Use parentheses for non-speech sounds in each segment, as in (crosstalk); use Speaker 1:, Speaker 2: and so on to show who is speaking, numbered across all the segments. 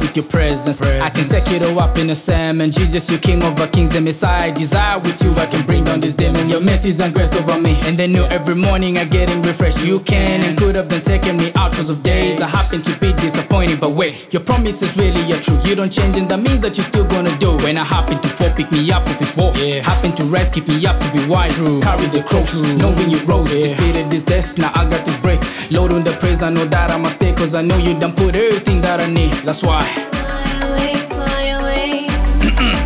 Speaker 1: with your presence. I can take it all up in a salmon. Jesus, you king over kings and Messiah. Desire with you, I can bring down this demon. Your mercies and grace over me. And they knew every morning I getting refreshed. You can and could have been taking me out of days. I happen to be disappointed, but wait, your promise is really your truth. You don't change, and that means that you're still gonna do. When I happen to fall, pick me up if it's war. Yeah. Happen to rest, keep me up to be wise. True. Carry the cross, knowing you rose. Yeah. Defeated this death, now I got this break. Load on the praise, I know that I'm a mistake, cause I know you done put everything that I need. That's why.
Speaker 2: Fly away, fly away,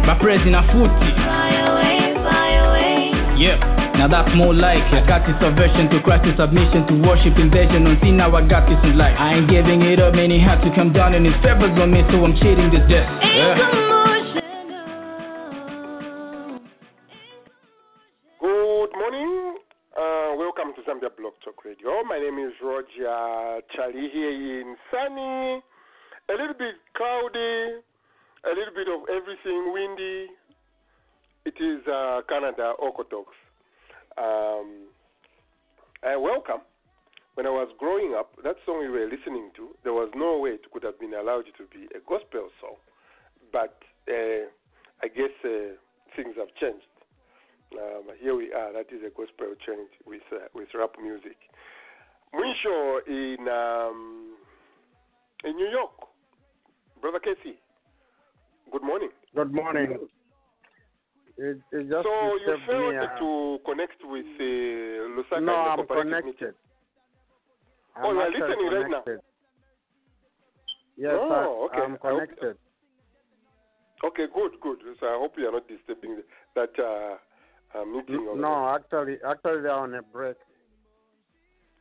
Speaker 1: My praise in a footy.
Speaker 2: fly away, fly away.
Speaker 1: Yeah. Now that's more like it. I got this aversion to Christ, to submission to worship, invasion on sin. Now I got this in life. I ain't giving it up, man. He had to come down and his favors on me, so I'm cheating this death. Yeah.
Speaker 3: Good morning. Uh, welcome to Zambia Blog Talk Radio. My name is Roger Charlie here in sunny, a little bit cloudy, a little bit of everything windy. It is uh, Canada Okotoks. Um, uh, welcome. When I was growing up, that song we were listening to, there was no way it could have been allowed to be a gospel song. But uh, I guess uh, things have changed. Um, here we are. That is a gospel change with uh, with rap music. Mwisho in um, in New York, brother Casey. Good morning.
Speaker 4: Good morning. It, it just
Speaker 3: so you failed
Speaker 4: me. uh,
Speaker 3: to connect with uh, Lusaka
Speaker 4: no, I'm connected. I'm
Speaker 3: Oh, you are
Speaker 4: actually
Speaker 3: listening right now?
Speaker 4: Yes,
Speaker 3: Oh,
Speaker 4: I,
Speaker 3: okay.
Speaker 4: I'm
Speaker 3: hope-
Speaker 4: connected.
Speaker 3: Okay, good, good. So I hope you are not disturbing that uh, uh, meeting.
Speaker 4: No, actually, actually, they're on a break.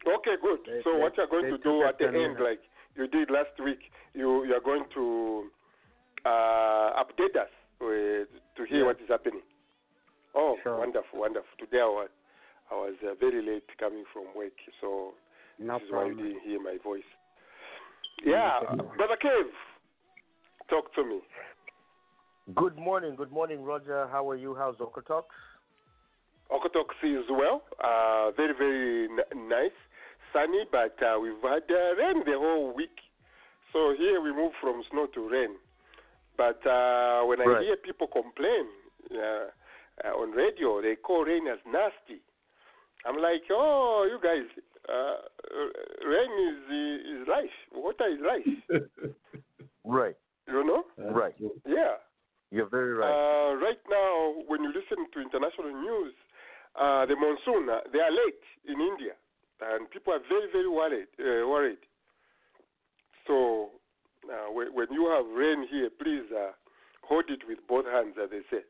Speaker 3: Okay, good.
Speaker 4: They-
Speaker 3: so
Speaker 4: they-
Speaker 3: what you're going to do at the
Speaker 4: 10
Speaker 3: end, like you did last week, you you are going to uh, update us uh, to hear
Speaker 4: Yeah.
Speaker 3: what is happening. Oh,
Speaker 4: Sure.
Speaker 3: wonderful, wonderful. Today I was I was uh, very late coming from work, so
Speaker 4: No
Speaker 3: this is why you didn't hear my voice. Yeah,
Speaker 4: Okay.
Speaker 3: brother Kev, talk to me.
Speaker 5: Good morning, good morning, Roger. How are you? How's Okotok?
Speaker 3: Okotoks is well, uh, very very n- nice, sunny, but uh, we've had uh, rain the whole week. So here we move from snow to rain. But uh, when I hear people complain uh, uh, on radio, they call rain as nasty. I'm like, oh, you guys, uh, uh, rain is is life. Water is life. (laughs)
Speaker 5: Right,
Speaker 3: You know?
Speaker 5: right.
Speaker 3: Yeah.
Speaker 5: You're very right.
Speaker 3: Uh, right now, when you listen to international news, uh, the monsoon, uh, they are late in India, and people are very, very worried. Uh, worried. So, uh, when, when you have rain here, please uh, hold it with both hands, as they say.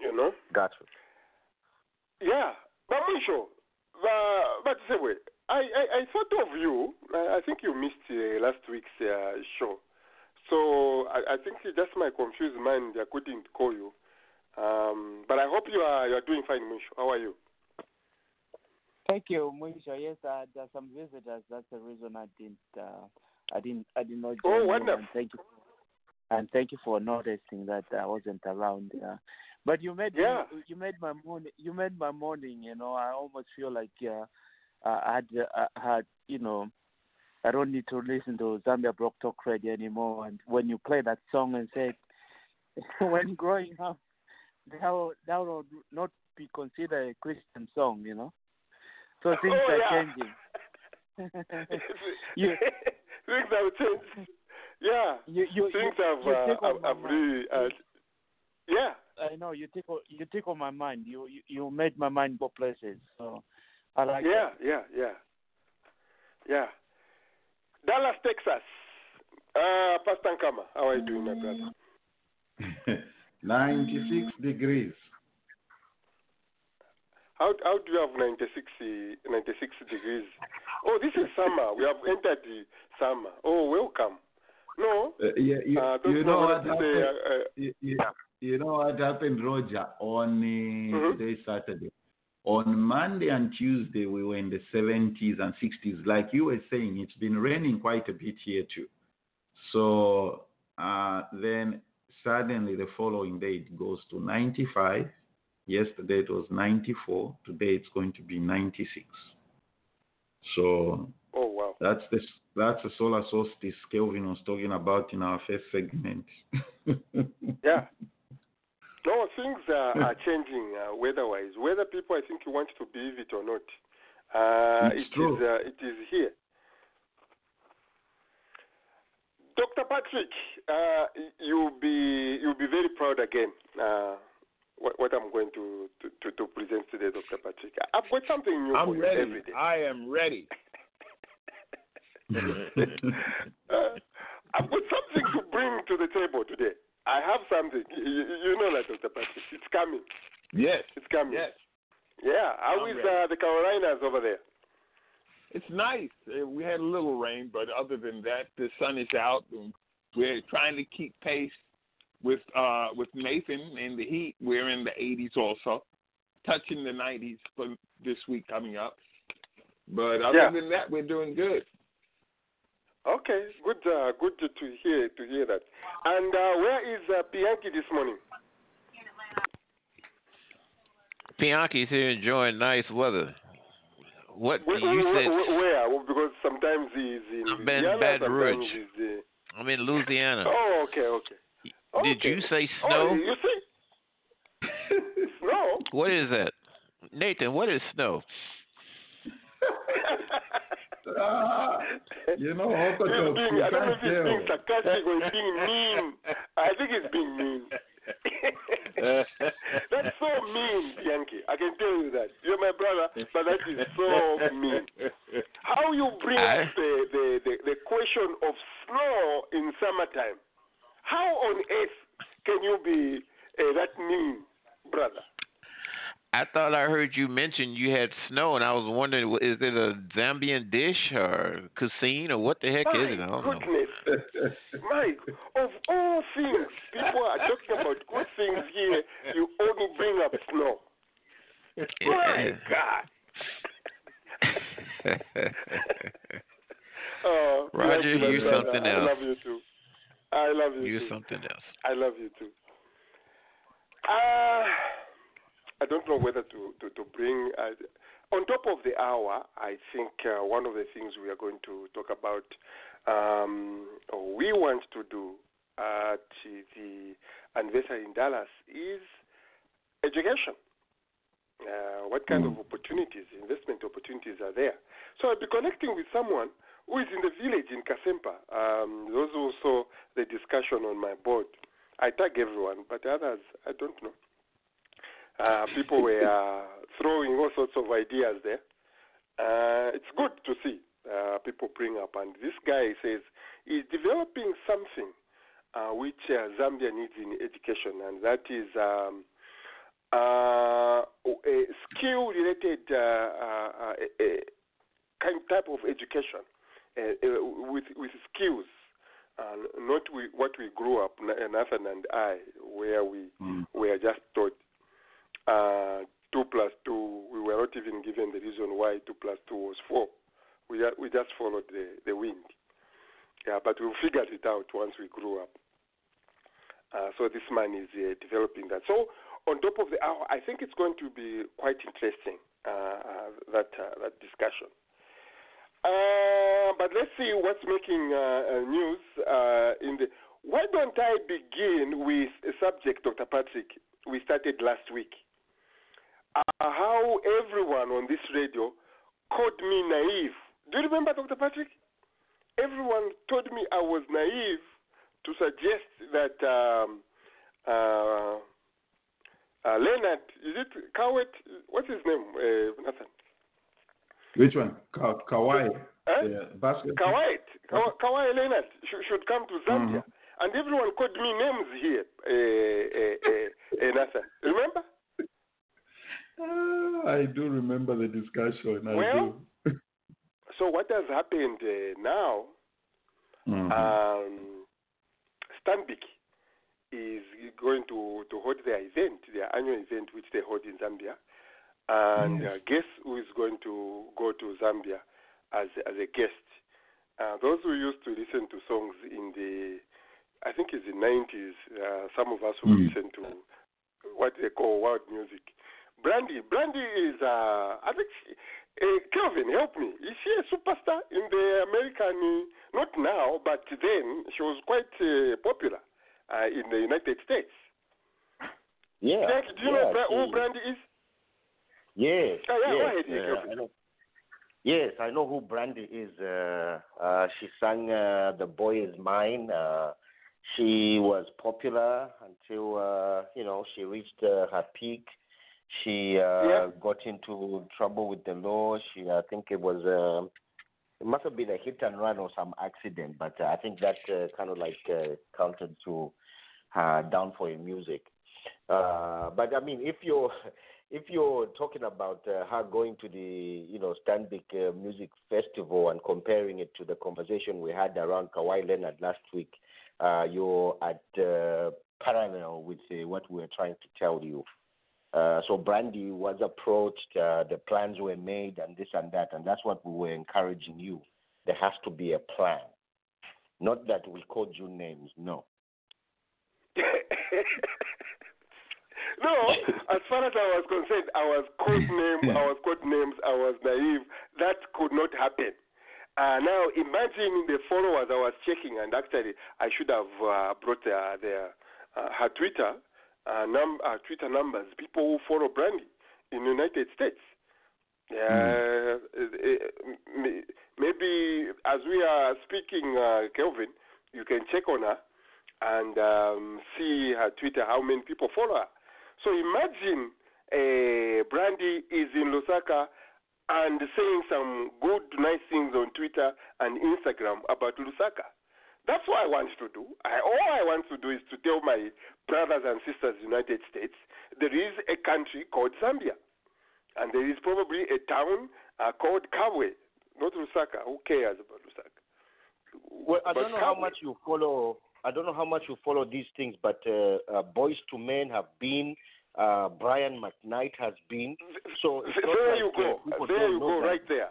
Speaker 3: You know?
Speaker 5: Gotcha.
Speaker 3: Yeah, but Misho, uh, but anyway, I, I, I thought of you. I, I think you missed uh, last week's uh, show. So I, I think it's just my confused mind. I couldn't call you. Um, but I hope you are you are doing fine, Misho. How are you?
Speaker 6: Thank you, Mwisho. Yes, uh, there are some visitors. That's the reason I didn't. Uh, I didn't. I did not.
Speaker 3: Oh, wonderful.
Speaker 6: And thank you. And thank you for noticing that I wasn't around. Uh, but you made
Speaker 3: Yeah.
Speaker 6: me, you made my morning. You made my morning. You know, I almost feel like uh, I had uh, I had you know. I don't need to listen to Zambia Blog Talk Radio anymore. And when you play that song and said, (laughs) when growing up, that would, that would not be considered a Christian song, you know. So (laughs) things
Speaker 3: Oh,
Speaker 6: are
Speaker 3: yeah.
Speaker 6: changing. (laughs) you,
Speaker 3: Things have changed. Yeah,
Speaker 6: you, you,
Speaker 3: things
Speaker 6: you,
Speaker 3: have
Speaker 6: you
Speaker 3: uh, have, have really. Uh, yeah.
Speaker 6: I know you tickle you tickle my mind. You you, you made my mind go places. So I like
Speaker 3: Yeah, yeah, yeah, yeah. Dallas, Texas. Uh, Pastor Nkama, how are you doing, my brother? (laughs)
Speaker 7: 96 degrees.
Speaker 3: How how do you have 96, uh, 96 degrees? Oh, this is summer. We have entered the summer. Oh, welcome. No,
Speaker 7: Uh, yeah, you,
Speaker 3: uh,
Speaker 7: you know what
Speaker 3: say,
Speaker 7: happened?
Speaker 3: uh,
Speaker 7: you, you, you know what happened, Roger? On
Speaker 3: Mhm.
Speaker 7: today, Saturday. On Monday and Tuesday, we were in the 70s and 60s. Like you were saying, it's been raining quite a bit here too. So uh, then suddenly the following day it goes to 95. Yesterday it was 94. Today it's going to be 96. So
Speaker 3: Oh wow.
Speaker 7: that's the that's the solar solstice Kelvin was talking about in our first segment. (laughs)
Speaker 3: Yeah. No, things are, are changing uh, weather-wise. Weather people, I think you want to believe it or not. Uh,
Speaker 7: It's
Speaker 3: it
Speaker 7: true.
Speaker 3: is, uh, it is here. Dr. Patrick, uh, you'll be you'll be very proud again. Uh, what, what I'm going to, to, to, to present today, Dr. Patrick. I've got something new for
Speaker 8: I'm
Speaker 3: you
Speaker 8: ready.
Speaker 3: every day.
Speaker 8: I am ready. (laughs)
Speaker 3: Uh, I've got something to bring to the table today. I have something. You, you- you know that, Dr. Patrick. It's coming.
Speaker 8: Yes.
Speaker 3: It's coming.
Speaker 8: Yes.
Speaker 3: Yeah. How
Speaker 8: I'm
Speaker 3: is uh, the Carolinas over there?
Speaker 8: It's nice. Uh, We had a little rain, but other than that, the sun is out. And we're trying to keep pace with uh with Nathan in the heat. We're in the 80s also, touching the 90s for this week coming up. But other
Speaker 3: Yeah.
Speaker 8: than that, we're doing good.
Speaker 3: Okay, good, uh, good to to hear to hear that. And uh, where is uh, Bianchi this morning?
Speaker 9: Bianchi's here enjoying nice weather. What
Speaker 3: Where,
Speaker 9: you
Speaker 3: where,
Speaker 9: said?
Speaker 3: where, where? Well, Because sometimes he's in
Speaker 9: I'm in
Speaker 3: Louisiana,
Speaker 9: Baton Rouge.
Speaker 3: he's, uh,
Speaker 9: I'm in Louisiana.
Speaker 3: Oh, okay, okay.
Speaker 9: Did you say
Speaker 3: Oh,
Speaker 9: snow?
Speaker 3: you see? (laughs) Snow?
Speaker 9: What is that, Nathan? What is snow?
Speaker 7: Ah, (laughs) you know,
Speaker 3: He's
Speaker 7: Hokotok,
Speaker 3: being, I don't know if
Speaker 7: can't
Speaker 3: he's being sarcastic or he's being mean. I think he's being mean. (laughs) That's so mean, Yankee. I can tell you that. You're my brother, but that is so mean. How you bring
Speaker 9: I-
Speaker 3: up the, the, the, the question of snow in summertime? How on earth can you be uh, that mean, brother?
Speaker 9: I thought I heard you mention you had snow, and I was wondering, is it a Zambian dish or cuisine or what the heck
Speaker 3: My
Speaker 9: is it? I don't know.
Speaker 3: goodness. My, of all things, people are talking about good things here. You only bring up snow. My God. Oh, (laughs)
Speaker 9: Roger,
Speaker 3: thank my
Speaker 9: you
Speaker 3: brother.
Speaker 9: something
Speaker 3: I
Speaker 9: else.
Speaker 3: love you too. I love you
Speaker 9: you
Speaker 3: too.
Speaker 9: something else.
Speaker 3: I love you too. Uh, I don't know whether to, to, to bring. Uh, on top of the hour, I think uh, one of the things we are going to talk about, um, or we want to do at the anniversary in Dallas is education. Uh, what kind of opportunities, investment opportunities are there? So I'll be connecting with someone who is in the village in Kasempa. Um, those also the discussion on my board. I tag everyone, but others I don't know. Uh, people were (laughs) uh, throwing all sorts of ideas there. Uh, it's good to see uh, people bring up, and this guy says he's developing something uh, which uh, Zambia needs in education, and that is um, uh, a skill-related uh, uh, uh, a- a kind type of education uh, uh, with with skills, uh, not we, what we grew up, Nathan and I, where we
Speaker 7: Mm.
Speaker 3: were just taught uh, two plus two. We were not even given the reason why two plus two was four. We we just followed the the wind. Yeah, but we figured it out once we grew up. Uh, so this man is uh, developing that. So on top of the hour, I think it's going to be quite interesting uh, uh, that uh, that discussion. Uh, but let's see what's making uh, uh, news uh, in the. Why don't I begin with a subject, Dr. Patrick, we started last week? How everyone on this radio called me naive. Do you remember, Dr. Patrick? Everyone told me I was naive to suggest that um, uh, uh, Leonard, is it Cowett? What's his name, uh, Nathan?
Speaker 7: Which one? Ka- Kawhi.
Speaker 3: Huh?
Speaker 7: Yeah.
Speaker 3: Kawait, Kawa- Kawhi Leonard should, should come to Zambia.
Speaker 7: Mhm.
Speaker 3: And everyone called me names here, uh, uh, uh, uh, Nathan. Remember?
Speaker 7: Ah, I do remember the discussion. I
Speaker 3: Well,
Speaker 7: do. (laughs)
Speaker 3: So what has happened uh, now,
Speaker 7: Mhm.
Speaker 3: um, Stanbic is going to, to hold their event, their annual event, which they hold in Zambia. And uh, guess who is going to go to Zambia as, as a guest? Uh, those who used to listen to songs in the, I think it's the 90s, uh, some of us who
Speaker 7: Mm.
Speaker 3: listen to what they call world music. Brandy, Brandy is, uh, I think, she, Uh, Kelvin, help me. Is she a superstar in the American? Not now, but then she was quite uh, popular uh, in the United States.
Speaker 5: Yeah.
Speaker 3: Jack, do you
Speaker 5: yeah,
Speaker 3: know who Brandy is?
Speaker 5: Yes.
Speaker 3: Oh, yeah,
Speaker 5: yes, uh, I know. Yes, I know who Brandy is. Uh, uh, she sang uh, "The Boy Is Mine." Uh, she was popular until uh, you know she reached uh, her peak. She uh,
Speaker 3: Yeah.
Speaker 5: got into trouble with the law. She, I think it was. um it must have been a hit and run or some accident, but uh, I think that uh, kind of like uh, counted to her downfall in music. Uh, but I mean, if you're (laughs) if you're talking about uh, her going to the you know Stanbic uh, Music Festival and comparing it to the conversation we had around Kawhi Leonard last week, uh, you're at uh, parallel with uh, what we're trying to tell you. Uh, so Brandy was approached, uh, the plans were made, and this and that, and that's what we were encouraging you. There has to be a plan, not that we called you names. No. (coughs) (laughs)
Speaker 3: no, as far as I was concerned, I was code name, I was code names, I was naive. That could not happen. Uh, now imagine the followers I was checking, and actually I should have uh, brought uh, their uh, her Twitter uh, num- uh, Twitter numbers. People who follow Brandy in the United States. Uh, uh, m- maybe as we are speaking, uh, Kelvin, you can check on her and um, see her Twitter, how many people follow her. So imagine uh, Brandy is in Lusaka and saying some good, nice things on Twitter and Instagram about Lusaka. That's what I want to do. I, all I want to do is to tell my brothers and sisters in the United States there is a country called Zambia. And there is probably a town uh, called Kabwe, not Lusaka. Who cares about Lusaka?
Speaker 5: Well, I
Speaker 3: But
Speaker 5: don't know how much you follow. I don't know how much you follow these things, but uh, uh, Boyz II Men have been. Uh, Brian McKnight has been. So not
Speaker 3: there you go.
Speaker 5: uh,
Speaker 3: there you go, right there.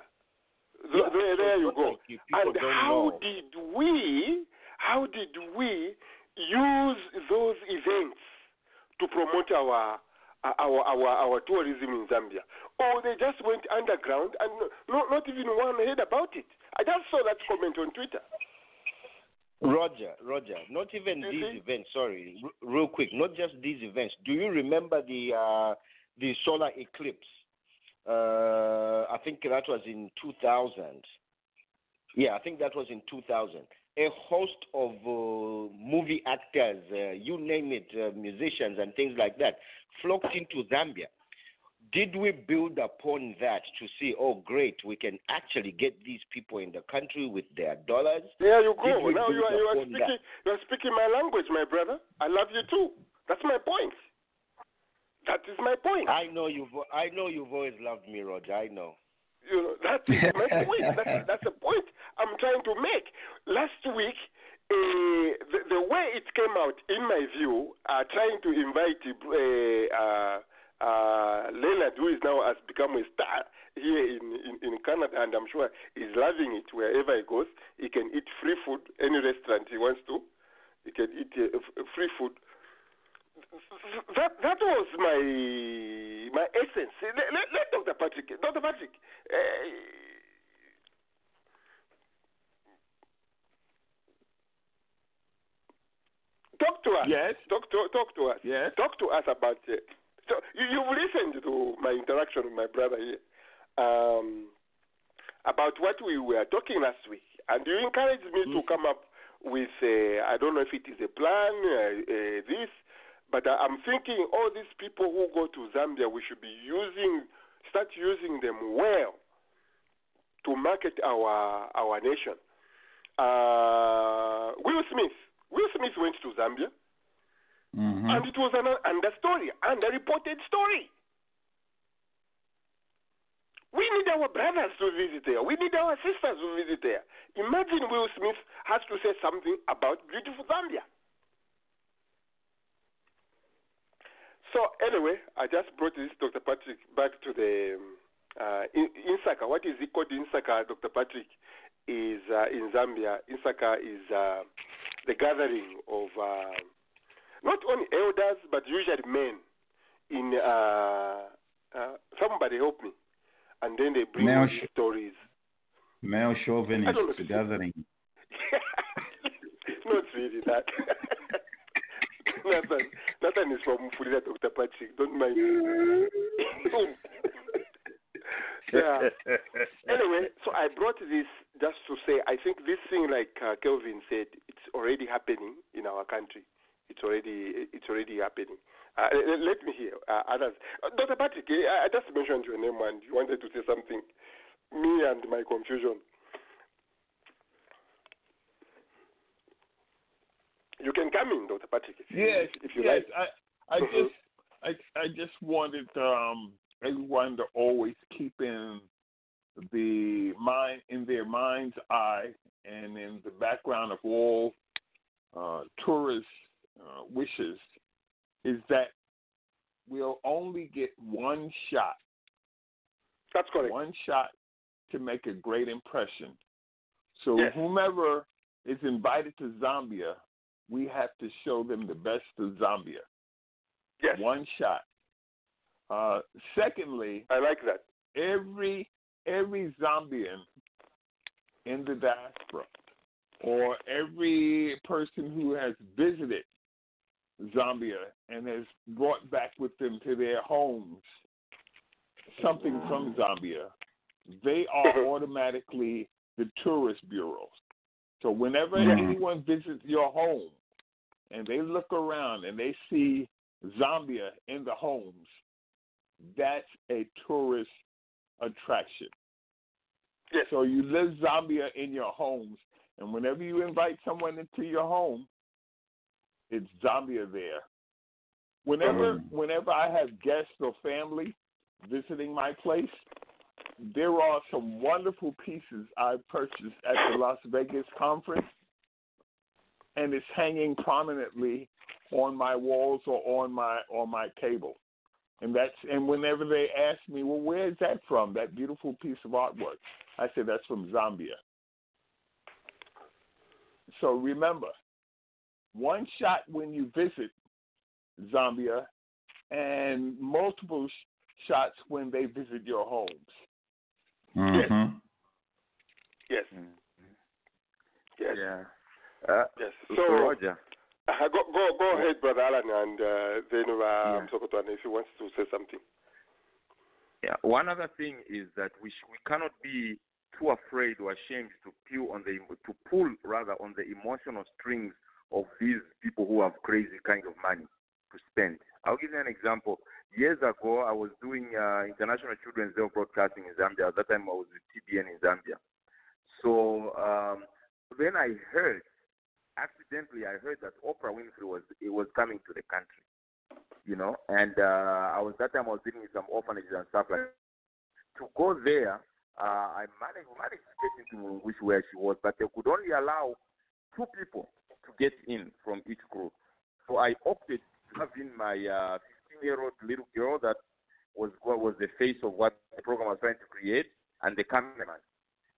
Speaker 3: Th-
Speaker 5: Yeah,
Speaker 3: there, there you go.
Speaker 5: like
Speaker 3: and how
Speaker 5: know.
Speaker 3: did we, how did we use those events to promote our our our our tourism in Zambia? Or they just went underground and no, not even one heard about it. I just saw that comment on Twitter.
Speaker 5: Roger, Roger. Not even
Speaker 3: You
Speaker 5: these events. Sorry, r- real quick. Not just these events. Do you remember the uh, the solar eclipse? Uh, I think that was in 2000. Yeah, I think that was in 2000. A host of uh, movie actors, uh, you name it, uh, musicians and things like that, flocked into Zambia. Did we build upon that to see, oh, great, we can actually get these people in the country with their dollars?
Speaker 3: There you go.
Speaker 5: we
Speaker 3: Now you are, you are
Speaker 5: that?
Speaker 3: speaking you are speaking my language, my brother. I love you too. That's my point. That is my point.
Speaker 5: I know you've I know you've always loved me, Roger. I know.
Speaker 3: You know, that is my (laughs) point. That's, that's the point I'm trying to make. Last week, uh, the, the way it came out, in my view, uh, trying to invite uh, uh, uh, Leonard, who is now has become a star here in, in, in Canada, and I'm sure he's loving it wherever he goes. He can eat free food any restaurant he wants to. He can eat uh, f- free food that that was my my essence. Let, let, let Dr. Patrick, Dr. Patrick, uh, talk to us.
Speaker 8: Yes.
Speaker 3: Talk to talk to us.
Speaker 8: Yes.
Speaker 3: Talk to us about. Uh, so you, you've listened to my interaction with my brother here um, about what we were talking last week, and you encouraged me to come up with. Uh, I don't know if it is a plan. Uh, uh, this. But I- I'm thinking all these people who go to Zambia, we should be using, start using them well to market our our nation. Uh, Will Smith, Will Smith went to Zambia,
Speaker 7: Mhm.
Speaker 3: and it was an under story, underreported story. We need our brothers to visit there. We need our sisters to visit there. Imagine Will Smith has to say something about beautiful Zambia. So anyway, I just brought this Dr. Patrick back to the um, uh, in, Insaka. What is it called Insaka, Dr. Patrick? Is uh, in Zambia. Insaka is uh, the gathering of uh, not only elders but usually men. In uh, uh, somebody help me. and then they bring
Speaker 7: Male sh-
Speaker 3: stories.
Speaker 7: Male
Speaker 3: I don't know
Speaker 7: chauvinist gathering. (laughs)
Speaker 3: not really that. (laughs) Nathan, Nathan is from Fulida, Dr. Patrick. Don't mind. (laughs) yeah. Anyway, so I brought this just to say I think this thing, like uh, Kelvin said, it's already happening in our country. It's already it's already happening. Uh, let, let me hear uh, others. Uh, Dr. Patrick, eh, I I just mentioned your name and you wanted to say something. Me and my confusion. You can come in, Dr. Patrick, if you,
Speaker 8: Yes,
Speaker 3: if you
Speaker 8: yes.
Speaker 3: like.
Speaker 8: I I
Speaker 3: Mhm.
Speaker 8: just I I just wanted um everyone to always keep in the mind in their mind's eye and in the background of all uh, tourist uh, wishes is that we'll only get one shot.
Speaker 3: That's correct.
Speaker 8: One shot to make a great impression. So
Speaker 3: Yes.
Speaker 8: whomever is invited to Zambia, we have to show them the best of Zambia.
Speaker 3: Yes.
Speaker 8: One shot. Uh, secondly,
Speaker 3: I like that.
Speaker 8: every every Zambian in the diaspora or every person who has visited Zambia and has brought back with them to their homes something from Zambia, they are (laughs) automatically the tourist bureaus. So whenever
Speaker 7: Mhm.
Speaker 8: anyone visits your home and they look around and they see Zambia in the homes, that's a tourist attraction.
Speaker 3: Yes.
Speaker 8: So you live Zambia in your homes, and whenever you invite someone into your home, it's Zambia there. Whenever
Speaker 7: Mhm.
Speaker 8: whenever I have guests or family visiting my place, there are some wonderful pieces I purchased at the Las Vegas conference, and it's hanging prominently on my walls or on my on my table. And that's and whenever they ask me, well, where is that from? That beautiful piece of artwork. I said that's from Zambia. So remember, one shot when you visit Zambia, and multiple sh- shots when they visit your homes.
Speaker 7: Mhm.
Speaker 3: Yes. Yes.
Speaker 10: Yeah. Uh,
Speaker 3: Yes.
Speaker 10: so,
Speaker 3: So,
Speaker 10: Roger.
Speaker 3: uh, go go go ahead, brother Alan, and uh, then uh,
Speaker 10: Yeah.
Speaker 3: Sokoto, if he wants to say something.
Speaker 10: Yeah. One other thing is that we sh- we cannot be too afraid or ashamed to pull on the to pull rather on the emotional strings of these people who have crazy kind of money to spend. I'll give you an example. Years ago, I was doing uh, international children's day broadcasting in Zambia. At that time, I was with TBN in Zambia. So um, then I heard, accidentally, I heard that Oprah Winfrey was it was coming to the country. You know, and uh, I was that time I was dealing with some orphanages and stuff like. That. To go there, uh, I managed managed to get into Mulungushi where she was, but they could only allow two people to get in from each group. So I opted in my 15 year old little girl that was what was the face of what the program was trying to create, and the cameraman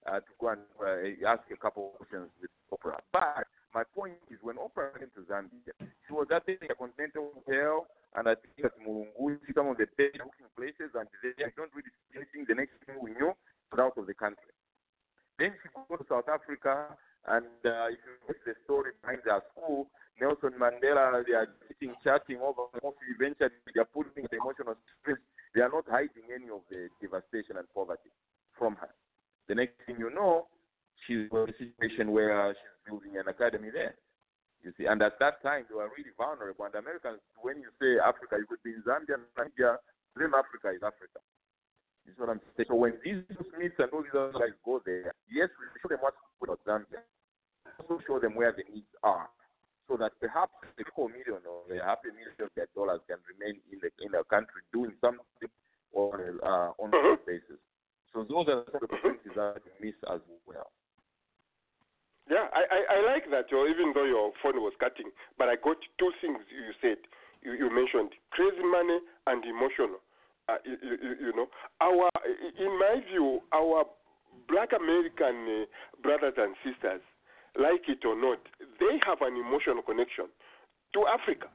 Speaker 10: uh, to go and uh, ask a couple of questions with Oprah. But my point is, when Oprah came to Zambia, she was at a continental hotel, and I think at Mulungushi, some of the best looking places, and they I don't really see anything. The next thing we knew, out of the country. Then she goes to South Africa, and uh, if you read the story behind their school, Nelson Mandela, they are sitting, chatting over coffee. Eventually, they are putting the emotional stress. They are not hiding any of the devastation and poverty from her. The next thing you know, she's in a situation where she's building an academy there. You see, and at that time they were really vulnerable. And Americans, when you say Africa, you could be in Zambia, Namibia, blame Africa is Africa. See what I'm saying? So when these Smiths and all these other guys go there, yes, we show them what's good about Zambia. Also show them where the needs are, so that perhaps the four million or the half a million of their dollars can remain in the in the country doing something on a uh, on a basis. So those are the opportunities that we miss as well.
Speaker 3: Yeah, I, I, I like that, Joe, even though your phone was cutting. But I got two things you said. You, you mentioned crazy money and emotional. Uh, you, you, know, our in my view, our black American uh, brothers and sisters, like it or not, they have an emotional connection to Africa.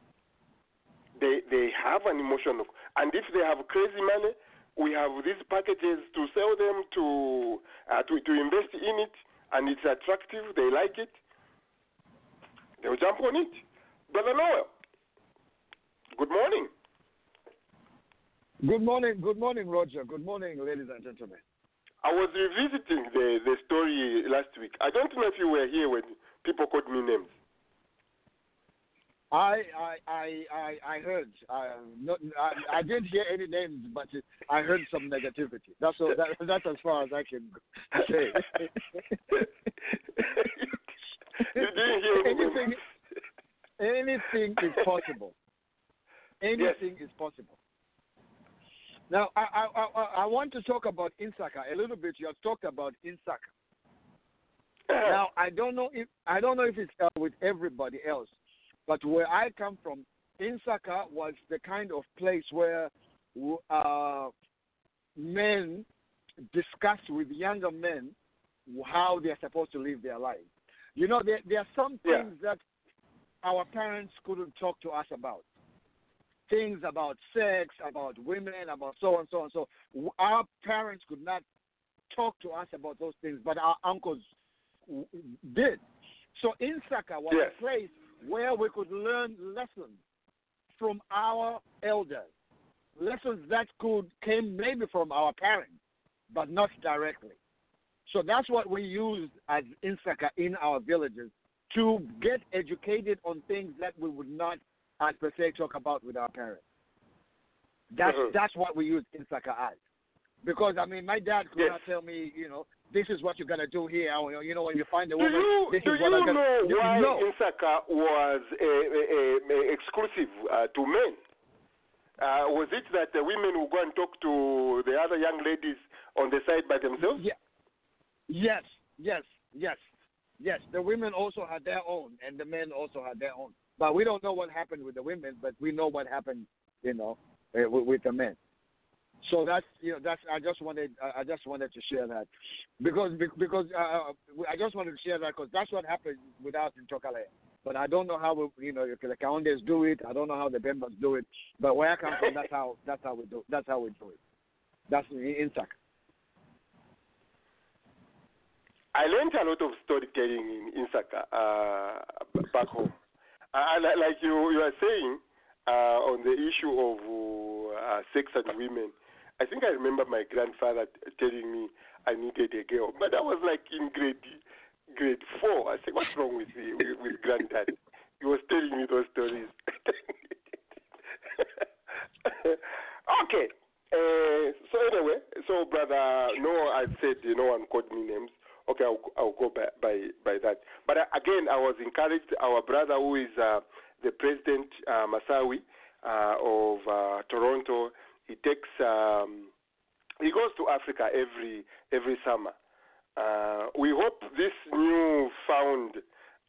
Speaker 3: They they have an emotional, and if they have crazy money, we have these packages to sell them to uh, to to invest in it, and it's attractive. They like it. They'll jump on it. Brother Noel, good morning.
Speaker 11: Good morning, good morning, Roger. Good morning, ladies and gentlemen.
Speaker 3: I was revisiting the the story last week. I don't know if you were here when people called me names.
Speaker 11: I I I I, I heard. I, not, I I didn't hear any names, but I heard some negativity. That's all, that, that's as far as I can say. (laughs)
Speaker 3: you didn't hear
Speaker 11: anything. Anything is possible. Anything is possible. Now, I, I, I, I want to talk about Insaka a little bit. You have talked about Insaka. Now, I don't know if I don't know if it's uh, with everybody else, but where I come from, Insaka was the kind of place where uh, men discuss with younger men how they are supposed to live their lives. You know, there, there are some
Speaker 3: Yeah.
Speaker 11: things that our parents couldn't talk to us about. Things about sex, about women, about so and so and so. Our parents could not talk to us about those things, but our uncles did. So Insaka was
Speaker 3: Yes.
Speaker 11: a place where we could learn lessons from our elders, lessons that could came maybe from our parents, but not directly. So that's what we used as Insaka in our villages to get educated on things that we would not, as per se, talk about with our parents. That's
Speaker 3: Mhm.
Speaker 11: that's what we use Insaka as. Because I mean, my dad could
Speaker 3: Yes.
Speaker 11: not tell me, you know, this is what you're gonna do here. Or, you know, when you find a woman,
Speaker 3: you
Speaker 11: this
Speaker 3: do
Speaker 11: is what
Speaker 3: you
Speaker 11: I'm gonna
Speaker 3: know
Speaker 11: do.
Speaker 3: why
Speaker 11: No.
Speaker 3: Insaka was uh, uh, uh, exclusive uh, to men? Uh, was it that the women would go and talk to the other young ladies on the side by themselves?
Speaker 11: Yeah. Yes, yes, yes, yes. The women also had their own, and the men also had their own. But we don't know what happened with the women, but we know what happened, you know, uh, with, with the men. So that's you know that's I just wanted I just wanted to share that because because uh, I just wanted to share that because that's what happened with us in Chokale. But I don't know how we, you know the Kaundes do it. I don't know how the Bembas do it. But where I come from, that's how that's how we do that's how we do it. That's in Insak.
Speaker 3: I learned a lot of storytelling in Insaka uh, back home. Uh, like you, you are saying uh, on the issue of uh, sex and women, I think I remember my grandfather telling me I needed a girl, but I was like in grade grade four. I said, "What's wrong with me, with, with granddad?" He was telling me those stories. (laughs) okay. Uh, so anyway, so brother, no, I said you know one called me names. Okay, I'll, I'll go by, by by that. But uh, again, I was encouraged. Our brother, who is uh, the president uh, Masai uh, of uh, Toronto, he takes um, he goes to Africa every every summer. Uh, we hope this new found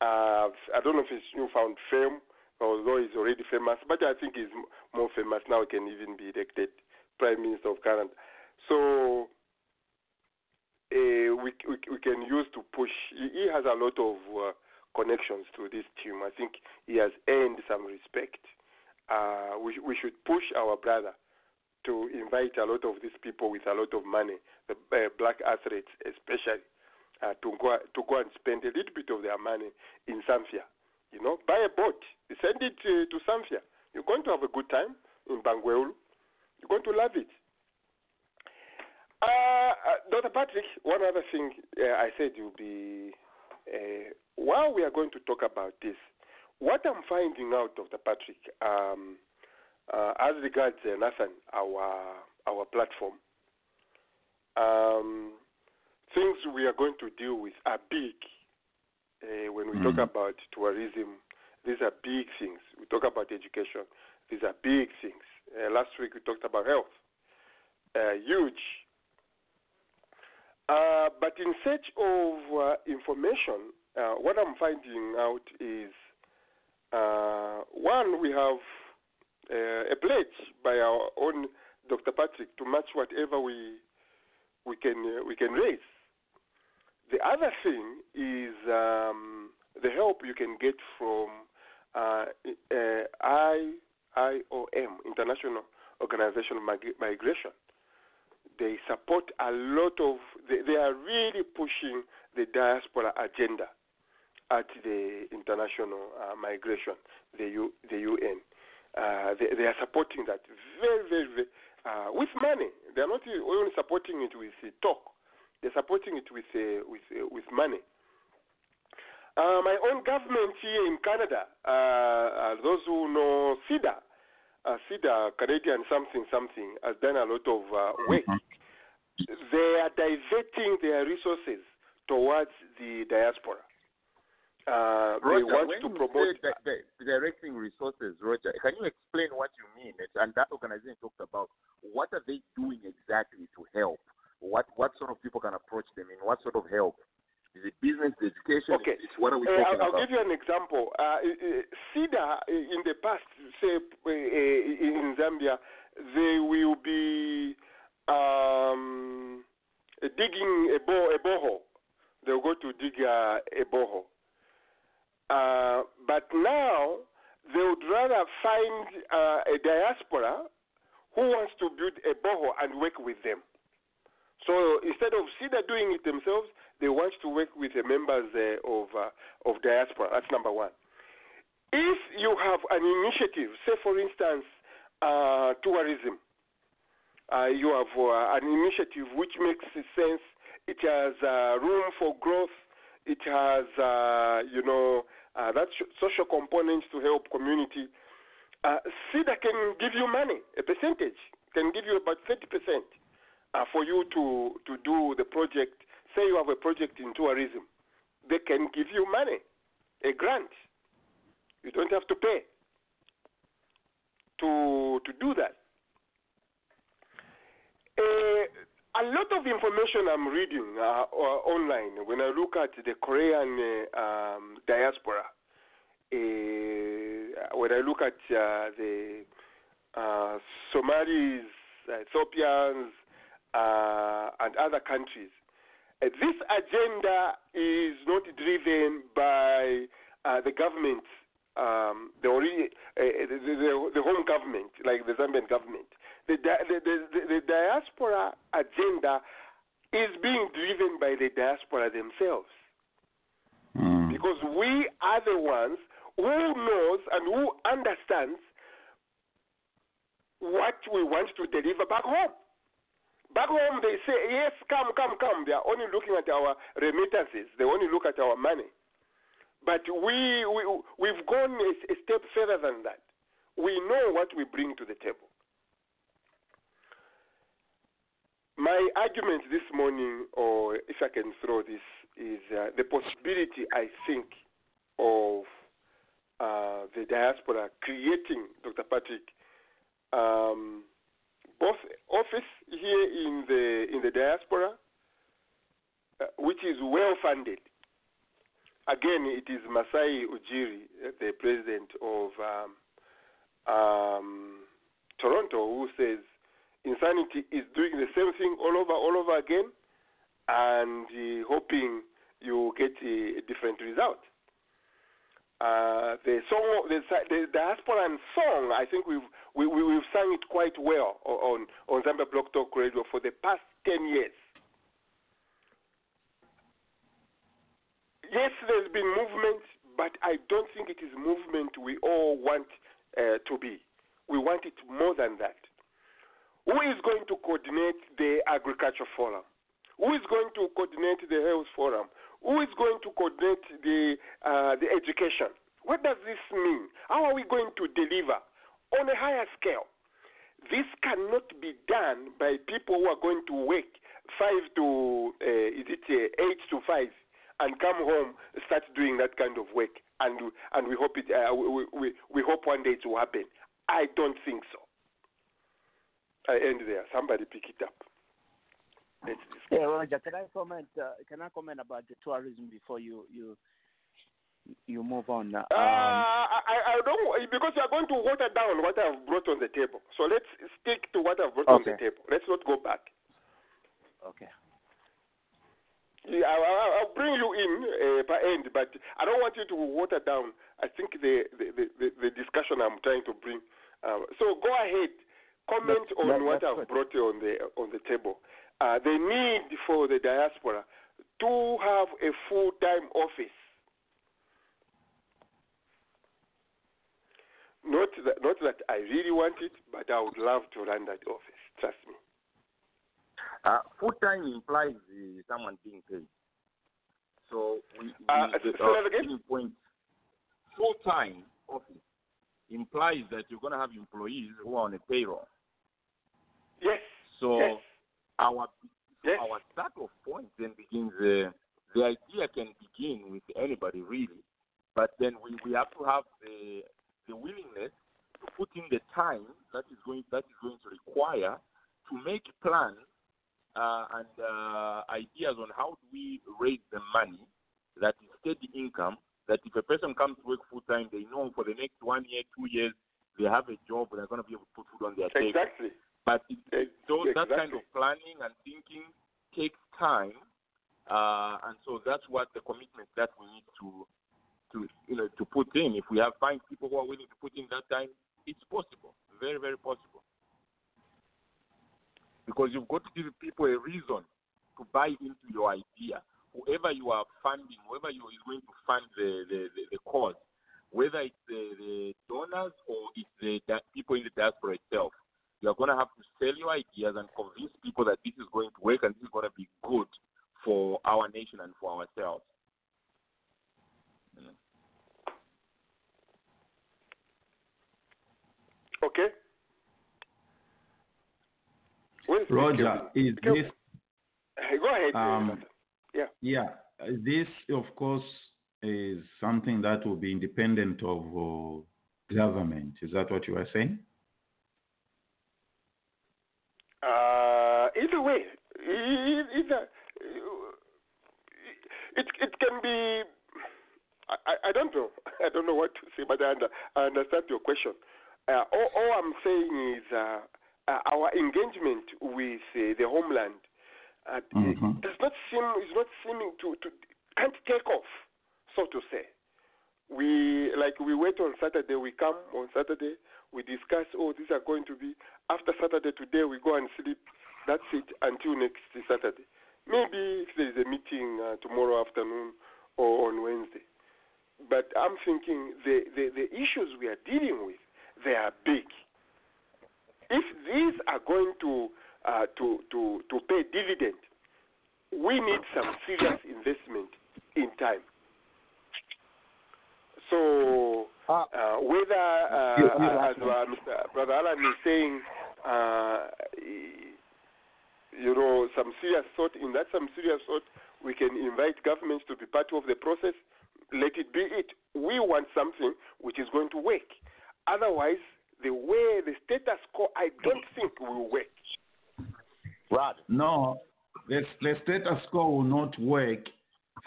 Speaker 3: uh, I don't know if it's new found fame, although he's already famous, but I think he's more famous now. He can even be elected prime minister of Canada. So uh, we, we we can use to push. He, he has a lot of uh, connections to this team. I think he has earned some respect. Uh, we we should push our brother to invite a lot of these people with a lot of money, the uh, black athletes especially, uh, to go to go and spend a little bit of their money in Samfya. You know, buy a boat, send it uh, to Samfya. You're going to have a good time in Bangweulu. You're going to love it. Uh, uh, Dr. Patrick, one other thing uh, I said you'll be, uh, while we are going to talk about this, what I'm finding out, Dr. Patrick, um, uh, as regards uh, Nathan, our our platform, um, things we are going to deal with are big. Uh, when we talk
Speaker 7: Mhm.
Speaker 3: about tourism, these are big things. We talk about education, these are big things. Uh, last week we talked about health, uh, huge. Uh, but in search of uh, information, uh, what I'm finding out is uh, one, we have uh, a pledge by our own Dr. Patrick to match whatever we we can we can raise. The other thing is um, the help you can get from uh, uh, I, IOM, International Organization of Migration. They support a lot of. They, they are really pushing the diaspora agenda at the international uh, migration, the U, the UN. Uh, they, they are supporting that very, very, very uh, with money. They are not only supporting it with uh, talk; they're supporting it with uh, with uh, with money. My own government here in Canada, those who know CIDA, uh, CIDA, Canadian something something, has done a lot of uh, work. They are diverting their resources towards the diaspora. Uh, they
Speaker 10: Roger,
Speaker 3: want
Speaker 10: when
Speaker 3: to
Speaker 10: you
Speaker 3: promote.
Speaker 10: say di- di- directing resources, Roger, can you explain what you mean? And that organization talked about what are they doing exactly to help? What what sort of people can approach them in what sort of help? Is it business, education?
Speaker 3: Okay.
Speaker 10: It's, what are we
Speaker 3: Uh,
Speaker 10: talking
Speaker 3: I'll, I'll give you an example. Uh, uh, uh, in the past, say uh, in Zambia, they will be um, digging a, bo- a borehole. They'll go to dig uh, a borehole. Uh, but now they would rather find uh, a diaspora who wants to build a borehole and work with them. So instead of CIDA doing it themselves, they want to work with the members uh, of uh, of diaspora. That's number one. If you have an initiative, say for instance, uh, tourism, you have an initiative which makes sense. It has room for growth. It has, you know, that social components to help community. Uh, CIDA can give you money, a percentage, can give you about 30% uh, for you to, to do the project. Say you have a project in tourism, they can give you money, a grant. You don't have to pay to, to do that. Uh, a lot of information I'm reading uh, uh, online when I look at the Korean uh, um, diaspora, when I look at uh, the uh, Somalis, Ethiopians, and other countries, this agenda is not driven by uh, the government, um, the, ori- uh, the, the, the home government, like the Zambian government. The, di- the, the, diaspora agenda is being driven by the diaspora themselves because we are the ones who knows and who understands what we want to deliver back home. Back home, they say, yes, come, come, come. They are only looking at our remittances. They only look at our money. But we, we, we've gone a, a step further than that. We know what we bring to the table. My argument this morning, or if I can throw this, is uh, the possibility, I think, of uh, the diaspora creating, Dr. Patrick, um, office here in the in the diaspora, uh, which is well funded. Again, it is Masai Ujiri, uh, the president of um, um, Toronto, who says insanity is doing the same thing all over, all over again, and uh, hoping you get a, a different result. Uh, the song, the, the song, I think we've we, we, we've sung it quite well on on Zambia Blog Talk Radio for the past ten years. Yes, there's been movement, but I don't think it is movement we all want uh, to be. We want it more than that. Who is going to coordinate the agriculture forum? Who is going to coordinate the health forum? Who is going to coordinate the uh, the education? What does this mean? How are we going to deliver on a higher scale? This cannot be done by people who are going to work five to uh, is it uh, eight to five and come home start doing that kind of work and and we hope it uh, we, we we hope one day it will happen. I don't think so. I end there. Somebody pick it up. Let's
Speaker 6: Yeah, Roger, can I comment? Uh, can I comment about the tourism before you you you move on? Uh,
Speaker 3: Uh, I, I don't because you are going to water down what I've brought on the table. So let's stick to what I've brought on the table. Let's not go back.
Speaker 6: okay.
Speaker 3: Yeah, I, I- I'll bring you in uh, per end, but I don't want you to water down. I think the the, the, the, the discussion I'm trying to bring. Uh, so go ahead, comment
Speaker 11: That-
Speaker 3: on
Speaker 11: that-
Speaker 3: what I've
Speaker 11: good.
Speaker 3: brought on the on the table. Uh, the need for the diaspora to have a full-time office. Not that, not that I really want it, but I would love to run that office. Trust me.
Speaker 10: Uh, full time implies uh, someone being paid. So we, we
Speaker 3: Uh,
Speaker 10: the,
Speaker 3: say that again?
Speaker 10: beginning point full time office implies that you're going to have employees who are on a payroll.
Speaker 3: Yes.
Speaker 10: So
Speaker 3: yes.
Speaker 10: Our
Speaker 3: Yes.
Speaker 10: our start of point then begins. Uh, the idea can begin with anybody really, but then we, we have to have the the willingness to put in the time that is going that is going to require to make plans uh, and uh, ideas on how do we raise the money that is steady income. That if a person comes to work full time, they know for the next one year, two years, they have a job and they're going to be able to put food on their table.
Speaker 3: Exactly.
Speaker 10: But it,
Speaker 3: Ex-
Speaker 10: so that kind of planning and thinking takes time, uh, and so that's what the commitment that we need to, to you know, to put in. If we have find people who are willing to put in that time, it's possible, very very possible. Because you've got to give people a reason to buy into your idea. Whoever you are funding, whoever you is going to fund the the, the, the cause, whether it's the, the donors or it's the di- people in the diaspora itself, you are going to have to sell your ideas and convince people that this is going to work and this is going to be good for our nation and for ourselves. You.
Speaker 3: Okay. Where's
Speaker 7: Roger, is
Speaker 3: Kelvin?
Speaker 7: this
Speaker 3: Go ahead.
Speaker 7: Um,
Speaker 3: yeah.
Speaker 7: Yeah, uh, this of course is something that will be independent of uh, government. Is that what you are saying?
Speaker 3: Uh, either way, either it it can be. I, I- don't know. (laughs) I don't know what to say, but I, under, I understand your question. Uh, all, all I'm saying is uh, uh, our engagement with uh, the homeland uh,
Speaker 7: Mhm.
Speaker 3: does not seem is not seeming to to can't take off, so to say. We like we wait on Saturday. We come on Saturday. We discuss. Oh, these are going to be after Saturday. Today we go and sleep. That's it until next Saturday. Maybe if there is a meeting uh, tomorrow afternoon or on Wednesday. But I'm thinking the, the the issues we are dealing with they are big. If these are going to uh, to to to pay dividend, we need some serious investment in time. So uh, whether uh,
Speaker 11: You- you
Speaker 3: as uh, Mr. Brother Alan is saying, uh, you know, some serious thought in that some serious thought, we can invite governments to be part of the process. Let it be it. We want something which is going to work. Otherwise, the way the status quo, I don't think will work.
Speaker 10: Rod.
Speaker 7: No, the, the status quo will not work.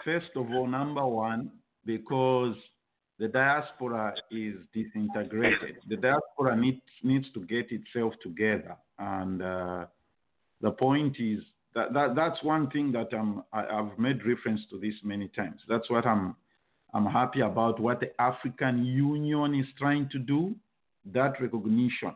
Speaker 7: First of all, number one, because the diaspora is disintegrated. The diaspora needs needs to get itself together, and uh, the point is that, that that's one thing that I'm, I, I've made reference to this many times. That's what I'm I'm happy about what the African Union is trying to do, that recognition.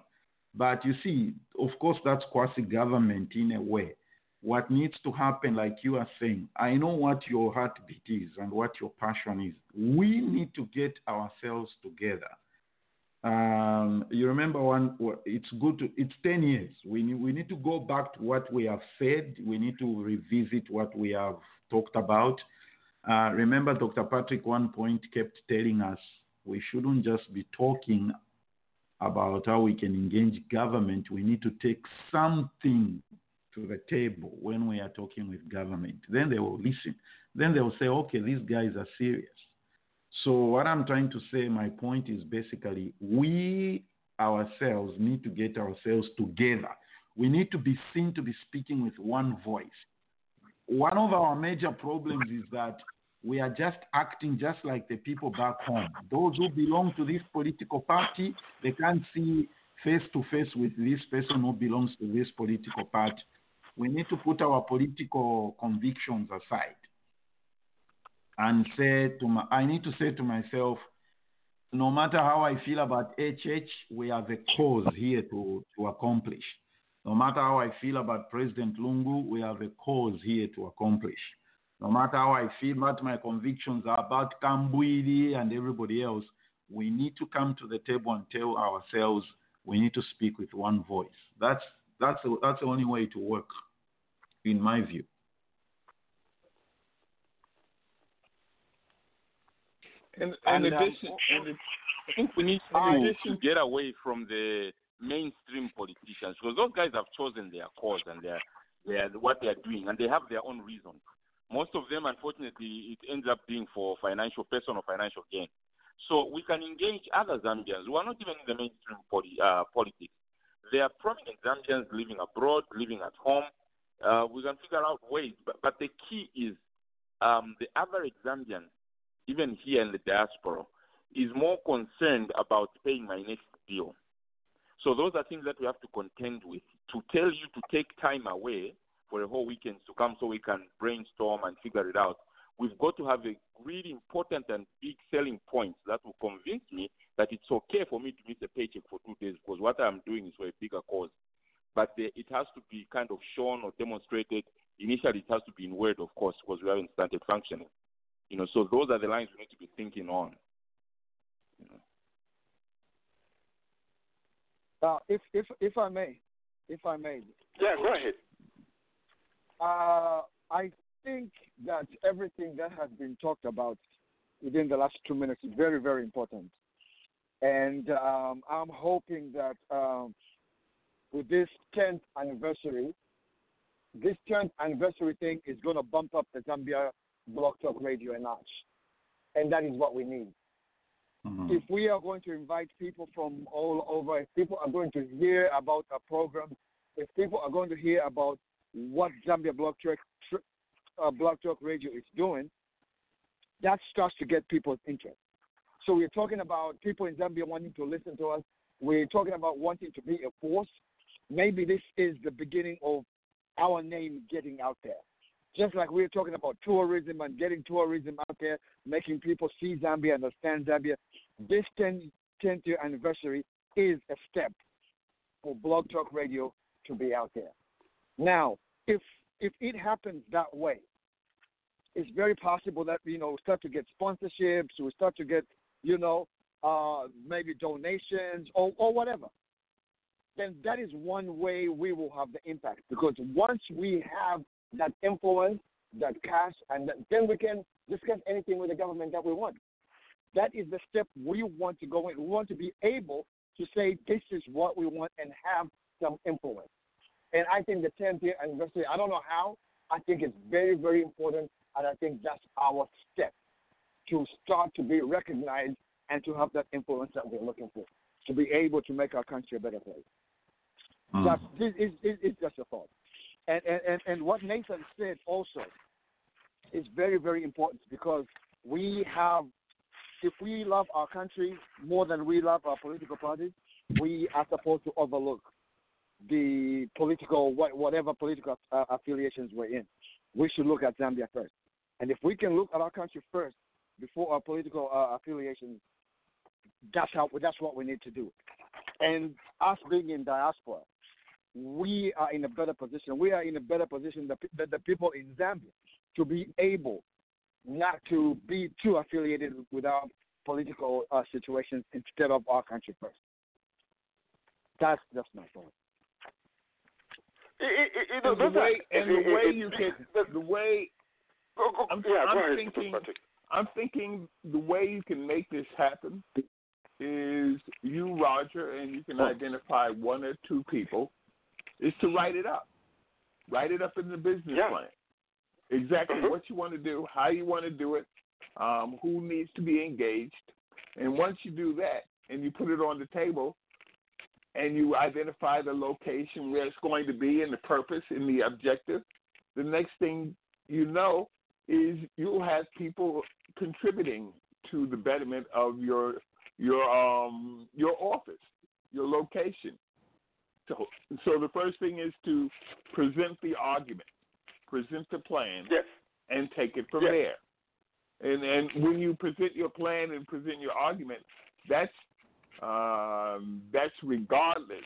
Speaker 7: But you see, of course, that's quasi government in a way. What needs to happen, like you are saying, I know what your heartbeat is and what your passion is. We need to get ourselves together. Um, you remember one, it's good to, it's 10 years. We need, we need to go back to what we have said. We need to revisit what we have talked about. Uh, remember, Dr. Patrick, one point kept telling us we shouldn't just be talking about how we can engage government. We need to take something to the table when we are talking with government. Then they will listen. Then they will say, okay, these guys are serious. So, what I'm trying to say, my point is basically we ourselves need to get ourselves together. We need to be seen to be speaking with one voice. One of our major problems is that we are just acting just like the people back home. Those who belong to this political party, they can't see face to face with this person who belongs to this political party. We need to put our political convictions aside and say to my, I need to say to myself, no matter how I feel about HH, we have a cause here to, to accomplish. No matter how I feel about President Lungu, we have a cause here to accomplish. No matter how I feel what my convictions are about Kambwili and everybody else, we need to come to the table and tell ourselves we need to speak with one voice. That's that's the, that's the only way to work, in my view.
Speaker 8: In, in
Speaker 6: And, um,
Speaker 8: addition, in,
Speaker 10: I think we need
Speaker 8: in
Speaker 10: to
Speaker 8: addition,
Speaker 10: get away from the mainstream politicians because those guys have chosen their cause and their, their what they are doing, and they have their own reasons. Most of them, unfortunately, it ends up being for financial, personal financial gain. So we can engage other Zambians who are not even in the mainstream poli- uh, politics. There are prominent Zambians living abroad, living at home. Uh, we can figure out ways, but, but the key is um, the average Zambian, even here in the diaspora, is more concerned about paying my next bill. So those are things that we have to contend with. To tell you to take time away for a whole weekend to come so we can brainstorm and figure it out, we've got to have a really important and big selling point that will convince me that it's okay for me to miss a paycheck for two days because what I'm doing is for a bigger cause. But the, it has to be kind of shown or demonstrated. Initially, it has to be in word, of course, because we haven't started functioning. You know, so those are the lines we need to be thinking on.
Speaker 11: Uh, if if if I may, if I may,
Speaker 3: Yeah, go ahead.
Speaker 11: uh, I think that everything that has been talked about within the last two minutes is very very important, and um, I'm hoping that um, with this 10th anniversary, this 10th anniversary thing is going to bump up the Zambia Blog Talk Radio a notch, and that is what we need. If we are going to invite people from all over, if people are going to hear about our program, if people are going to hear about what Zambia Blog Talk, uh, Blog Talk Radio is doing, that starts to get people's interest. So we're talking about people in Zambia wanting to listen to us. We're talking about wanting to be a force. Maybe this is the beginning of our name getting out there. Just like we're talking about tourism and getting tourism out there, making people see Zambia, understand Zambia. This 10, 10th year anniversary is a step for Blog Talk Radio to be out there. Now, if if it happens that way, it's very possible that you know we start to get sponsorships, we start to get you know uh, maybe donations or or whatever. Then that is one way we will have the impact because once we have that influence, that cash, and that, then we can discuss anything with the government that we want. That is the step we want to go in. We want to be able to say this is what we want and have some influence. And I think the 10th year anniversary, I don't know how, I think it's very, very important. And I think that's our step to start to be recognized and to have that influence that we're looking for, to be able to make our country a better place. Hmm. That's, this is, is, is just a thought. And, and, and, and what Nathan said also is very, very important because we have, if we love our country more than we love our political parties, we are supposed to overlook the political, whatever political uh, affiliations we're in. We should look at Zambia first. And if we can look at our country first before our political uh, affiliations, that's how that's what we need to do. And us being in diaspora, we are in a better position. We are in a better position than the, people in Zambia to be able not to be too affiliated with our political uh, situations instead of our country first. That's just my thought.
Speaker 3: It, it, it,
Speaker 8: and the way and the way you can the way
Speaker 3: Go, go,
Speaker 8: I'm,
Speaker 3: yeah,
Speaker 8: I'm
Speaker 3: ahead,
Speaker 8: thinking I'm thinking the way you can make this happen is you, Roger, and you can identify one or two people, is to write it up. Write it up in the business
Speaker 3: Yeah.
Speaker 8: plan. Exactly
Speaker 3: Mhm.
Speaker 8: what you want to do, how you want to do it, um, who needs to be engaged. And once you do that and you put it on the table and you identify the location where it's going to be and the purpose and the objective, the next thing you know is you'll have people contributing to the betterment of your your um your office, your location. So so the first thing is to present the argument, present the plan,
Speaker 3: Yes.
Speaker 8: and take it from
Speaker 3: Yes.
Speaker 8: there. And and when you present your plan and present your argument, that's um, that's regardless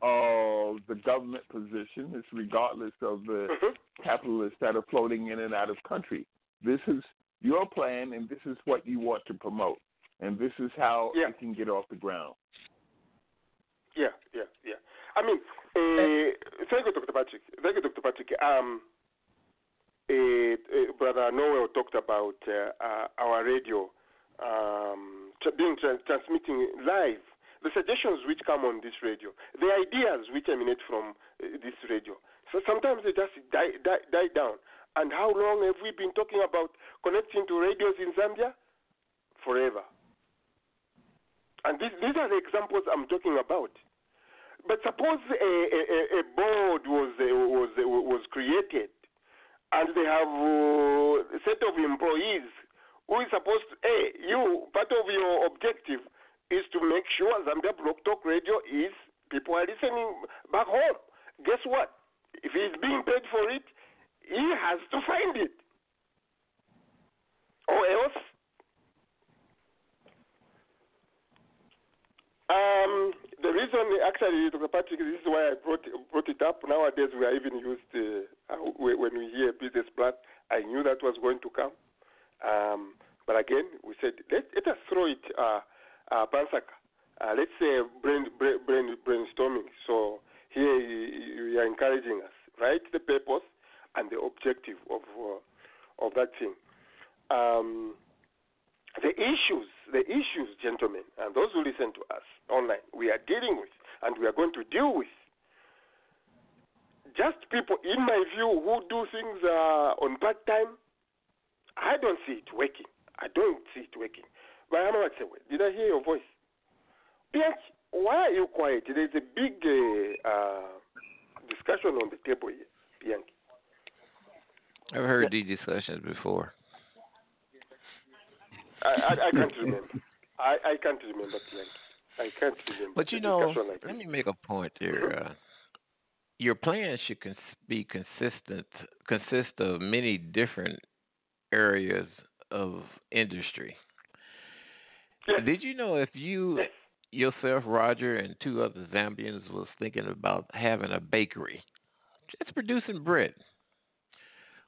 Speaker 8: of the government position. It's regardless of the
Speaker 3: Mhm.
Speaker 8: capitalists that are floating in and out of country. This is your plan, and this is what you want to promote, and this is how
Speaker 3: Yeah.
Speaker 8: it can get off the ground.
Speaker 3: Yeah, yeah, yeah. I mean, uh, thank you, Dr. Patrick. Thank you, Dr. Patrick. Um, uh, uh, Brother Noel talked about uh, uh, our radio um, being tra- transmitting live. The suggestions which come on this radio, the ideas which emanate from uh, this radio. So sometimes they just die, die, die down. And how long have we been talking about connecting to radios in Zambia? Forever. And these, these are the examples I'm talking about. But suppose a, a, a board was uh, was uh, was created, and they have uh, a set of employees who is supposed to. Hey, you part of your objective is to make sure Zambia Blog Talk Radio is people are listening back home. Guess what? If he's being paid for it, he has to find it, or else Um, the reason, actually, Dr. Patrick, this is why I brought brought it up. Nowadays, we are even used uh, when we hear business plan. I knew that was going to come, um, but again, we said let, let us throw it, uh, uh, Pansaka. Uh, let's say brain, brain, brain, brainstorming. So here you, you are encouraging us, write the purpose and the objective of uh, of that thing. Um, the issues, the issues, gentlemen, and those who listen to us online, we are dealing with and we are going to deal with. Just people, in my view, who do things uh, on part time, I don't see it working. I don't see it working. But I'm not saying, did I hear your voice? Bianchi, why are you quiet? There's a big uh, uh, discussion on the table here, Bianchi.
Speaker 9: I've heard these discussions before.
Speaker 3: I, I, I can't remember. I, I can't remember, Bianchi. I can't remember.
Speaker 9: But you know,
Speaker 3: like
Speaker 9: let me make a point here. Uh, your plan should cons- be consistent, consist of many different areas of industry. Did you know if you yourself, Roger, and two other Zambians was thinking about having a bakery, just producing bread?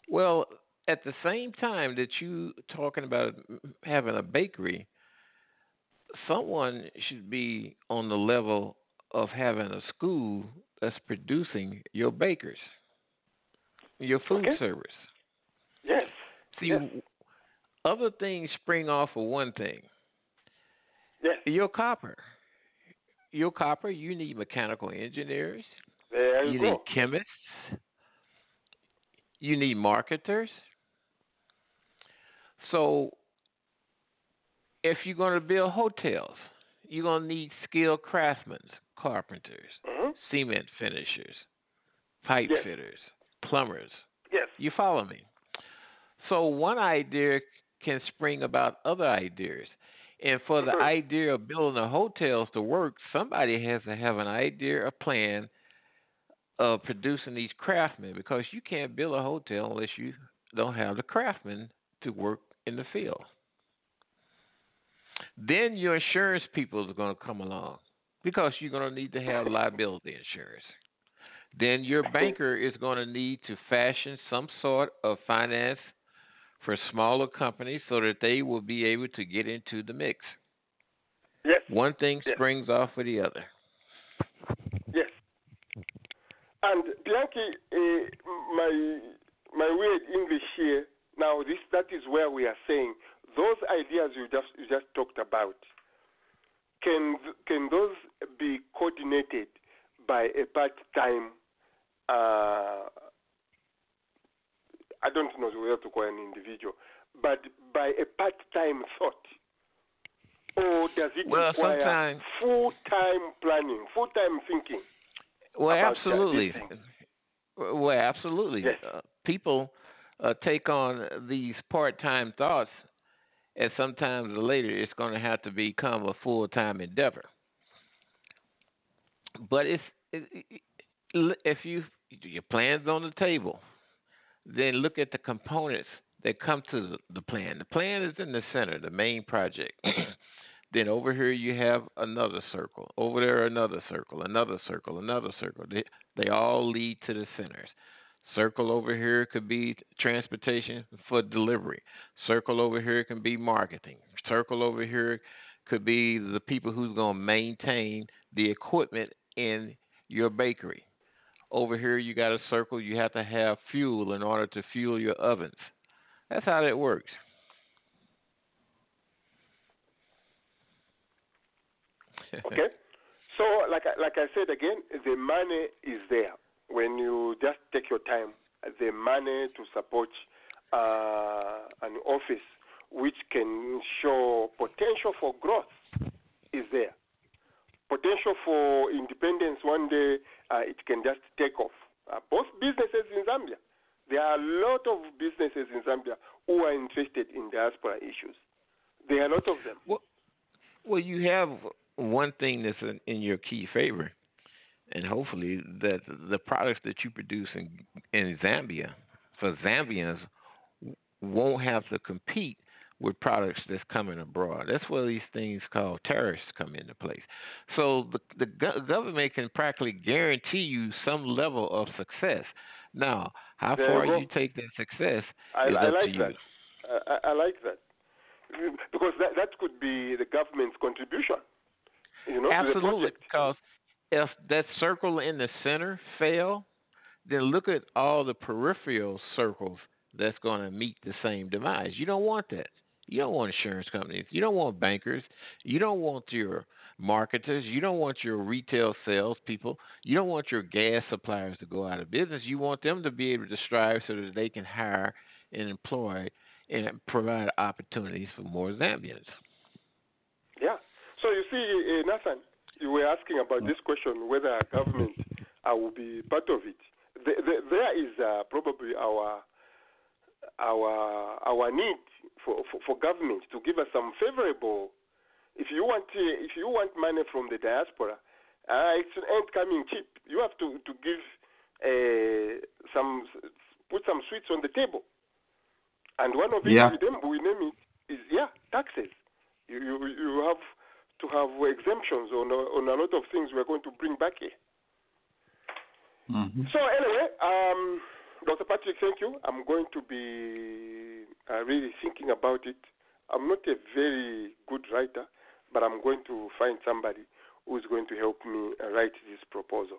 Speaker 9: Well, at the same time that you talking about having a bakery, someone should be on the level of having a school that's producing your bakers, your food
Speaker 3: Okay.
Speaker 9: service.
Speaker 3: Yes.
Speaker 9: See,
Speaker 3: yes.
Speaker 9: other things spring off of one thing.
Speaker 3: Yes.
Speaker 9: Your copper. Your copper, you need mechanical engineers.
Speaker 3: There you,
Speaker 9: you need chemists. You need marketers. So, if you're going to build hotels, you're going to need skilled craftsmen, carpenters,
Speaker 3: Mhm.
Speaker 9: cement finishers, pipe
Speaker 3: Yes.
Speaker 9: fitters, plumbers.
Speaker 3: Yes.
Speaker 9: You follow me? So, one idea can spring about other ideas. And for the idea of building the hotels to work, somebody has to have an idea, a plan of producing these craftsmen because you can't build a hotel unless you don't have the craftsmen to work in the field. Then your insurance people are going to come along because you're going to need to have liability insurance. Then your banker is going to need to fashion some sort of finance for smaller companies so that they will be able to get into the mix.
Speaker 3: Yes.
Speaker 9: One thing
Speaker 3: Yes.
Speaker 9: springs off of the other.
Speaker 3: Yes. And Bianchi, uh, my my weird English here. Now this that is where we are saying those ideas you just you just talked about. Can can those be coordinated by a part time? Uh, I don't know whether to call an individual, but by a part time thought. Or does it
Speaker 9: Well,
Speaker 3: require full time planning, full time thinking?
Speaker 9: Well, absolutely. Well, absolutely.
Speaker 3: Yes.
Speaker 9: Uh, people uh, take on these part-time thoughts, and sometimes later it's going to have to become a full-time endeavor. But it's it, it, if you your plans on the table, then look at the components that come to the, plan. The plan is in the center, the main project. (clears throat) Then over here you have another circle. Over there another circle, another circle, another circle. They, they all lead to the centers. Circle over here could be transportation for delivery. Circle over here can be marketing. Circle over here could be the people who's going to maintain the equipment in your bakery. Over here, you got a circle, you have to have fuel in order to fuel your ovens. That's how that works. (laughs)
Speaker 3: okay. So, like like I said again, the money is there when you just take your time. The money to support uh, an office which can show potential for growth is there. Potential for independence one day, uh, it can just take off. Uh, both businesses in Zambia, there are a lot of businesses in Zambia who are interested in diaspora issues. There are a lot of them.
Speaker 9: Well, well, you have one thing that's in, in your key favor, and hopefully that the products that you produce in in Zambia for Zambians won't have to compete with products that's coming abroad. That's where these things called tariffs come into place. So the the go- government can practically guarantee you some level of success. Now, how
Speaker 3: There
Speaker 9: far
Speaker 3: go.
Speaker 9: you take that success
Speaker 3: I,
Speaker 9: is
Speaker 3: I
Speaker 9: up
Speaker 3: like
Speaker 9: to you.
Speaker 3: that. I, I- I like that because that that could be the government's contribution. You know,
Speaker 9: Absolutely, because if that circle in the center fail, then look at all the peripheral circles that's going to meet the same demise. You don't want that. You don't want insurance companies. You don't want bankers. You don't want your marketers. You don't want your retail salespeople. You don't want your gas suppliers to go out of business. You want them to be able to strive so that they can hire and employ and provide opportunities for more Zambians.
Speaker 3: Yeah. So you see, uh, Nathan, you were asking about this question whether our government uh, will be part of it. The, the, there is uh, probably our our our need for, for, for government to give us some favorable. If you want uh, if you want money from the diaspora, uh, it ain't coming cheap. You have to to give uh, some put some sweets on the table, and one of it
Speaker 7: Yeah.
Speaker 3: we name, we name it is yeah taxes. You you you have to have exemptions on a- on a lot of things we're going to bring back here.
Speaker 7: Mhm.
Speaker 3: So anyway, um, Dr. Patrick, thank you. I'm going to be uh, really thinking about it. I'm not a very good writer, but I'm going to find somebody who's going to help me write this proposal.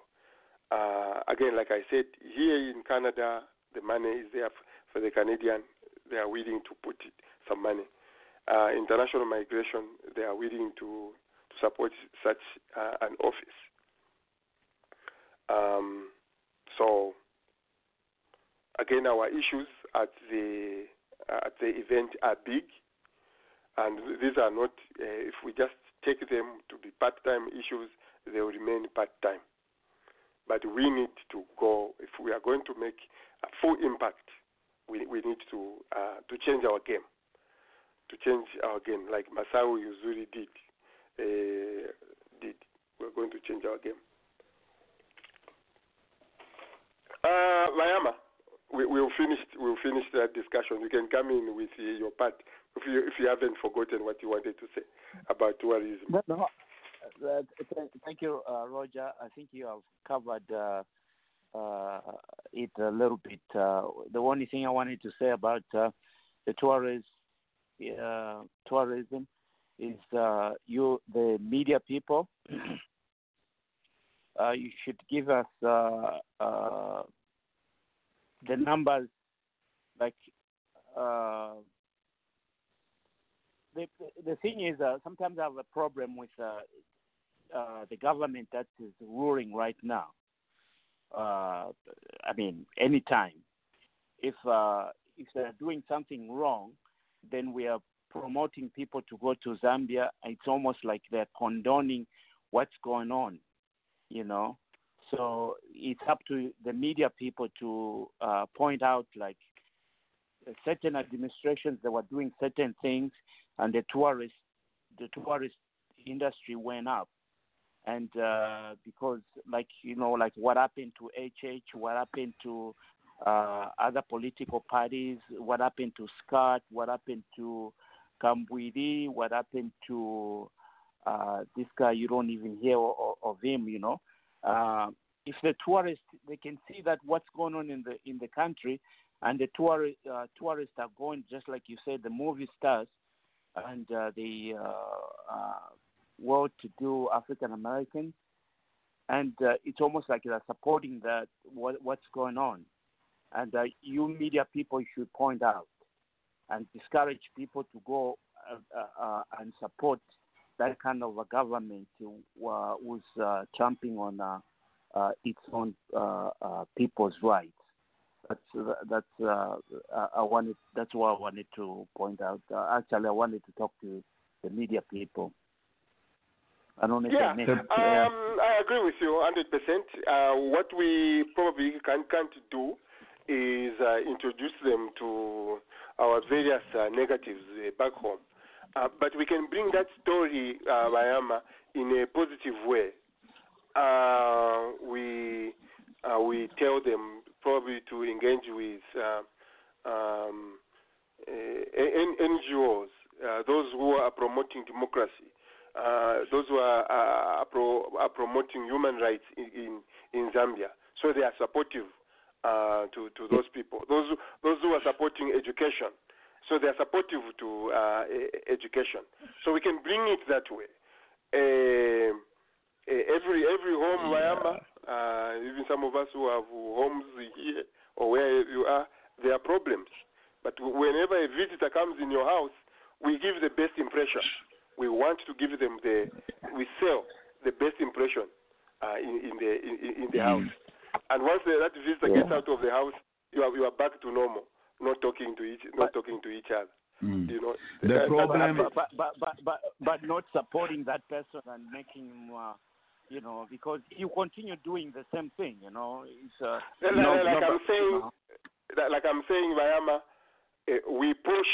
Speaker 3: Uh, again, like I said, here in Canada, the money is there for the Canadian. They are willing to put it, some money. Uh, international migration, they are willing to, to support such uh, an office. Um, so again, our issues at the at the event are big, and these are not. Uh, if we just take them to be part-time issues, they will remain part-time. But we need to go. If we are going to make a full impact, we we need to uh, to change our game. To change our game, like Masao Yuzuri did. Uh, did. We're going to change our game. Uh, we, we'll finish. We'll finish that discussion. You can come in with your part if you if you haven't forgotten what you wanted to say about tourism.
Speaker 6: No, no. Uh, th- thank you, uh, Roger. I think you have covered uh, uh, it a little bit. Uh, the only thing I wanted to say about uh, the tourist, tourism is you, the media people, (clears throat) you should give us the numbers, like. Uh, the the thing is, uh, sometimes I have a problem with uh, uh, the government that is ruling right now. Uh, I mean, anytime, if uh, if they're doing something wrong, then we are promoting people to go to Zambia. It's almost like they're condoning what's going on, you know. So it's up to the media people to uh, point out like certain administrations that were doing certain things, and the tourist the tourist industry went up. And uh, because, like you know, like what happened to HH, what happened to uh, other political parties, what happened to Scott, what happened to Kambwili, what happened to uh, this guy you don't even hear of, of him. You know, uh, if the tourists they can see that what's going on in the in the country, and the tourist uh, tourists are going just like you said, the movie stars, and uh, the uh, uh, well-to-do African Americans, and uh, it's almost like they're supporting that what, what's going on, and you media people should point out and discourage people to go and support that kind of a government uh, who's uh, champing on uh, uh, its own uh, uh, people's rights. That's that's uh, uh, I wanted. That's what I wanted to point out. Uh, actually, I wanted to talk to the media people. I don't know
Speaker 3: Yeah,
Speaker 6: I
Speaker 3: um. I agree with you 100%. Uh, what we probably can, can't do is uh, introduce them to our various uh, negatives uh, back home. Uh, but we can bring that story, uh, Bayama, in a positive way. Uh, we uh, we tell them probably to engage with uh, um, uh, NGOs, those who are promoting democracy, uh, those who are, pro- are promoting human rights in, in, in Zambia. So they are supportive uh, to, to those people. Those, those who are supporting education. So they are supportive to uh, education. So we can bring it that way. Uh, every every home, Mayama, uh, even some of us who have homes here or where you are, there are problems. But whenever a visitor comes in your house, we give the best impression. We want to give them the, we sell the best impression uh, in, in the in, in the house. And once the, that visitor gets out of the house, you are you are back to normal, not talking to each not talking to each other.
Speaker 7: Mm.
Speaker 3: You know,
Speaker 7: The
Speaker 3: that- that-
Speaker 7: problem-
Speaker 6: but, but, but, but, but, but not supporting that person and making him, uh, you know, because you continue doing the same thing, you know. It's, uh,
Speaker 3: Like,
Speaker 6: no-
Speaker 3: like
Speaker 6: no-
Speaker 3: I'm saying,
Speaker 6: you know.
Speaker 3: like I'm saying, Bayama, uh, we push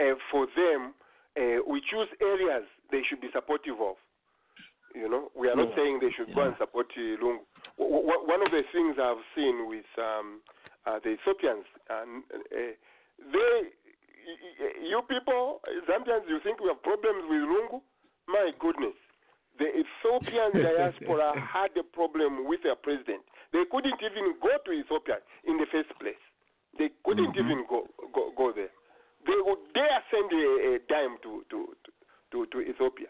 Speaker 3: uh, for them. Uh, we choose areas they should be supportive of. You know, we are not
Speaker 6: Yeah.
Speaker 3: saying they should go and support Lungu. W- w- one of the things I've seen with um, uh, the Ethiopians, and uh, they, you people, Zambians, you think we have problems with Lungu? My goodness. The Ethiopian (laughs) diaspora had a problem with their president. They couldn't even go to Ethiopia in the first place. They couldn't even go, go go there. They would dare send a, a dime to, to, to, to Ethiopia.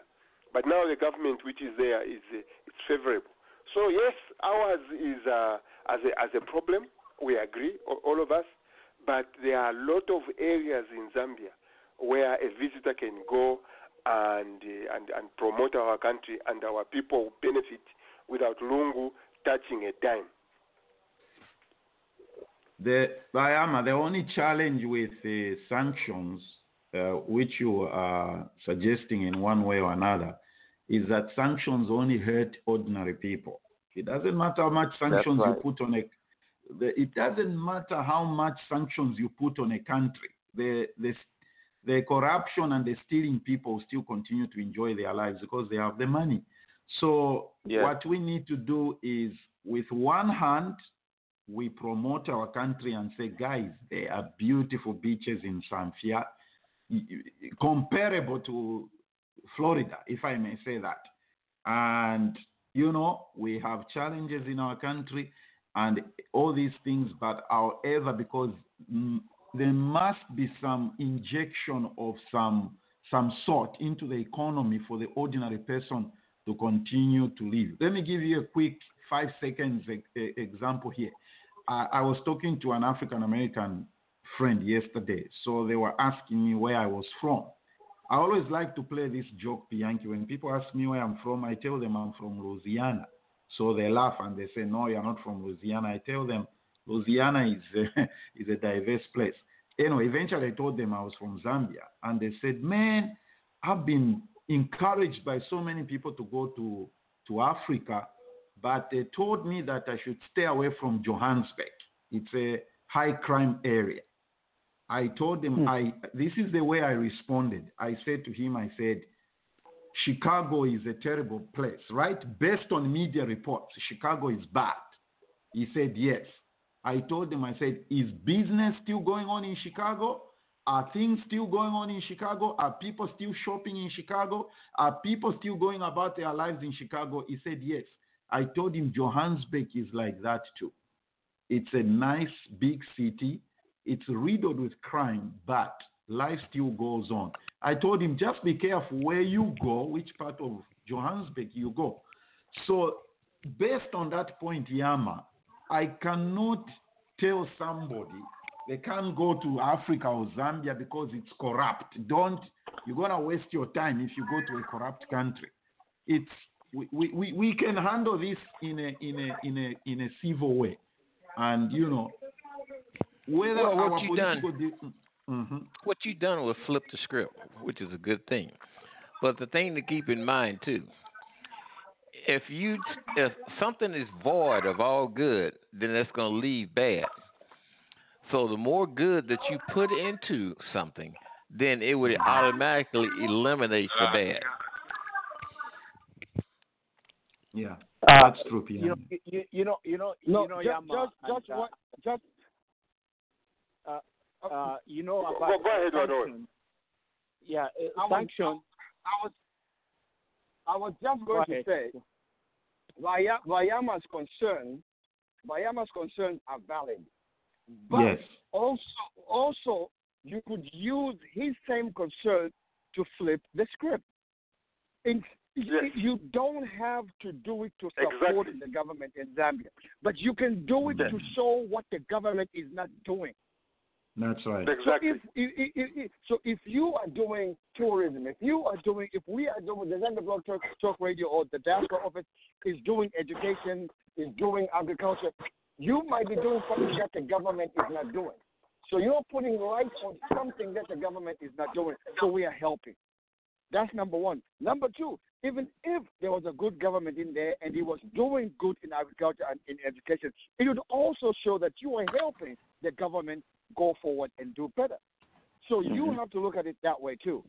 Speaker 3: But now the government which is there is uh, it's favorable. So yes, ours is uh, as a as a problem. We agree, a- all of us. But there are a lot of areas in Zambia where a visitor can go and uh, and and promote our country and our people benefit without Lungu touching a dime.
Speaker 7: The Bayama, the only challenge with the sanctions, uh, which you are suggesting in one way or another, is that sanctions only hurt ordinary people. It doesn't matter how much sanctions
Speaker 6: right.
Speaker 7: you put on a. The, it doesn't matter how much sanctions you put on a country. The the the corruption and the stealing people still continue to enjoy their lives because they have the money. So
Speaker 6: Yes.
Speaker 7: what we need to do is, with one hand, we promote our country and say, guys, there are beautiful beaches in Samfya, comparable to Florida, if I may say that. And, you know, we have challenges in our country and all these things, but however, because mm, there must be some injection of some some sort into the economy for the ordinary person to continue to live. Let me give you a quick five seconds example here. I, I was talking to an African American friend yesterday, so they were asking me where I was from. I always like to play this joke, Bianchi. When people ask me where I'm from, I tell them I'm from Louisiana. So they laugh and they say, "No, you're not from Louisiana." I tell them Louisiana is a, (laughs) is a diverse place. Anyway, eventually I told them I was from Zambia, and they said, "Man, I've been encouraged by so many people to go to to Africa, but they told me that I should stay away from Johannesburg. It's a high crime area." I told him hmm. I this is the way I responded. I said to him, I said, Chicago is a terrible place, right? Based on media reports, Chicago is bad. He said yes. I told him, I said, is business still going on in Chicago? Are things still going on in Chicago? Are people still shopping in Chicago? Are people still going about their lives in Chicago? He said, Yes. I told him Johannesburg is like that too. It's a nice big city. It's riddled with crime, but life still goes on. I told him, just be careful where you go, which part of Johannesburg you go. So, based on that point, Yama, I cannot tell somebody they can't go to Africa or Zambia because it's corrupt. Don't, you're going to waste your time if you go to a corrupt country. It's, we, we, we can handle this in a, in a, in a, in a civil way. And, you know, whether
Speaker 9: Well, what
Speaker 7: our
Speaker 9: you done-
Speaker 7: political di- Mhm.
Speaker 9: what you done was flip the script, which is a good thing. But the thing to keep in mind too, if you if something is void of all good, then that's going to leave bad. So the more good that you put into something, then it would automatically eliminate the bad.
Speaker 7: Yeah,
Speaker 6: Uh,
Speaker 7: that's true,
Speaker 6: You know, you, you know, you know,
Speaker 11: No,
Speaker 6: you know,
Speaker 11: just,
Speaker 6: Yama,
Speaker 11: just, just
Speaker 6: uh,
Speaker 11: what, just.
Speaker 6: Uh, you know about
Speaker 3: go- go ahead,
Speaker 6: sanction. Yeah, uh,
Speaker 11: I was-
Speaker 6: sanction.
Speaker 11: I was, I was just
Speaker 6: Go
Speaker 11: going to
Speaker 6: ahead.
Speaker 11: say, Vaya- Vayama's concern, Vayama's concerns are valid, but
Speaker 7: Yes.
Speaker 11: also, also, you could use his same concern to flip the script. In,
Speaker 3: Yes.
Speaker 11: You don't have to do it to support
Speaker 3: Exactly.
Speaker 11: the government in Zambia, but you can do it
Speaker 7: Yes.
Speaker 11: to show what the government is not doing.
Speaker 7: That's right.
Speaker 3: Exactly.
Speaker 11: So if, if, if, if so if you are doing tourism, if you are doing, if we are doing the Zambia Blog Talk, Talk Radio or the diaspora office is doing education, is doing agriculture, you might be doing something that the government is not doing. So you're putting light on something that the government is not doing. So we are helping. That's number one. Number two, even if there was a good government in there and he was doing good in agriculture and in education, it would also show that you are helping the government go forward and do better. So you have to look at it that way too.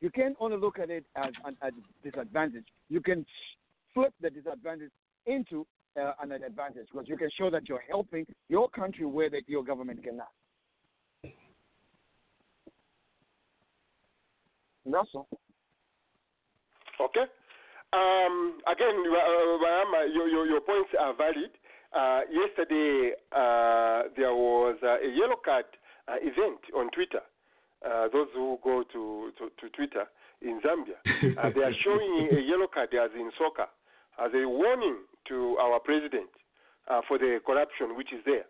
Speaker 11: You can't only look at it as an as a disadvantage. You can flip the disadvantage into uh, an advantage because you can show that you're helping your country where that your government cannot. That's all.
Speaker 3: Okay. Um, again, uh, your, your, your points are valid. Uh, yesterday, uh, there was uh, a yellow card uh, event on Twitter. Uh, those who go to, to, to Twitter in Zambia, (laughs) uh, they are showing a yellow card as in soccer, as a warning to our president uh, for the corruption which is there.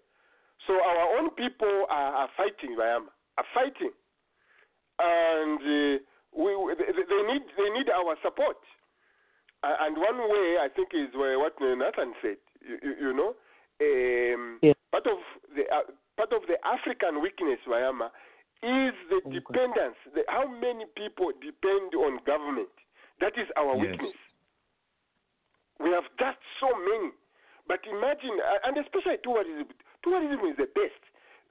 Speaker 3: So our own people are, are fighting, Wayama, are fighting, and uh, we, they, need they need our support. And one way I think is what Nathan said. You, you, you know, um,
Speaker 6: Yeah.
Speaker 3: part of the uh, part of the African weakness, Wayama, is the
Speaker 6: Okay.
Speaker 3: dependence. The, how many people depend on government? That is our
Speaker 7: Yes.
Speaker 3: weakness. We have just so many. But imagine, uh, and especially tourism, tourism is the best.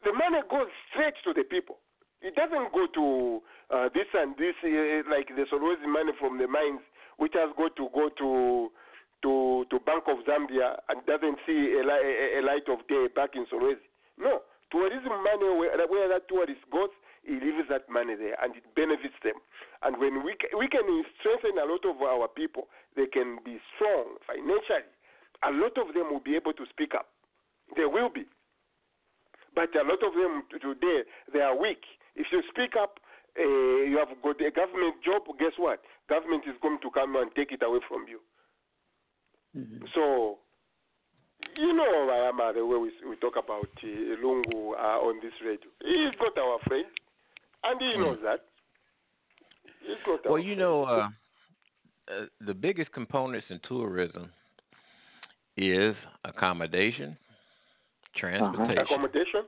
Speaker 3: The money goes straight to the people. It doesn't go to uh, this and this, uh, like the Solwezi money from the mines, which has got to go to to to Bank of Zambia and doesn't see a, a light of day back in Solwezi. No, tourism money, where, where that tourist goes, he leaves that money there and it benefits them. And when we, we can strengthen a lot of our people, they can be strong financially. A lot of them will be able to speak up. They will be. But a lot of them today, they are weak. If you speak up, uh, you have got a government job, guess what? Government is going to come and take it away from you. So, you know, Rayama, the way we, we talk about uh, Lungu uh, on this radio. He's not our friend, and he knows that. He's not our
Speaker 9: Well, you know, uh, uh, the biggest components in tourism is accommodation, transportation,
Speaker 3: accommodation.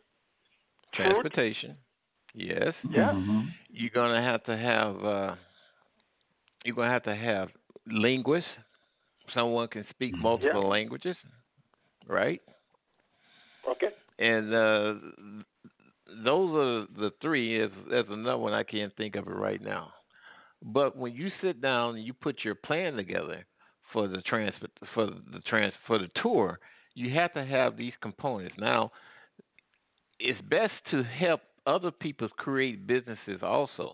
Speaker 9: transportation. Yes.
Speaker 3: Yeah.
Speaker 7: Mhm.
Speaker 9: You're gonna have to have uh, you're gonna have to have linguists. Someone can speak multiple languages, right?
Speaker 3: Okay.
Speaker 9: And uh, those are the three. There's, there's another one I can't think of it right now. But when you sit down and you put your plan together for the transport for the trans for the tour, you have to have these components. Now, it's best to help other people create businesses also.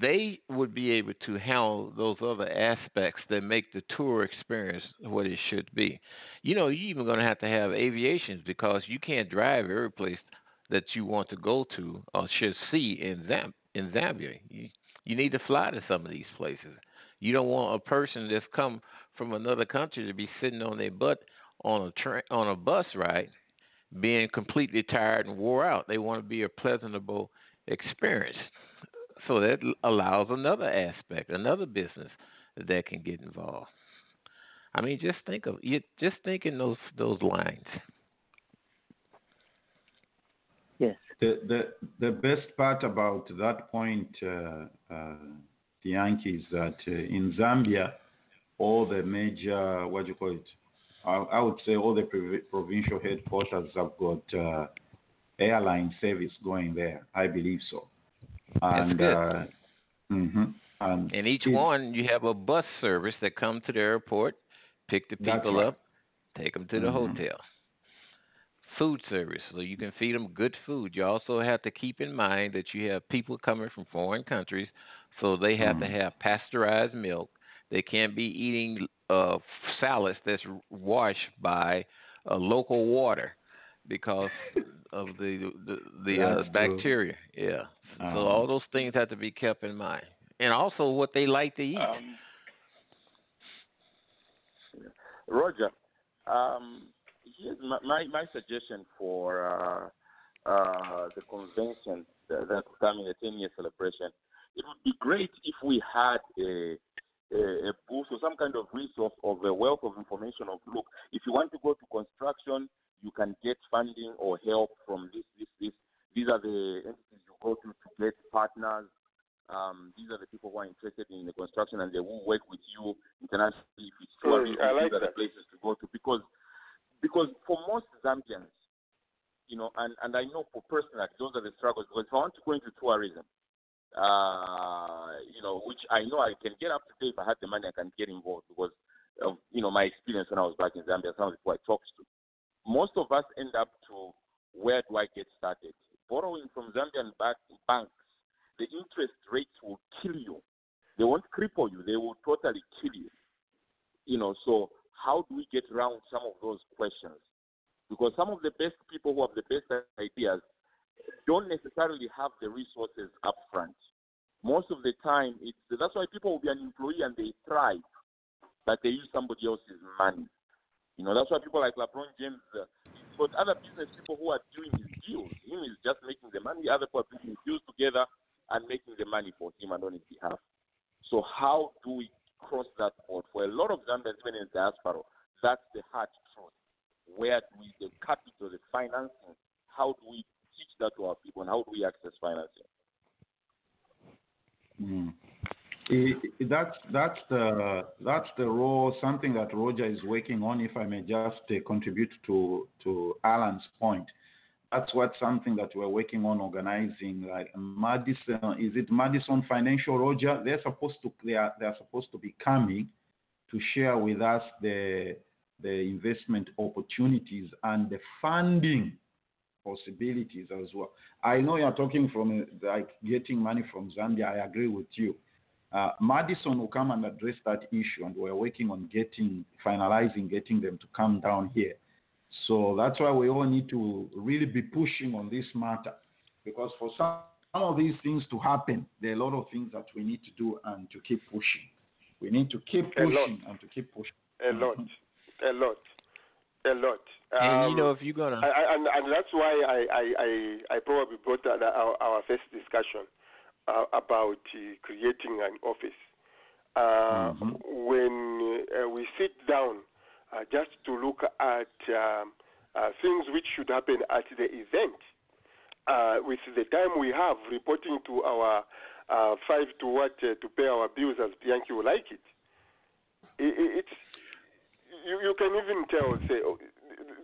Speaker 9: They would be able to handle those other aspects that make the tour experience what it should be. You know, you're even going to have to have aviations because you can't drive every place that you want to go to or should see in Zam- in Zambia. You, you need to fly to some of these places. You don't want a person that's come from another country to be sitting on their butt on a train on a bus ride, being completely tired and wore out. They want to be a pleasantable experience. So that allows another aspect, another business that can get involved. I mean, just think of you. Just think in those those lines.
Speaker 6: Yes.
Speaker 7: The the the best part about that point, uh, uh, the Yankees, that uh, in Zambia, all the major what do you call it? I, I would say all the prov- provincial headquarters have got uh, airline service going there. I believe so. And
Speaker 9: good.
Speaker 7: uh, mhm. and
Speaker 9: In each
Speaker 7: it-
Speaker 9: one, you have a bus service that come to the airport, pick the people
Speaker 7: right.
Speaker 9: up, take them to the
Speaker 7: Mhm.
Speaker 9: hotel. Food service, so you can feed them good food. You also have to keep in mind that you have people coming from foreign countries, so they have to
Speaker 7: Mhm.
Speaker 9: have pasteurized milk. They can't be eating uh, salads that's washed by uh, local water because of the the, the uh,
Speaker 7: That's true.
Speaker 9: bacteria. Yeah. So
Speaker 7: Um,
Speaker 9: all those things have to be kept in mind, and also what they like to eat.
Speaker 10: Um, Roger, um, here's my, my, my suggestion for uh, uh, the convention that, that's coming, the 10 year celebration. It would be great if we had a, a, a booth or some kind of resource of a wealth of information of look, if you want to go to construction, you can get funding or help from this, this, this. These are the entities you go to to get partners. Um, these are the people who are interested in the construction and they will work with you internationally if it's
Speaker 3: Mm,
Speaker 10: tourism.
Speaker 3: I like
Speaker 10: these are the places to go to because because for most Zambians, you know, and, and I know for personally those are the struggles because if I want to go into tourism, uh, you know, which I know I can get up to date if I had the money, I can get involved because of you know my experience when I was back in Zambia, some of the people I talked to. Most of us end up to where do I get started? Borrowing from Zambian banks, the interest rates will kill you. They won't cripple you. They will totally kill you. You know, so how do we get around some of those questions? Because some of the best people who have the best ideas don't necessarily have the resources up front. Most of the time, it's that's why people will be an employee and they thrive, but they use somebody else's money. You know, that's why people like LeBron James, uh, but other business people who are doing his deals, him is just making the money. Other people are putting deals together and making the money for him and on his behalf. So how do we cross that board? For a lot of Zambians, even in diaspora, that's the hard truth. Where do we, the capital, the financing, how do we teach that to our people and how do we access financing?
Speaker 7: Mm. I- I- that's that's the that's the role something that Roger is working on. If I may just uh, contribute to to Alan's point, that's what something that we're working on organizing. Like Madison, is it Madison Financial Roger? They're supposed to they are they are supposed to be coming to share with us the the investment opportunities and the funding possibilities as well. I know you're talking from like getting money from Zambia. I agree with you. Uh, Madison will come and address that issue, and we're working on getting, finalizing, getting them to come down here. So that's why we all need to really be pushing on this matter, because for some, some of these things to happen, there are a lot of things that we need to do and to keep pushing. We need to keep
Speaker 3: A lot.
Speaker 7: pushing and to keep pushing.
Speaker 3: A lot, a lot, a lot.
Speaker 9: and you
Speaker 3: Um,
Speaker 9: know, if you're gonna,
Speaker 3: I, I, and, and that's why I, I, I, I probably brought that, our, our first discussion uh, about uh, creating an office. Uh,
Speaker 7: Mhm.
Speaker 3: When uh, we sit down uh, just to look at um, uh, things which should happen at the event, uh, with the time we have reporting to our uh, five to what uh, to pay our bills as Bianchi would like it. it, it it's you, you can even tell say oh,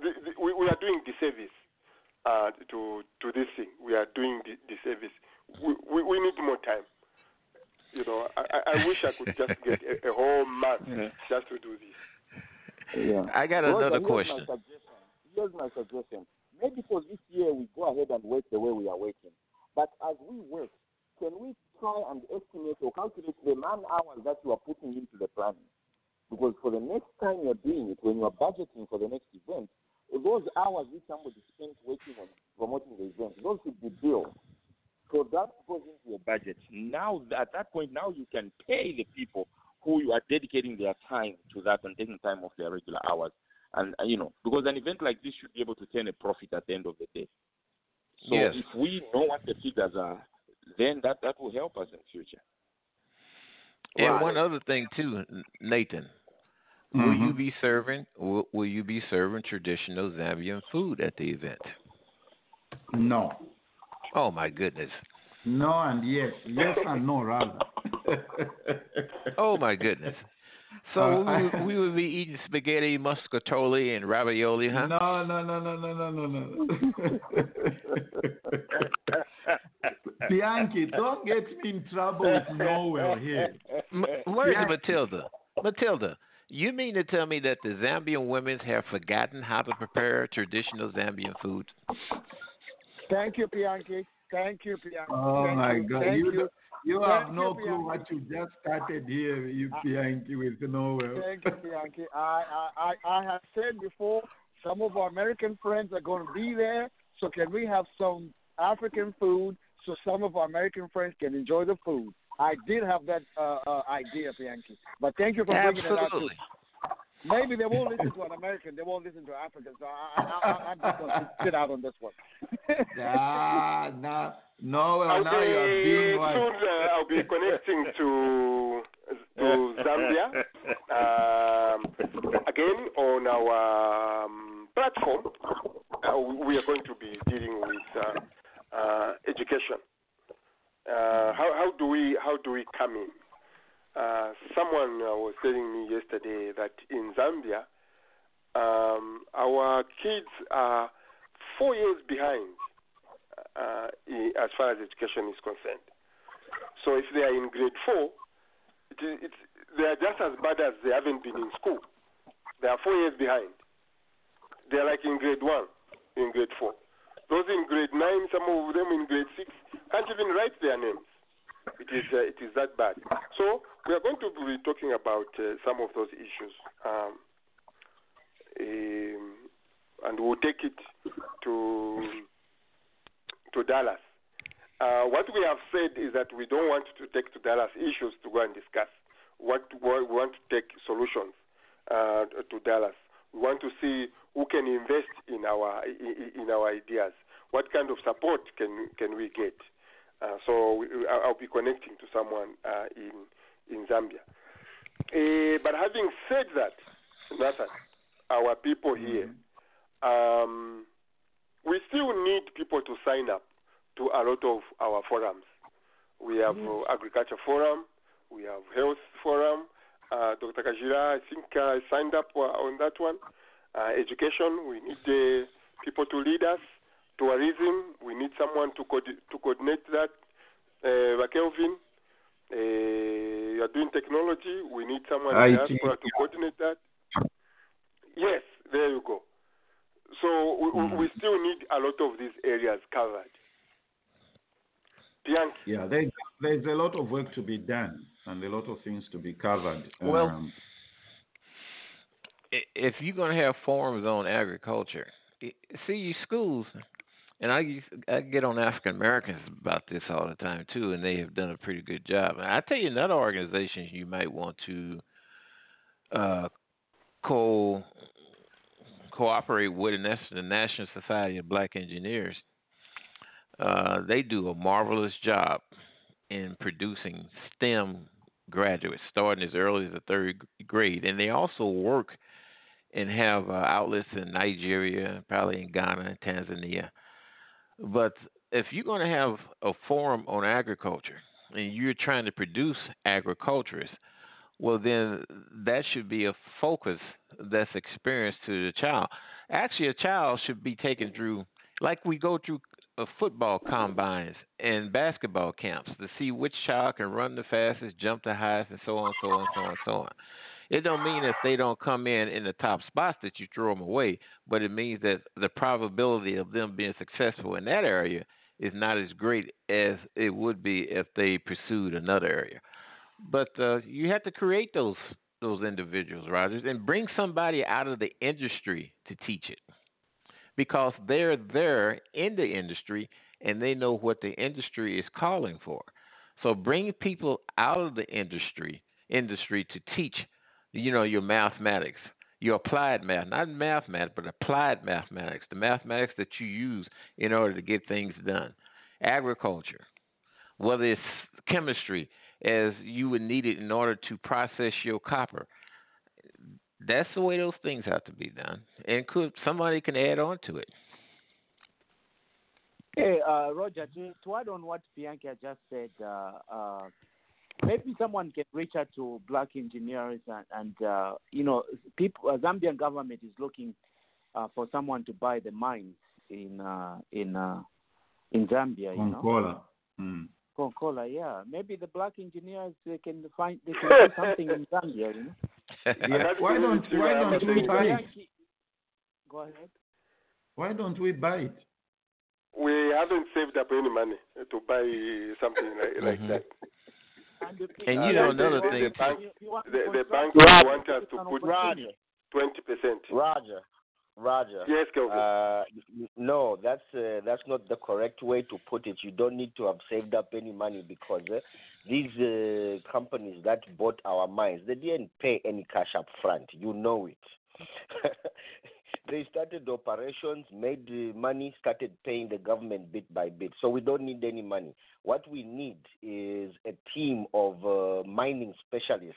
Speaker 3: the, the, we, we are doing disservice uh, to to this thing. We are doing the disservice. We, we we need more time. You know, I, I I wish I could just get a, a whole month
Speaker 6: Yeah.
Speaker 3: just to do this.
Speaker 10: Yeah.
Speaker 9: I got
Speaker 10: Roger,
Speaker 9: another
Speaker 10: here's
Speaker 9: question.
Speaker 10: My suggestion. Here's my suggestion. maybe for this year we go ahead and work the way we are working. But as we work, can we try and estimate or calculate the man hours that you are putting into the planning? Because for the next time you're doing it, when you're budgeting for the next event, those hours which somebody spent working on promoting the event, those should be billed. So that goes into your budget. Now, at that point, now you can pay the people who you are dedicating their time to that and taking time off their regular hours. And, uh, you know, because an event like this should be able to turn a profit at the end of the day. So
Speaker 9: Yes.
Speaker 10: if we know what the figures are, then that, that will help us in the future.
Speaker 9: And
Speaker 10: Right.
Speaker 9: one other thing too, Nathan. Will
Speaker 7: Mm-hmm.
Speaker 9: you be serving? Will, will you be serving traditional Zambian food at the event?
Speaker 7: No.
Speaker 9: Oh my goodness!
Speaker 7: No and yes. Yes and no, rather. (laughs)
Speaker 9: Oh my goodness! So
Speaker 7: Uh,
Speaker 9: we, (laughs) we would be eating spaghetti, muscatoli, and ravioli, huh?
Speaker 7: No, no, no, no, no, no, no, no. (laughs) Bianchi, don't get me in trouble with Noel here.
Speaker 9: M- where's
Speaker 7: Yeah.
Speaker 9: Matilda? Matilda, you mean to tell me that the Zambian women have forgotten how to prepare traditional Zambian food?
Speaker 11: Thank you, Bianchi. Thank you, Bianchi.
Speaker 7: Oh
Speaker 11: Thank
Speaker 7: my
Speaker 11: you.
Speaker 7: God,
Speaker 11: Thank
Speaker 7: you
Speaker 11: you.
Speaker 7: you
Speaker 11: Thank
Speaker 7: have no
Speaker 11: you,
Speaker 7: clue what you just started here, you Bianchi with Noel.
Speaker 11: Thank you, Bianchi. I, I, I, I have said before, some of our American friends are going to be there. So can we have some African food so some of our American friends can enjoy the food? I did have that uh, uh, idea, Bianchi. But thank you for bringing it out. Too.
Speaker 9: Absolutely.
Speaker 11: Maybe they won't listen to an American. They won't listen to Africans. So I, I, I, I'm just going to sit out on this one. (laughs)
Speaker 7: Ah, no, Noel,
Speaker 3: I'll
Speaker 7: now you are
Speaker 3: be
Speaker 7: being what?
Speaker 3: soon. Uh, I'll be connecting to to Zambia um, again on our um, platform. Uh, we are going to be dealing with uh, uh, education. Uh, how how do we how do we come in? Uh, someone uh, was telling me yesterday that in Zambia, um, our kids are four years behind uh, as far as education is concerned. So if they are in grade four, they are just as bad as they haven't been in school. They are four years behind. They are like in grade one, in grade four. Those in grade nine, some of them in grade six, can't even write their names. It is uh, it is that bad. So we are going to be talking about uh, some of those issues, um, um, and we'll take it to to Dallas. Uh, what we have said is that we don't want to take to Dallas issues to go and discuss. What we want to take solutions uh, to Dallas. We want to see who can invest in our in in our ideas. What kind of support can can we get? Uh, so we, I- I'll be connecting to someone uh, in in Zambia. Uh, but having said that, Nathan, our people here, um, we still need people to sign up to a lot of our forums. We have uh, agriculture forum, we have health forum. Uh, Dr. Kajira, I think uh, signed up uh, on that one. Uh, education, we need uh, people to lead us. Tourism, we need someone to co- to coordinate that. Uh, Kelvin, uh, you are doing technology. We need someone in
Speaker 7: IT.
Speaker 3: diaspora to coordinate that. Yes, there you go. So we, we- we still need a lot of these areas covered. Bianchi.
Speaker 7: Yeah, there's there's a lot of work to be done and a lot of things to be covered.
Speaker 9: Well,
Speaker 7: Um,
Speaker 9: if you're going to have forums on agriculture, i- see schools, and I I get on African Americans about this all the time too, and they have done a pretty good job. And I tell you, another organization you might want to uh, co cooperate with, and that's the National Society of Black Engineers. Uh, they do a marvelous job in producing STEM graduates, starting as early as the third grade, and they also work and have uh, outlets in Nigeria, probably in Ghana and Tanzania. But if you're going to have a forum on agriculture and you're trying to produce agriculturists, well, then that should be a focus that's experienced to the child. Actually, a child should be taken through, like we go through uh, football combines and basketball camps to see which child can run the fastest, jump the highest, and so on, so on, so on, so on. It don't mean if they don't come in in the top spots that you throw them away, but it means that the probability of them being successful in that area is not as great as it would be if they pursued another area. But uh, you have to create those those individuals, Rogers, and bring somebody out of the industry to teach it, because they're there in the industry and they know what the industry is calling for. So bring people out of the industry industry to teach, you know, your mathematics, your applied math, not mathematics, but applied mathematics, the mathematics that you use in order to get things done. Agriculture, whether it's chemistry, as you would need it in order to process your copper. That's the way those things have to be done, and could somebody can add on to it.
Speaker 6: Hey, uh, Roger, to, to add on what Bianca just said, uh, uh, maybe someone can reach out to black engineers and, and uh, you know, people. Uh, Zambian government is looking uh, for someone to buy the mines in uh, in uh, in Zambia. You know,
Speaker 7: Mm.
Speaker 6: Konkola, yeah. Maybe the black engineers they can find they can do something in Zambia. You know. (laughs)
Speaker 7: Yeah, why don't why don't we buy it?
Speaker 6: Go ahead.
Speaker 7: Why don't we buy it?
Speaker 3: We haven't saved up any money to buy something like, like
Speaker 9: Mhm.
Speaker 3: that.
Speaker 9: And you know
Speaker 3: the-
Speaker 9: another
Speaker 3: the,
Speaker 9: thing
Speaker 3: the bank, the, the bank
Speaker 10: Roger.
Speaker 3: want us to put
Speaker 10: Roger.
Speaker 3: twenty percent.
Speaker 5: Roger, Roger.
Speaker 3: Yes, Kelvin.
Speaker 5: Uh, no, that's uh, that's not the correct way to put it. You don't need to have saved up any money because uh, these uh, companies that bought our mines, they didn't pay any cash up front. You know it. (laughs) they started operations, made money, started paying the government bit by bit. So we don't need any money. What we need is a team of uh, mining specialists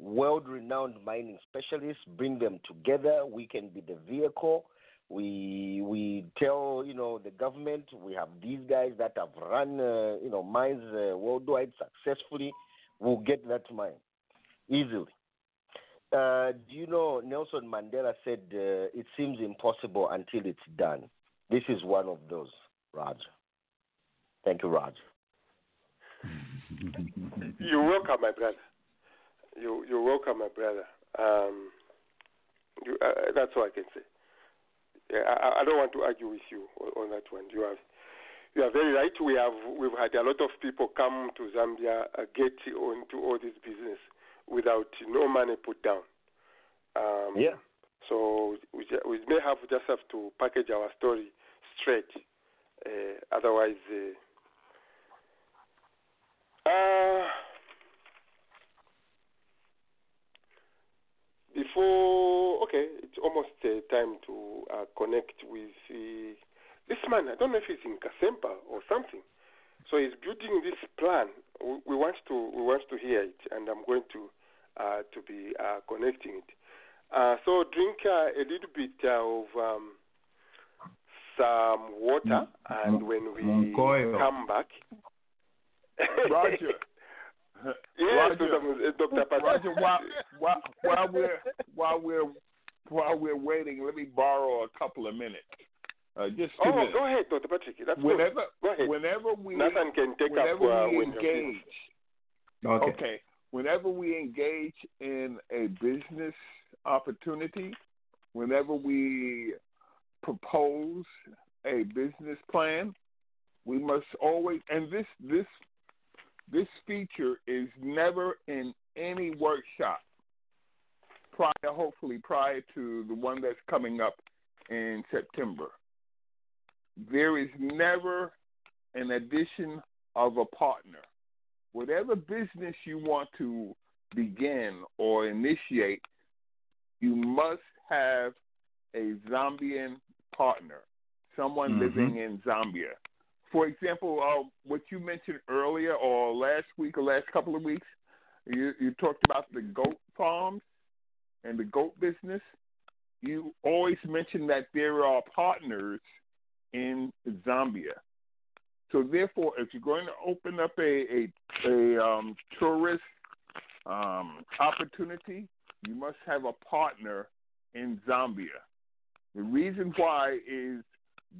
Speaker 5: world renowned mining specialists, bring them together. We can be the vehicle. We we tell you know the government we have these guys that have run uh, you know mines uh, worldwide successfully. We'll get that mine easily. Uh, do you know Nelson Mandela said uh, it seems impossible until it's done. This is one of those, Roger. Thank you, Roger. (laughs)
Speaker 3: You're welcome, my brother. You you're welcome, my brother. Um, you, uh, that's all I can say. Yeah, I, I don't want to argue with you on, on that one. You have you are very right. We have we've had a lot of people come to Zambia uh, get onto all this business without no money put down. Um,
Speaker 5: Yeah.
Speaker 3: So we, we may have just have to package our story straight. Uh, otherwise, uh, uh, before okay, it's almost uh, time to uh, connect with this man. I don't know if he's in Kasempa or something. So he's building this plan. We, we want to we want to hear it, and I'm going to uh, to be uh, connecting it. Uh, so drink uh, a little bit of um, some water, and when we
Speaker 7: Moncoyo.
Speaker 3: come back, (laughs)
Speaker 8: Roger. (laughs)
Speaker 3: yes,
Speaker 8: Roger.
Speaker 3: uh, Dr. Patrick.
Speaker 8: Roger, while, (laughs) while, while we're while we're while we're waiting, let me borrow a couple of minutes. Uh, just two
Speaker 3: Oh,
Speaker 8: minutes.
Speaker 3: go ahead, Dr. Patrick. That's
Speaker 8: whenever
Speaker 3: good. Go ahead.
Speaker 8: whenever we
Speaker 3: Nathan can take up
Speaker 8: whenever
Speaker 3: uh,
Speaker 8: we
Speaker 3: when
Speaker 8: engage.
Speaker 7: Okay.
Speaker 8: okay, whenever we engage in a business opportunity, whenever we propose a business plan, we must always and this this this feature is never in any workshop prior hopefully prior to the one that's coming up in September. There is never an addition of a partner. Whatever business you want to begin or initiate, you must have a Zambian partner, someone
Speaker 7: Mhm.
Speaker 8: living in Zambia. For example, uh, what you mentioned earlier or last week or last couple of weeks, you, you talked about the goat farms and the goat business. You always mention that there are partners in Zambia. So therefore, if you're going to open up a a, a um, tourist um, opportunity, you must have a partner in Zambia. The reason why is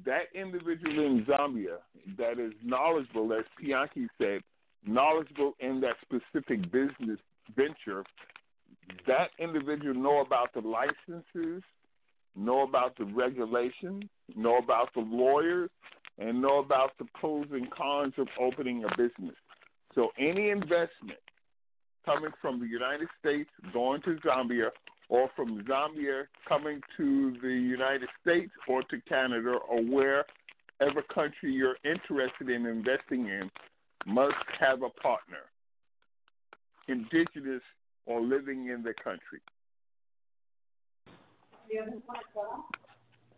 Speaker 8: that individual in Zambia that is knowledgeable, as Pianki said, knowledgeable in that specific business venture, that individual know about the licenses, know about the regulations, know about the lawyers, and know about the pros and cons of opening a business. So any investment coming from the United States going to Zambia or from Zambia coming to the United States or to Canada or wherever country you're interested in investing in must have a partner, indigenous or living in the country.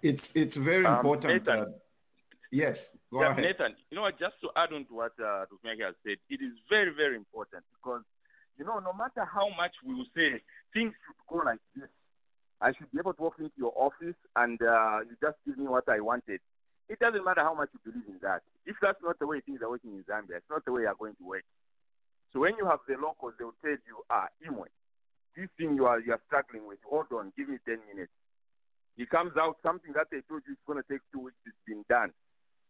Speaker 7: It's it's very
Speaker 10: Um,
Speaker 7: important.
Speaker 10: Nathan.
Speaker 7: that- yes, go
Speaker 10: Yeah,
Speaker 7: ahead.
Speaker 10: Nathan, you know what, just to add on to what uh, Dusmeke has said, it is very, very important because, you know, no matter how much we will say things should go like this, I should be able to walk into your office and uh, you just give me what I wanted. It doesn't matter how much you believe in that. If that's not the way things are working in Zambia, it's not the way you're going to work. So when you have the locals, they will tell you, ah, Imwe, this thing you are you are struggling with, hold on, give me 10 minutes. It comes out something that they told you is going to take two weeks, it's been done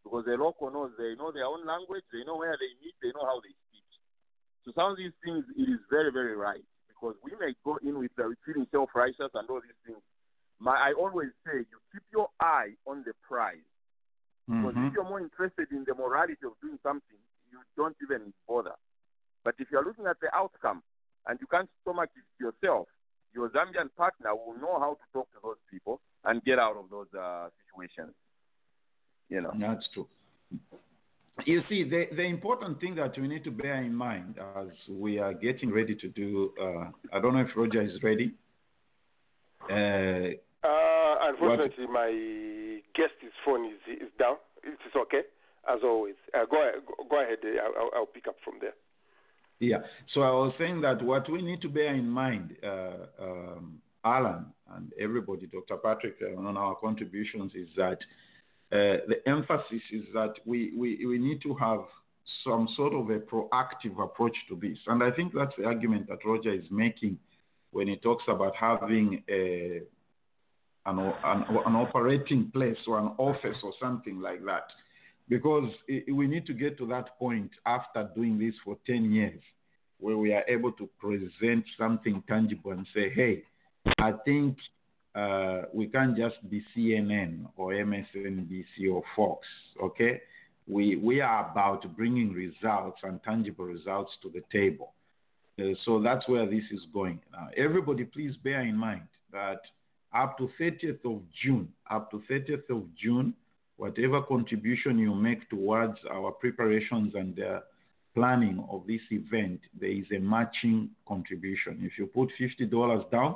Speaker 10: because the local knows they know their own language, they know where they meet, they know how they speak. So some of these things it is very, very right because we may go in with the feeling self-righteous and all these things. My, I always say you keep your eye on the prize because
Speaker 7: Mhm.
Speaker 10: if you're more interested in the morality of doing something, you don't even bother. But if you're looking at the outcome and you can't stomach it yourself, your Zambian partner will know how to talk to those people and get out of those uh, situations. You know.
Speaker 7: That's true. You see, the, the important thing that we need to bear in mind as we are getting ready to do, uh, I don't know if Roger is ready. Uh,
Speaker 3: Uh, unfortunately, my guest's phone is is down. It is okay, as always. Uh, go ahead, go- go ahead. uh, I'll, I'll- I'll pick up from there.
Speaker 7: Yeah. So I was saying that what we need to bear in mind, uh, um, Alan and everybody, Dr. Patrick, uh, on our contributions is that Uh, the emphasis is that we, we, we need to have some sort of a proactive approach to this. And I think that's the argument that Roger is making when he talks about having a, an, an, an operating place or an office or something like that because i- we need to get to that point after doing this for 10 years where we are able to present something tangible and say, hey, I think uh, we can't just be CNN or MSNBC or Fox, okay? We, we are about bringing results and tangible results to the table. Uh, so that's where this is going. Now, everybody, please bear in mind that up to 30th of June, up to 30th of June, whatever contribution you make towards our preparations and uh, planning of this event, there is a matching contribution. If you put $50 down,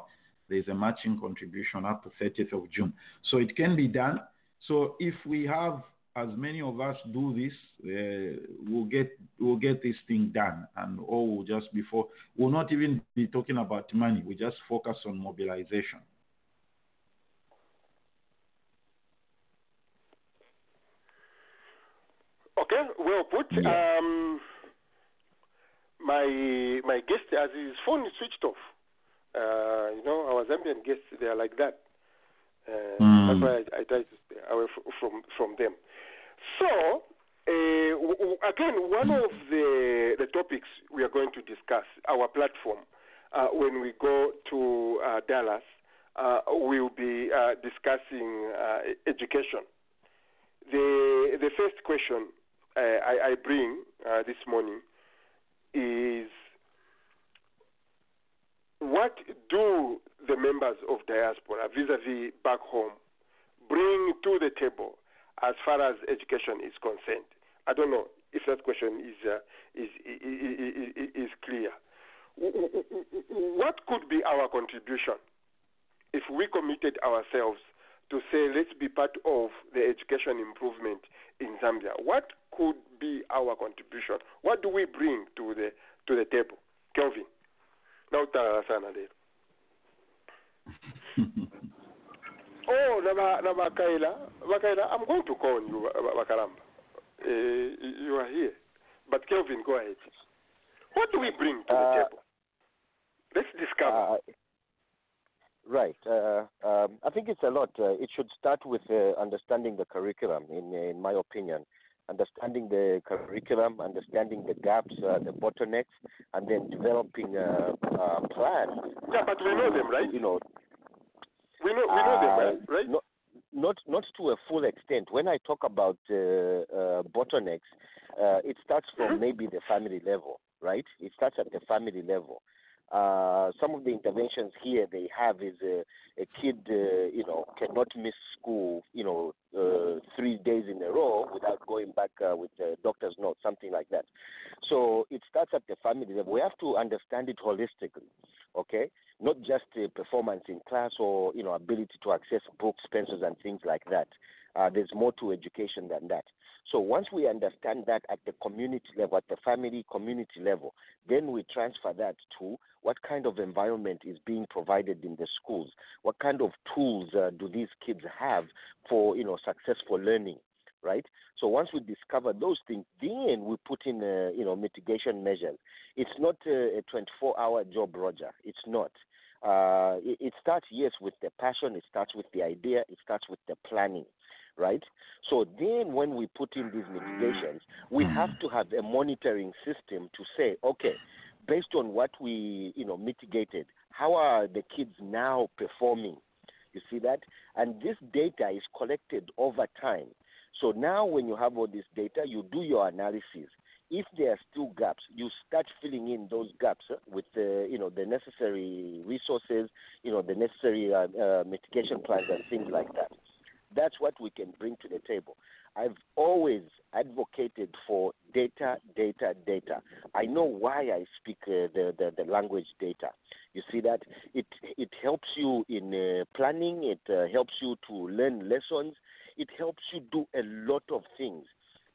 Speaker 7: there is a matching contribution up to 30th of June. So it can be done. So if we have as many of us do this, uh, we'll get we'll get this thing done, and all will just before we'll not even be talking about money. We just focus on mobilization.
Speaker 3: Okay, well put.
Speaker 7: Yeah.
Speaker 3: Um, my my guest has his phone is switched off. Uh, you know, our Zambian guests they are like that. Uh,
Speaker 7: Mm.
Speaker 3: That's why I, I try to stay away from from them. So uh, w- w- again, one of the the topics we are going to discuss our platform uh, when we go to uh, Dallas, uh, we'll be uh, discussing uh, education. The the first question uh, I, I bring uh, this morning is what do the members of diaspora vis-a-vis back home bring to the table as far as education is concerned? I don't know if that question is uh, is, is, is is clear. What could be our contribution if we committed ourselves to say let's be part of the education improvement in Zambia? What could be our contribution? What do we bring to the to the table, Kelvin? Now sana lero. Oh, Naba, Naba Kaila, Bakaila, I'm going to call you, Ba- Ba- Bakaramba. Uh, you are here. But Kelvin, go ahead. What do we bring to the
Speaker 5: Uh,
Speaker 3: table? Let's discover.
Speaker 5: Uh, right. Uh, um, I think it's a lot. Uh, it should start with uh, understanding the curriculum, in, in my opinion. Understanding the curriculum, understanding the gaps, uh, the bottlenecks, and then developing a, a plan.
Speaker 3: Yeah, but we know them, right?
Speaker 5: You know,
Speaker 3: We know we know them, right? right?
Speaker 5: Not, not not to a full extent. When I talk about uh, uh, bottlenecks, uh, it starts from
Speaker 3: Mm-hmm.
Speaker 5: maybe the family level, right? It starts at the family level. Uh, some of the interventions here they have is a, a kid, uh, you know, cannot miss school, you know, uh, three days in a row without going back uh, with a doctor's note, something like that. So it starts at the family level. We have to understand it holistically, okay? Not just uh, performance in class or you know ability to access books, pencils, and things like that. Uh, there's more to education than that. So once we understand that at the community level, at the family community level, then we transfer that to what kind of environment is being provided in the schools. What kind of tools uh, do these kids have for you know successful learning? Right. So once we discover those things, then we put in uh, you know mitigation measures. It's not a, a 24-hour job, Roger. It's not. Uh, it, it starts yes with the passion. It starts with the idea. It starts with the planning right? So then when we put in these mitigations, we have to have a monitoring system to say, okay, based on what we, you know, mitigated, how are the kids now performing? You see that? And this data is collected over time. So now when you have all this data, you do your analysis. If there are still gaps, you start filling in those gaps uh, with the, you know, the necessary resources, you know, the necessary uh, uh, mitigation plans and things like that. That's what we can bring to the table. I've always advocated for data, data, data. I know why I speak uh, the, the the language data. You see that it it helps you in uh, planning. It uh, helps you to learn lessons. It helps you do a lot of things.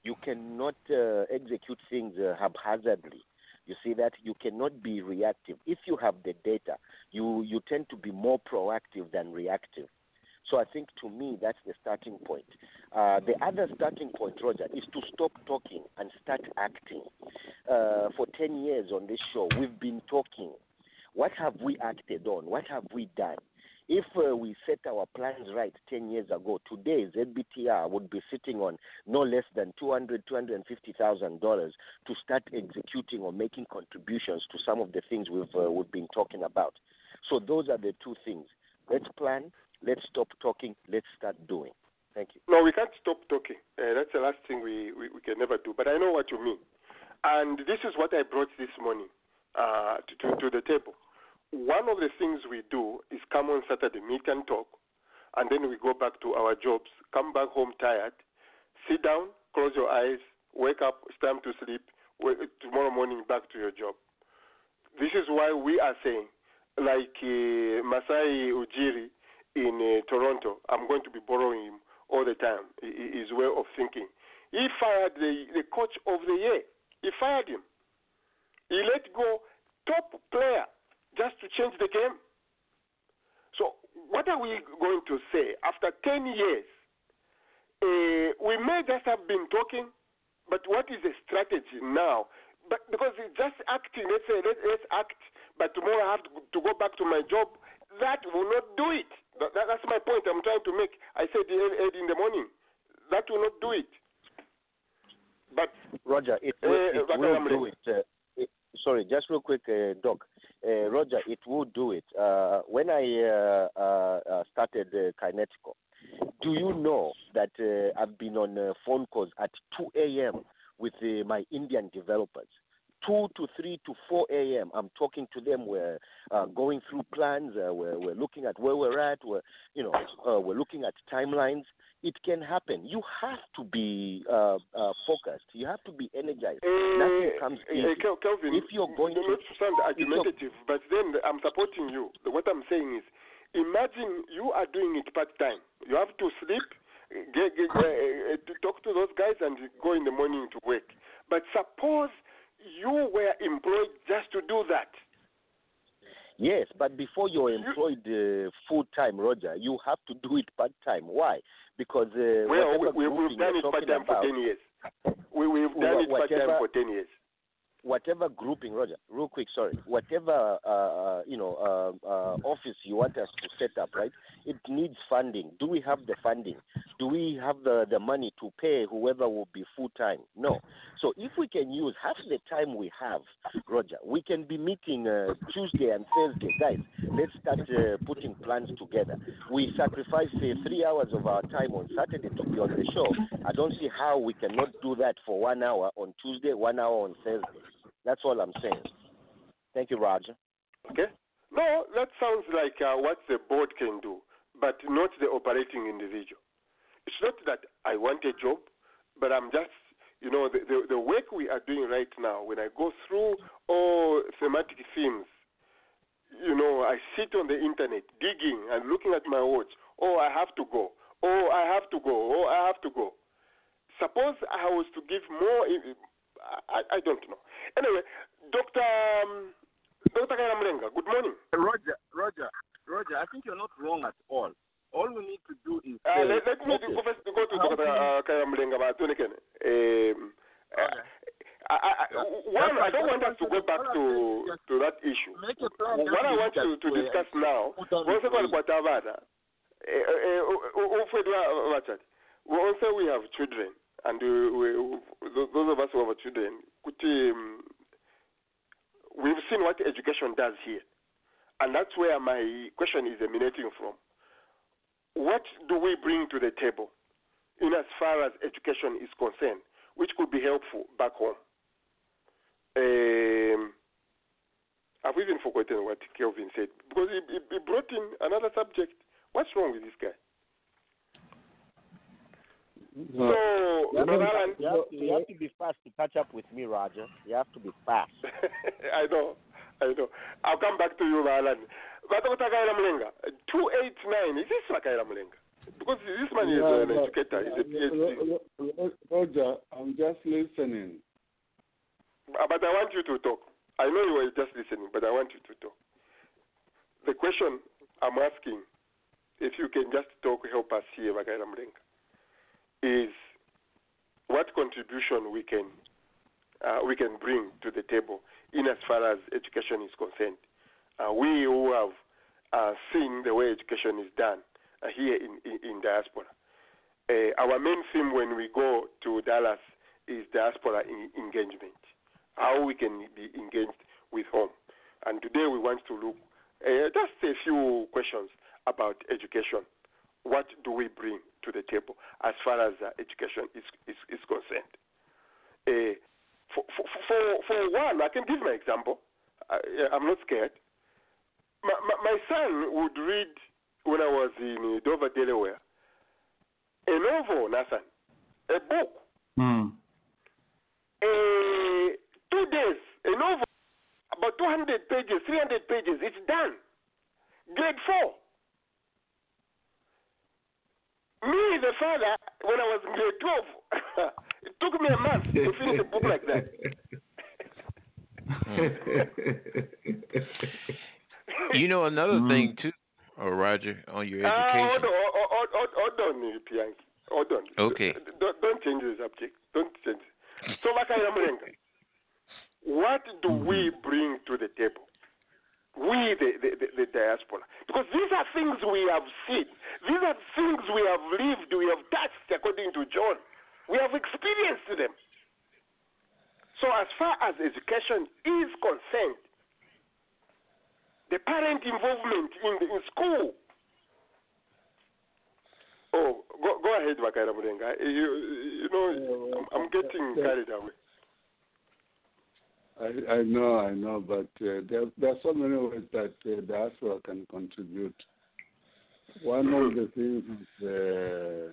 Speaker 5: You cannot uh, execute things uh, haphazardly. You see that you cannot be reactive. If you have the data, you you tend to be more proactive than reactive. So I think to me that's the starting point. Uh, the other starting point, Roger, is to stop talking and start acting. Uh, for 10 years on this show, we've been talking. What have we acted on? What have we done? If uh, we set our plans right 10 years ago, today ZBTR would be sitting on no less than 200, 250,000 dollars to start executing or making contributions to some of the things we've uh, we've been talking about. So those are the two things. Let's plan. Let's stop talking. Let's start doing. Thank you.
Speaker 3: No, we can't stop talking. Uh, that's the last thing we, we, we can never do. But I know what you mean. And this is what I brought this morning uh, to, to, the table. One of the things we do is come on Saturday, meet and talk, and then we go back to our jobs, come back home tired, sit down, close your eyes, wake up, it's time to sleep, wake, tomorrow morning back to your job. This is why we are saying, like uh, Masai Ujiri in uh, Toronto, I'm going to be borrowing him all the time, his way of thinking. He fired the, the coach of the year. He fired him. He let go top player just to change the game. So what are we going to say after 10 years? Uh, we may just have been talking, but what is the strategy now? But because it's just acting, let's say let, let's act, but tomorrow I have to, to go back to my job. That will not do it. That, that- that's my point I'm trying to make. I said it in the morning. That will not do it. But
Speaker 5: Roger, it
Speaker 3: Uh,
Speaker 5: will, it will do it. Uh, it. Sorry, just real quick, uh, Doc. Uh, Roger, it will do it. Uh, when I uh, uh, uh, started uh, Kinetico, do you know that uh, I've been on uh, phone calls at 2 a.m. with uh, my Indian developers? 2 to 3 to 4 a.m. I'm talking to them. We're uh, going through plans. Uh, we're, we're looking at where we're at. We're, you know, uh, we're looking at timelines. It can happen. You have to be uh, uh, focused. You have to be energized. Nothing comes
Speaker 3: uh,
Speaker 5: easy.
Speaker 3: Kelvin,
Speaker 5: if you're going
Speaker 3: not
Speaker 5: to
Speaker 3: sound argumentative, but then I'm supporting you. What I'm saying is, imagine you are doing it part time. You have to sleep, get, get, uh, uh, to talk to those guys, and go in the morning to work. But suppose you were employed just to do that.
Speaker 5: Yes, but before you're employed uh, full time, Roger, you have to do it part time. Why? Because uh,
Speaker 3: Well, we,
Speaker 5: whatever
Speaker 3: we, done it part time for 10 years. We, we've done it part time for 10 years.
Speaker 5: Whatever grouping, Roger, real quick, sorry, whatever uh, uh, you know uh, uh, office you want us to set up, right? It needs funding. Do we have the funding? Do we have the, the money to pay whoever will be full time? No. So if we can use half the time we have, Roger, we can be meeting uh, Tuesday and Thursday, guys. Let's start uh, putting plans together. We sacrifice three hours of our time on Saturday to be on the show. I don't see how we cannot do that for one hour on Tuesday, one hour on Thursday. That's all I'm saying. Thank you, Roger.
Speaker 3: Okay. No, that sounds like uh, what the board can do, but not the operating individual. It's not that I want a job, but I'm just, you know, the, the, the work we are doing right now, when I go through all thematic themes, you know, I sit on the internet digging and looking at my watch. Oh, I have to go. Oh, I have to go. Oh, I have to go. Suppose I was to give more. I, I don't know. Anyway, Dr. Um, Dr. Kairamlenga, good morning.
Speaker 10: Roger, Roger, Roger, I think you're not wrong at all. All we need to do is.
Speaker 3: Uh, let, let me
Speaker 10: okay,
Speaker 3: go first go to
Speaker 10: how
Speaker 3: Dr.
Speaker 10: can you-
Speaker 3: Uh, Kairamlenga Matunekene. Um, uh, I, I, I, one, I don't want us to go back to to that issue.
Speaker 10: Make a plan
Speaker 3: What I want to, to discuss now,
Speaker 10: Put on
Speaker 3: once
Speaker 10: the
Speaker 3: upon
Speaker 10: way.
Speaker 3: Kwatavana, once we have children, and we, we, those of us who have children, um, we've seen what education does here. And that's where my question is emanating from. What do we bring to the table in as far as education is concerned, which could be helpful back home? Um, I've even forgotten what Kelvin said because he, he brought in another subject. What's wrong with this guy? So,
Speaker 5: You,
Speaker 3: Brother
Speaker 5: have,
Speaker 3: Alan,
Speaker 5: you have to, you have to be fast to catch up with me, Roger. You have to be fast. (laughs)
Speaker 3: I know, I know. I'll come back to you, Alan. But Dr. Kaira Mlenga, 289, is this Kaira Mlenga? Because this man is
Speaker 12: Yeah,
Speaker 3: an
Speaker 12: but-
Speaker 3: educator, he's a PhD.
Speaker 12: Ro- Ro- Ro- Roger, I'm just listening.
Speaker 3: Uh, But I want you to talk. I know you were just listening, but I want you to talk. The question I'm asking, if you can just talk, help us here, Bakaira Mlenga, is what contribution we can uh, we can bring to the table in as far as education is concerned. Uh, we who have uh, seen the way education is done uh, here in, in, in diaspora. Uh, our main theme when we go to Dallas is diaspora in, engagement, how we can be engaged with home. And today we want to look uh, just a few questions about education. What do we bring to the table as far as uh, education is, is, is concerned? Uh, for, for, for, for one, I can give my example. I, I'm not scared. My, my, my son would read when I was in Dover, Delaware, a novel, Nathan, a book,
Speaker 7: Hmm.
Speaker 3: a, two days, a novel, about 200 pages, 300 pages, it's done. Grade four. Me, the father, when I was in grade 12, (laughs) it took me a month to finish a book like that. (laughs)
Speaker 9: You know another
Speaker 7: Mm.
Speaker 9: thing too, oh, Roger, on your education.
Speaker 3: Ah, hold
Speaker 9: education.
Speaker 3: on, hold, hold, hold, hold on, Pianki. Hold on.
Speaker 9: Okay.
Speaker 3: Don't, don't change the subject. Don't change. So, Bakaya Mlenga, what do we bring to the table? We, the, the, the, the diaspora. Because these are things we have seen. These are things we have lived, we have touched, according to John. We have experienced them. So, as far as education is concerned, the parent involvement in, the, in school. Oh, go, go ahead, Bakaira Murenga. You, you know, I'm, I'm getting carried away.
Speaker 12: I, I know, I know, but uh, there, there are so many ways that uh, diaspora can contribute. One of the things is uh,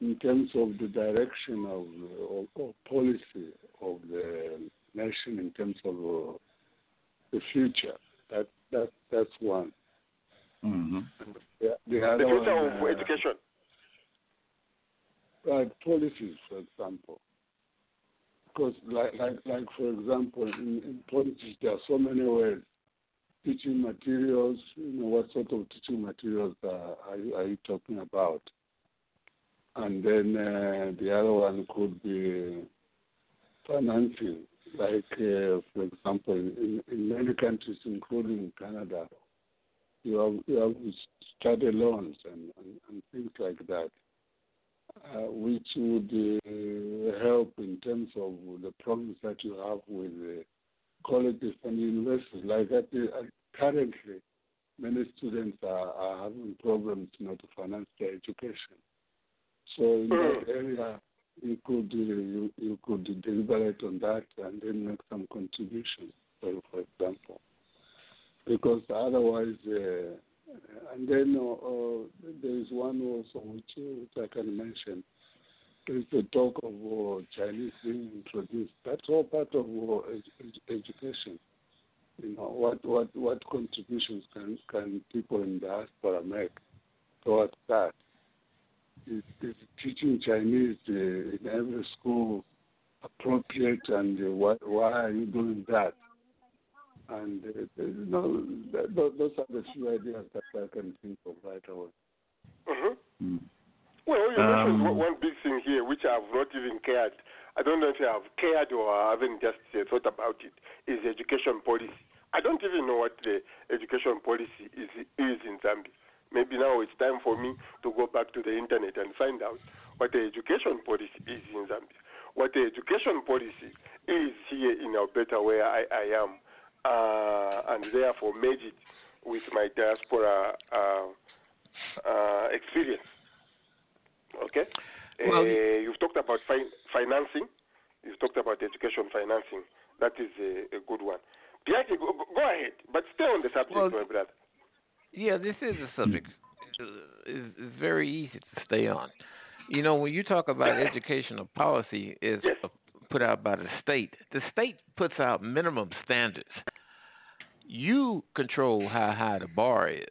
Speaker 12: in terms of the direction of, of, of policy of the nation in terms of uh, the future. That that that's one.
Speaker 7: hmm
Speaker 12: The, the
Speaker 3: The future
Speaker 12: one,
Speaker 3: of
Speaker 12: uh,
Speaker 3: education.
Speaker 12: like policies, for example. Because, like, like, like for example, in, in politics, there are so many ways. Teaching materials, you know, what sort of teaching materials are, are, you, are you talking about? And then uh, the other one could be financing. Like, uh, for example, in, in many countries, including Canada, you have, you have study loans and, and, and things like that, uh, which would uh, help in terms of the problems that you have with uh, colleges and universities. Like that, uh, currently, many students are, are having problems you know, to finance their education. So in that area, you could uh, you, you could deliberate on that and then make some contribution, for, for example, because otherwise, uh, and then uh, uh, there is one also which, uh, which I can mention. There's the talk of uh, Chinese being introduced. That's all part of uh, ed- education. You know what what what contributions can can people in the diaspora make towards that? is, is teaching Chinese uh, in every school appropriate and uh, why, why are you doing that? And uh, you know, th- th- those are the few ideas that I can think of right away.
Speaker 3: Mm-hmm. Well, you
Speaker 12: Um,
Speaker 3: one- one big thing here, which I've not even cared. I don't know if I've cared or I haven't just uh, thought about it. Is education policy? I don't even know what the education policy is is in Zambia. Maybe now it's time for me to go back to the internet and find out what the education policy is in Zambia. What the education policy is here in Alberta, where I, I am, uh, and therefore merge it with my diaspora uh, uh, experience. Okay?
Speaker 9: Well,
Speaker 3: uh, you've talked about fin- financing. You've talked about education financing. That is a, a good one. Biaki, go, go ahead, but stay on the subject,
Speaker 9: Well,
Speaker 3: my brother.
Speaker 9: Yeah, this is a subject. It's, it's very easy to stay on. You know, when you talk about educational policy, is put out by the state. The state puts out minimum standards. You control how high the bar is.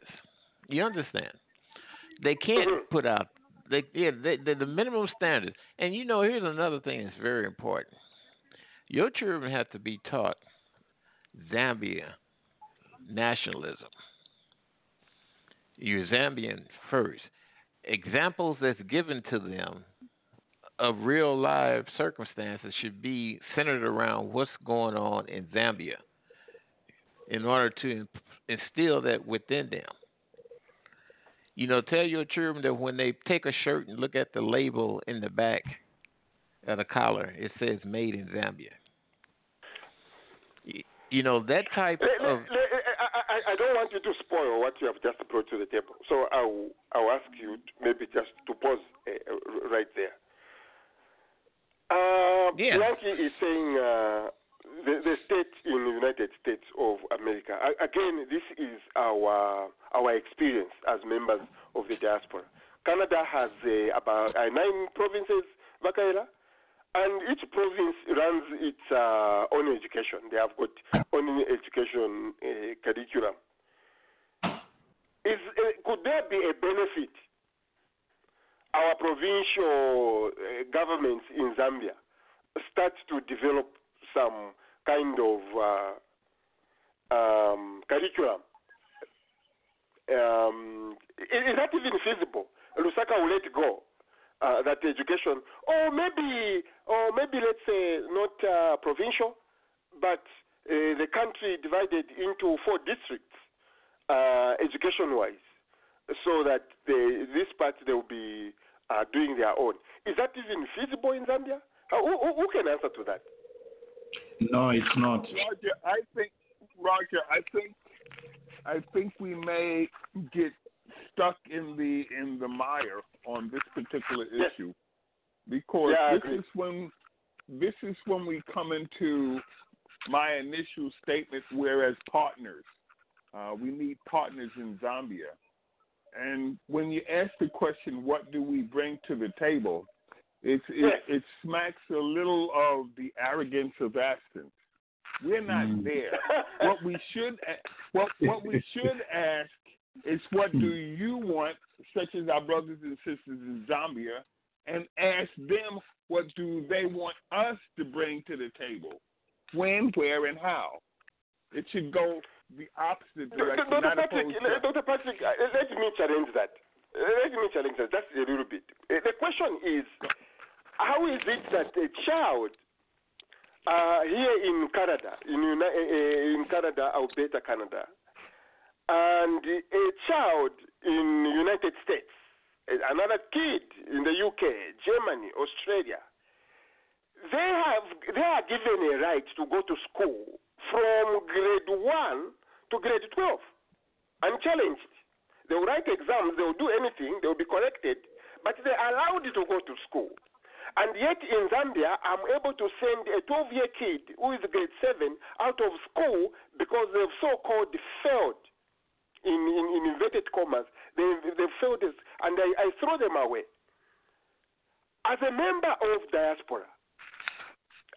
Speaker 9: You understand? They can't mm-hmm. put out they yeah they, they, the minimum standard. And you know, here's another thing that's very important. Your children have to be taught Zambia nationalism. You're Zambian first. Examples that's given to them of real life circumstances should be centered around what's going on in Zambia in order to instill that within them. You know, tell your children that when they take a shirt and look at the label in the back of the collar, it says made in Zambia. You know, that type
Speaker 3: Le- le-
Speaker 9: of.
Speaker 3: le- I, I, I don't want you to spoil what you have just brought to the table. So I'll, I'll ask you maybe just to pause uh, right there. Uh,
Speaker 9: Yeah.
Speaker 3: Bianchi is saying uh, the, the state in the United States of America. I, again, this is our our experience as members of the diaspora. Canada has uh, about uh, nine provinces, Vakaela, and each province runs its uh, own education. They have got own education uh, curriculum. Is uh, could there be a benefit? Our provincial uh, governments in Zambia start to develop some kind of uh, um, curriculum. Um, is, that even feasible? Lusaka will let go uh, that education, or maybe, or maybe let's say not uh, provincial, but uh, the country divided into four districts, uh, education-wise, so that they, this part they will be uh, doing their own. Is that even feasible in Zambia? Who- who can answer to that?
Speaker 7: No, it's not.
Speaker 8: Roger, I think Roger, I think I think we may get stuck in the in the mire on this particular issue because
Speaker 3: Yeah,
Speaker 8: this is when this is when we come into my initial statement. Whereas partners, uh, we need partners in Zambia, and when you ask the question, "What do we bring to the table?" It's, it, it smacks a little of the arrogance of absence. We're not
Speaker 7: Mm.
Speaker 8: there. (laughs) What we should what what we should ask is what do you want, such as our brothers and sisters in Zambia, and ask them what do they want us to bring to the table, when, where, and how. It should go the opposite direction,
Speaker 3: Dr.
Speaker 8: not
Speaker 3: Patrick,
Speaker 8: to.
Speaker 3: Dr. Patrick, uh, let me challenge that. Let me challenge that just a little bit. Uh, The question is, how is it that a child uh, here in Canada, in, Uni- uh, in Canada, Alberta, Canada, and a child in United States, another kid in the UK, Germany, Australia, they have they are given a right to go to school from grade one to grade twelve, unchallenged. They will write exams, they will do anything, they will be corrected, but they're allowed to go to school. And yet in Zambia, I'm able to send a 12 year kid who is grade 7 out of school because they've so called failed, in, in, in inverted commas. They, they failed this, and I, I throw them away. As a member of diaspora,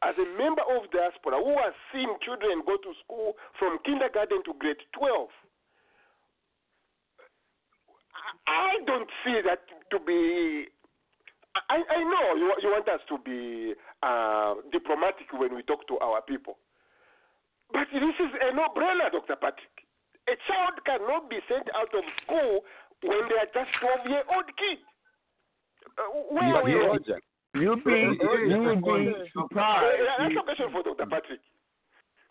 Speaker 3: as a member of diaspora who has seen children go to school from kindergarten to grade 12, I don't see that to be. I, I know you, you want us to be uh, diplomatic when we talk to our people, but this is a no-brainer, Dr. Patrick. A child cannot be sent out of school when they are just 12-year-old kids. Uh, where are we?
Speaker 8: Roger, you'd be you would be surprised.
Speaker 3: Uh, That's a question for Dr. Patrick.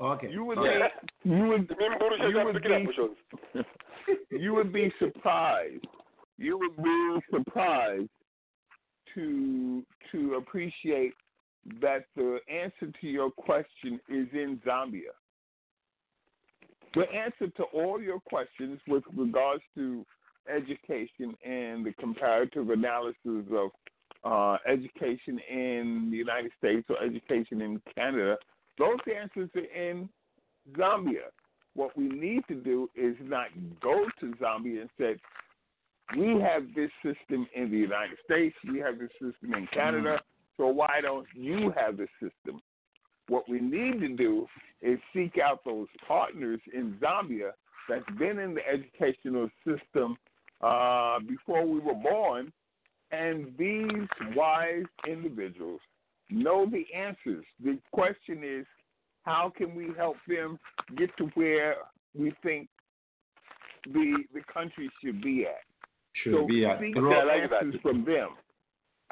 Speaker 7: Okay.
Speaker 8: You would
Speaker 7: okay.
Speaker 8: be you would
Speaker 3: Mimburusha
Speaker 8: you would
Speaker 3: Zapikira
Speaker 8: be (laughs) you would be surprised. You would be surprised to to appreciate that the answer to your question is in Zambia. The answer to all your questions with regards to education and the comparative analysis of uh, education in the United States or education in Canada, those answers are in Zambia. What we need to do is not go to Zambia and say, we have this system in the United States, we have this system in Canada, so why don't you have this system? What we need to do is seek out those partners in Zambia that's been in the educational system uh, before we were born, and these wise individuals know the answers. The question is, how can we help them get to where we think the the country should be at?
Speaker 7: Should
Speaker 8: so
Speaker 7: be at.
Speaker 8: seek
Speaker 7: Ro-
Speaker 8: the
Speaker 3: I like that.
Speaker 8: from them.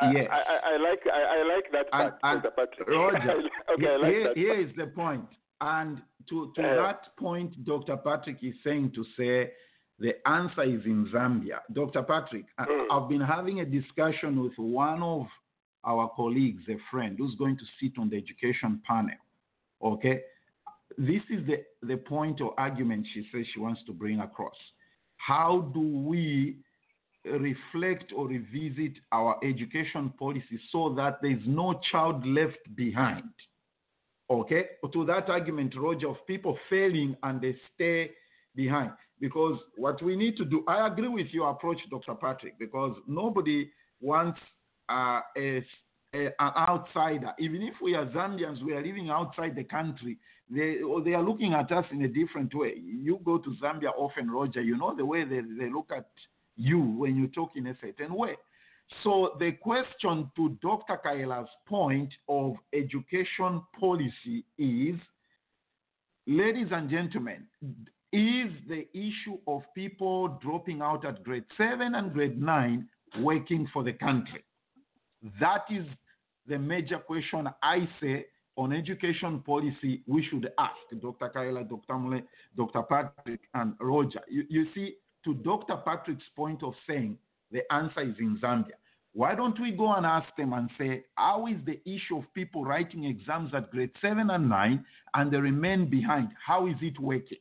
Speaker 3: I,
Speaker 7: Yes.
Speaker 3: I, I, I like I, I like that
Speaker 7: And,
Speaker 3: part,
Speaker 7: and.
Speaker 3: Patrick. (laughs)
Speaker 7: Roger,
Speaker 3: okay, I like
Speaker 7: here, here the point. And to, to
Speaker 3: Uh,
Speaker 7: that point, Dr. Patrick is saying to say the answer is in Zambia. Dr. Patrick,
Speaker 3: Mm.
Speaker 7: I've been having a discussion with one of our colleagues, a friend, who's going to sit on the education panel. Okay? This is the, the point or argument she says she wants to bring across. How do we reflect or revisit our education policy so that there is no child left behind? Okay, to that argument, Roger, of people failing and they stay behind. Because what we need to do, I agree with your approach, Dr. Patrick, because nobody wants uh, a, a, an outsider. Even if we are Zambians, we are living outside the country. They, they are looking at us in a different way. You go to Zambia often, Roger, you know the way they, they look at you when you talk in a certain way. So the question to Dr. Kaila's point of education policy is, ladies and gentlemen, is the issue of people dropping out at grade 7 and grade 9 working for the country? That is the major question I say on education policy we should ask Dr. Kaila, Dr. Mule, Dr. Patrick, and Roger. You, you see, to Dr. Patrick's point of saying the answer is in Zambia. Why don't we go and ask them and say, how is the issue of people writing exams at grade 7 and 9 and they remain behind? How is it working?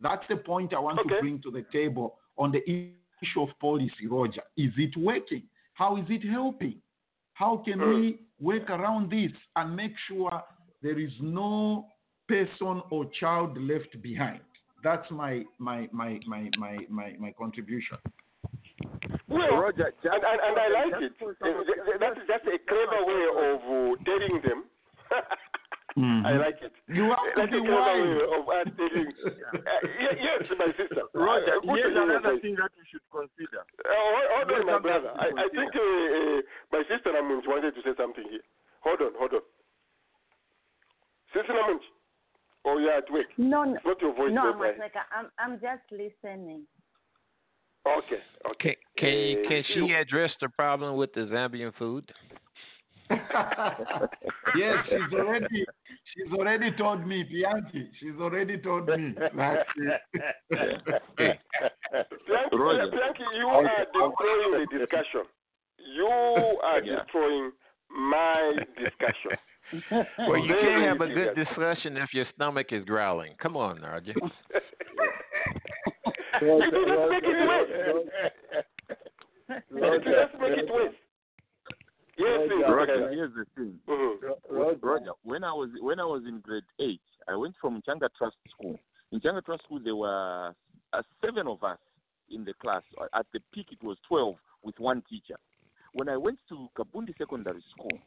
Speaker 7: That's the point I want
Speaker 3: Okay.
Speaker 7: to bring to the table on the issue of policy, Roger. Is it working? How is it helping? How can mm. we work around this and make sure there is no person or child left behind? That's my my my my my my, my contribution.
Speaker 3: Well,
Speaker 11: Roger,
Speaker 3: and, and, and I like it.
Speaker 11: for
Speaker 3: Uh,
Speaker 11: some-
Speaker 3: th- th- That's just a clever way of uh, telling them. (laughs) I like it.
Speaker 7: You have to
Speaker 3: That's
Speaker 7: be
Speaker 3: a clever way
Speaker 7: wise.
Speaker 3: of telling. (laughs) Uh, yes, my sister.
Speaker 11: Roger,
Speaker 3: Uh,
Speaker 11: here's
Speaker 3: to hear your
Speaker 11: another
Speaker 3: voice.
Speaker 11: thing that you should consider.
Speaker 3: Uh, hold, hold on, my brother. I, I think uh, uh, my sister Namunj wanted to say something here. Hold on, hold on. Sister Namunj. Oh, you're at work.
Speaker 2: No, no,
Speaker 3: It's not your voice.
Speaker 2: no,
Speaker 3: not mine.
Speaker 2: Maseka, I'm I'm just listening.
Speaker 3: Okay, okay.
Speaker 9: Can can,
Speaker 3: Uh,
Speaker 9: can she address the problem with the Zambian food? (laughs)
Speaker 7: yes, she's already she's already told me, Bianchi. She's already told me. That,
Speaker 3: Bianchi,
Speaker 10: Roger.
Speaker 3: Bianchi, you are destroying the discussion. You are
Speaker 10: Yeah.
Speaker 3: destroying my discussion.
Speaker 9: Well, you can't have a good discussion if your stomach is growling. Come on, Roger.
Speaker 3: You did not make it worse. You did not make it worse. Yes, please,
Speaker 10: Roger,
Speaker 3: ahead.
Speaker 10: here's the thing.
Speaker 3: Mhm.
Speaker 10: Roger, when I was when I was in grade eight, I went from Changa Trust School. In Changa Trust School, there were uh, seven of us in the class. At the peak, it was twelve with one teacher. When I went to Kabundi Secondary School,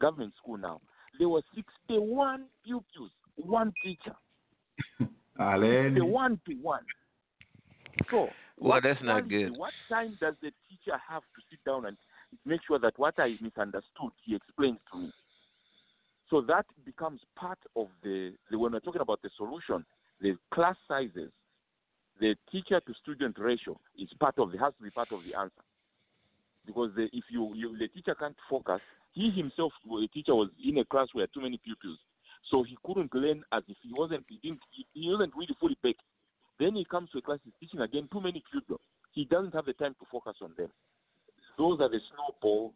Speaker 10: government school now, there were sixty-one pupils, one teacher, (laughs)
Speaker 7: Alain.
Speaker 10: one to one. So,
Speaker 9: Well,
Speaker 10: what
Speaker 9: that's not
Speaker 10: quality,
Speaker 9: good.
Speaker 10: What time does the teacher have to sit down and make sure that what I misunderstood, he explains to me? So that becomes part of the, the when we're talking about the solution, the class sizes, the teacher to student ratio is part of the has to be part of the answer. Because the, if you, you the teacher can't focus, he himself, a teacher was in a class where too many pupils, so he couldn't learn as if he wasn't he didn't he, wasn't really fully baked. Then he comes to a class he's teaching again too many pupils. He doesn't have the time to focus on them. Those are the snowball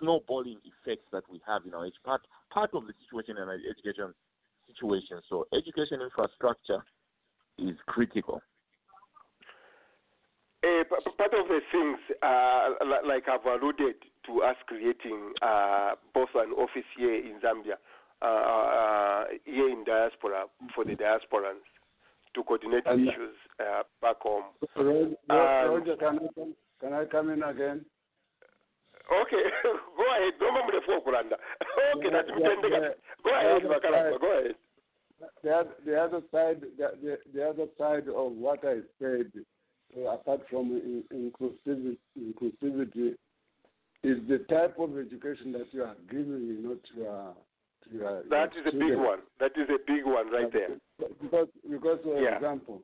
Speaker 10: snowballing effects that we have in our age part part of the situation in our education situation. So education infrastructure is critical.
Speaker 3: Uh, part of the things, uh, like I've alluded to us creating uh, both an office here in Zambia, uh, uh, here in diaspora, for the diasporans to coordinate
Speaker 12: And-
Speaker 3: issues uh, back home.
Speaker 12: Roger, Roger, can I come, can I come in again?
Speaker 3: Okay, (laughs) go ahead. Noma mrefu kulanda. Okay,
Speaker 12: Yeah,
Speaker 3: that's
Speaker 12: yeah,
Speaker 3: mtendeka. Go ahead, Makalamba. Go ahead.
Speaker 12: The, oth- the other side, the, the, the other side of what I said, uh, apart from in, inclusivity, inclusivity, is the type of education that you are giving, you know, to your to uh, your.
Speaker 3: That
Speaker 12: your
Speaker 3: is a big one. That is a big one right there.
Speaker 12: Because, because for
Speaker 3: Yeah.
Speaker 12: example,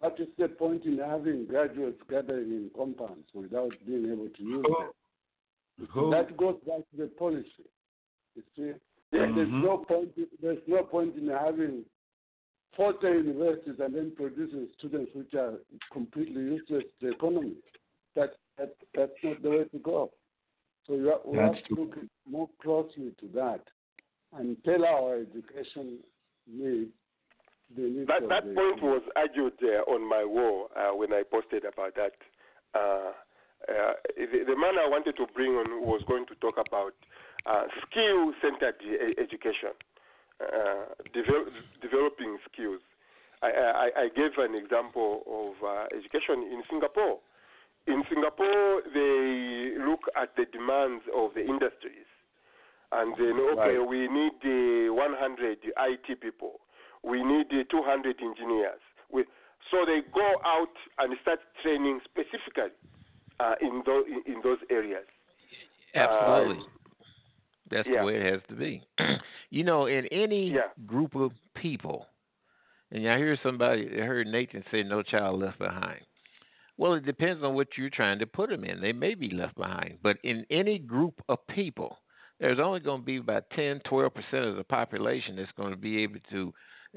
Speaker 12: what is the point in having graduates gathering in compounds without being able to use them?
Speaker 7: Who-
Speaker 12: That goes back to the policy. You see,
Speaker 3: Yeah.
Speaker 12: there's
Speaker 7: mm-hmm.
Speaker 12: no point. There's no point in having 40 universities and then producing students which are completely useless to the economy. That, that that's not the way to go. So you have, we
Speaker 7: That's
Speaker 12: have to look more closely to that and tell our education needs the needs
Speaker 3: That that
Speaker 12: the
Speaker 3: point was argued uh, on my wall uh, when I posted about that. Uh, uh, the, the man I wanted to bring on was going to talk about uh, skill-centered education, uh, develop, developing skills. I, I, I gave an example of uh, education in Singapore. In Singapore, they look at the demands of the industries, and then okay,
Speaker 12: Right.
Speaker 3: we need uh, 100 IT people we need uh, 200 engineers. We, so they go out and start training specifically uh, in, those, in, in those areas.
Speaker 9: Absolutely.
Speaker 3: Uh,
Speaker 9: That's
Speaker 3: yeah.
Speaker 9: the way it has to be. (clears throat) you know, in any
Speaker 3: Yeah.
Speaker 9: group of people, and I hear somebody, I heard Nathan say, no child left behind. Well, it depends on what you're trying to put them in. They may be left behind. But in any group of people, there's only going to be about 10, 12% of the population that's going to be able to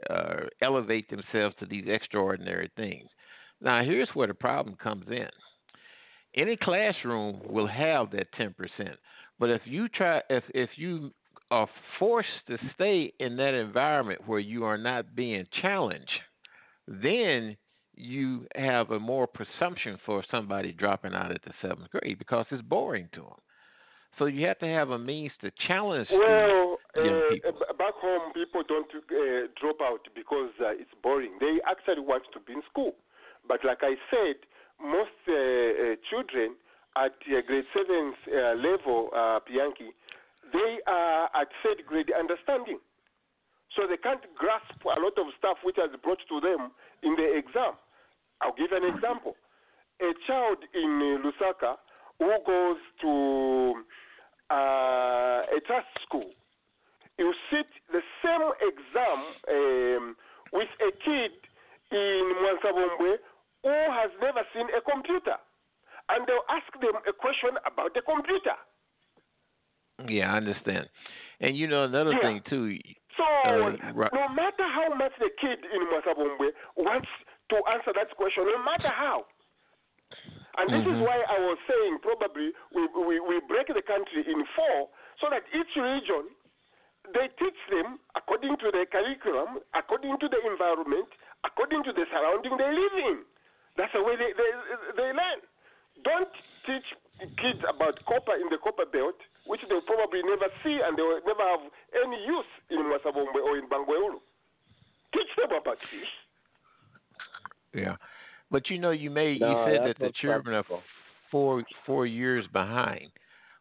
Speaker 9: uh, elevate themselves to these extraordinary things. Now, here's where the problem comes in. Any classroom will have that 10%. But if you try, if if you are forced to stay in that environment where you are not being challenged, then you have a more presumption for somebody dropping out at the seventh grade because it's boring to them. So you have to have a means to challenge
Speaker 3: Well,
Speaker 9: young
Speaker 3: uh,
Speaker 9: people.
Speaker 3: back home, people don't uh, drop out because uh, it's boring. They actually want to be in school. But like I said, most uh, uh, children at uh, grade 7 uh, level, uh, Bianchi, they are at third grade understanding. So they can't grasp a lot of stuff which has brought to them in the exam. I'll give an example. A child in uh, Lusaka who goes to uh, a trust school, you sit the same exam um, with a kid in Mwansabombwe who has never seen a computer. And they'll ask them a question about the computer.
Speaker 9: Yeah, I understand. And you know another
Speaker 3: Yeah.
Speaker 9: thing too.
Speaker 3: So
Speaker 9: uh, right,
Speaker 3: no matter how much the kid in Mwansabombwe wants to answer that question, no matter how. And this is
Speaker 9: Mhm.
Speaker 3: why I was saying probably we, we, we break the country in four so that each region they teach them according to the curriculum, according to the environment, according to the surrounding they live in. That's the way they, they, they learn. Don't teach kids about copper in the copper belt, which they'll probably never see and they will never have any use in Mwansabombwe or in Bangweulu. Teach them about fish.
Speaker 9: yeah. But you know, you made you said that the
Speaker 5: not
Speaker 9: children are four four years behind.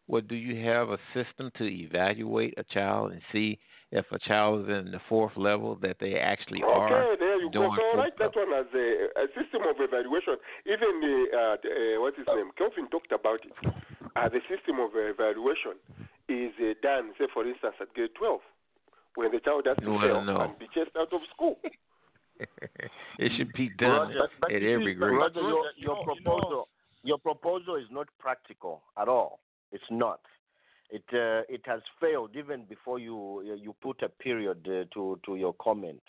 Speaker 9: Well, do you have a system to evaluate a child and see if a child is in the fourth level that they actually are
Speaker 3: Okay, there you go.
Speaker 9: doing
Speaker 3: So
Speaker 9: fourth
Speaker 3: write that one as a, a system of evaluation. Even the, uh, the uh, what's his name? Kelvin talked about it. Uh, the system of evaluation is uh, done, say for instance, at grade 12, when the child has to fail
Speaker 9: no.
Speaker 3: and be chased out of school. (laughs)
Speaker 9: it should be done
Speaker 5: Roger,
Speaker 9: at every grade.
Speaker 5: Roger, your, your
Speaker 8: you know- you
Speaker 5: proposal, your proposal is not practical at all. It's not. It uh, it has failed even before you you put a period uh, to to your comment.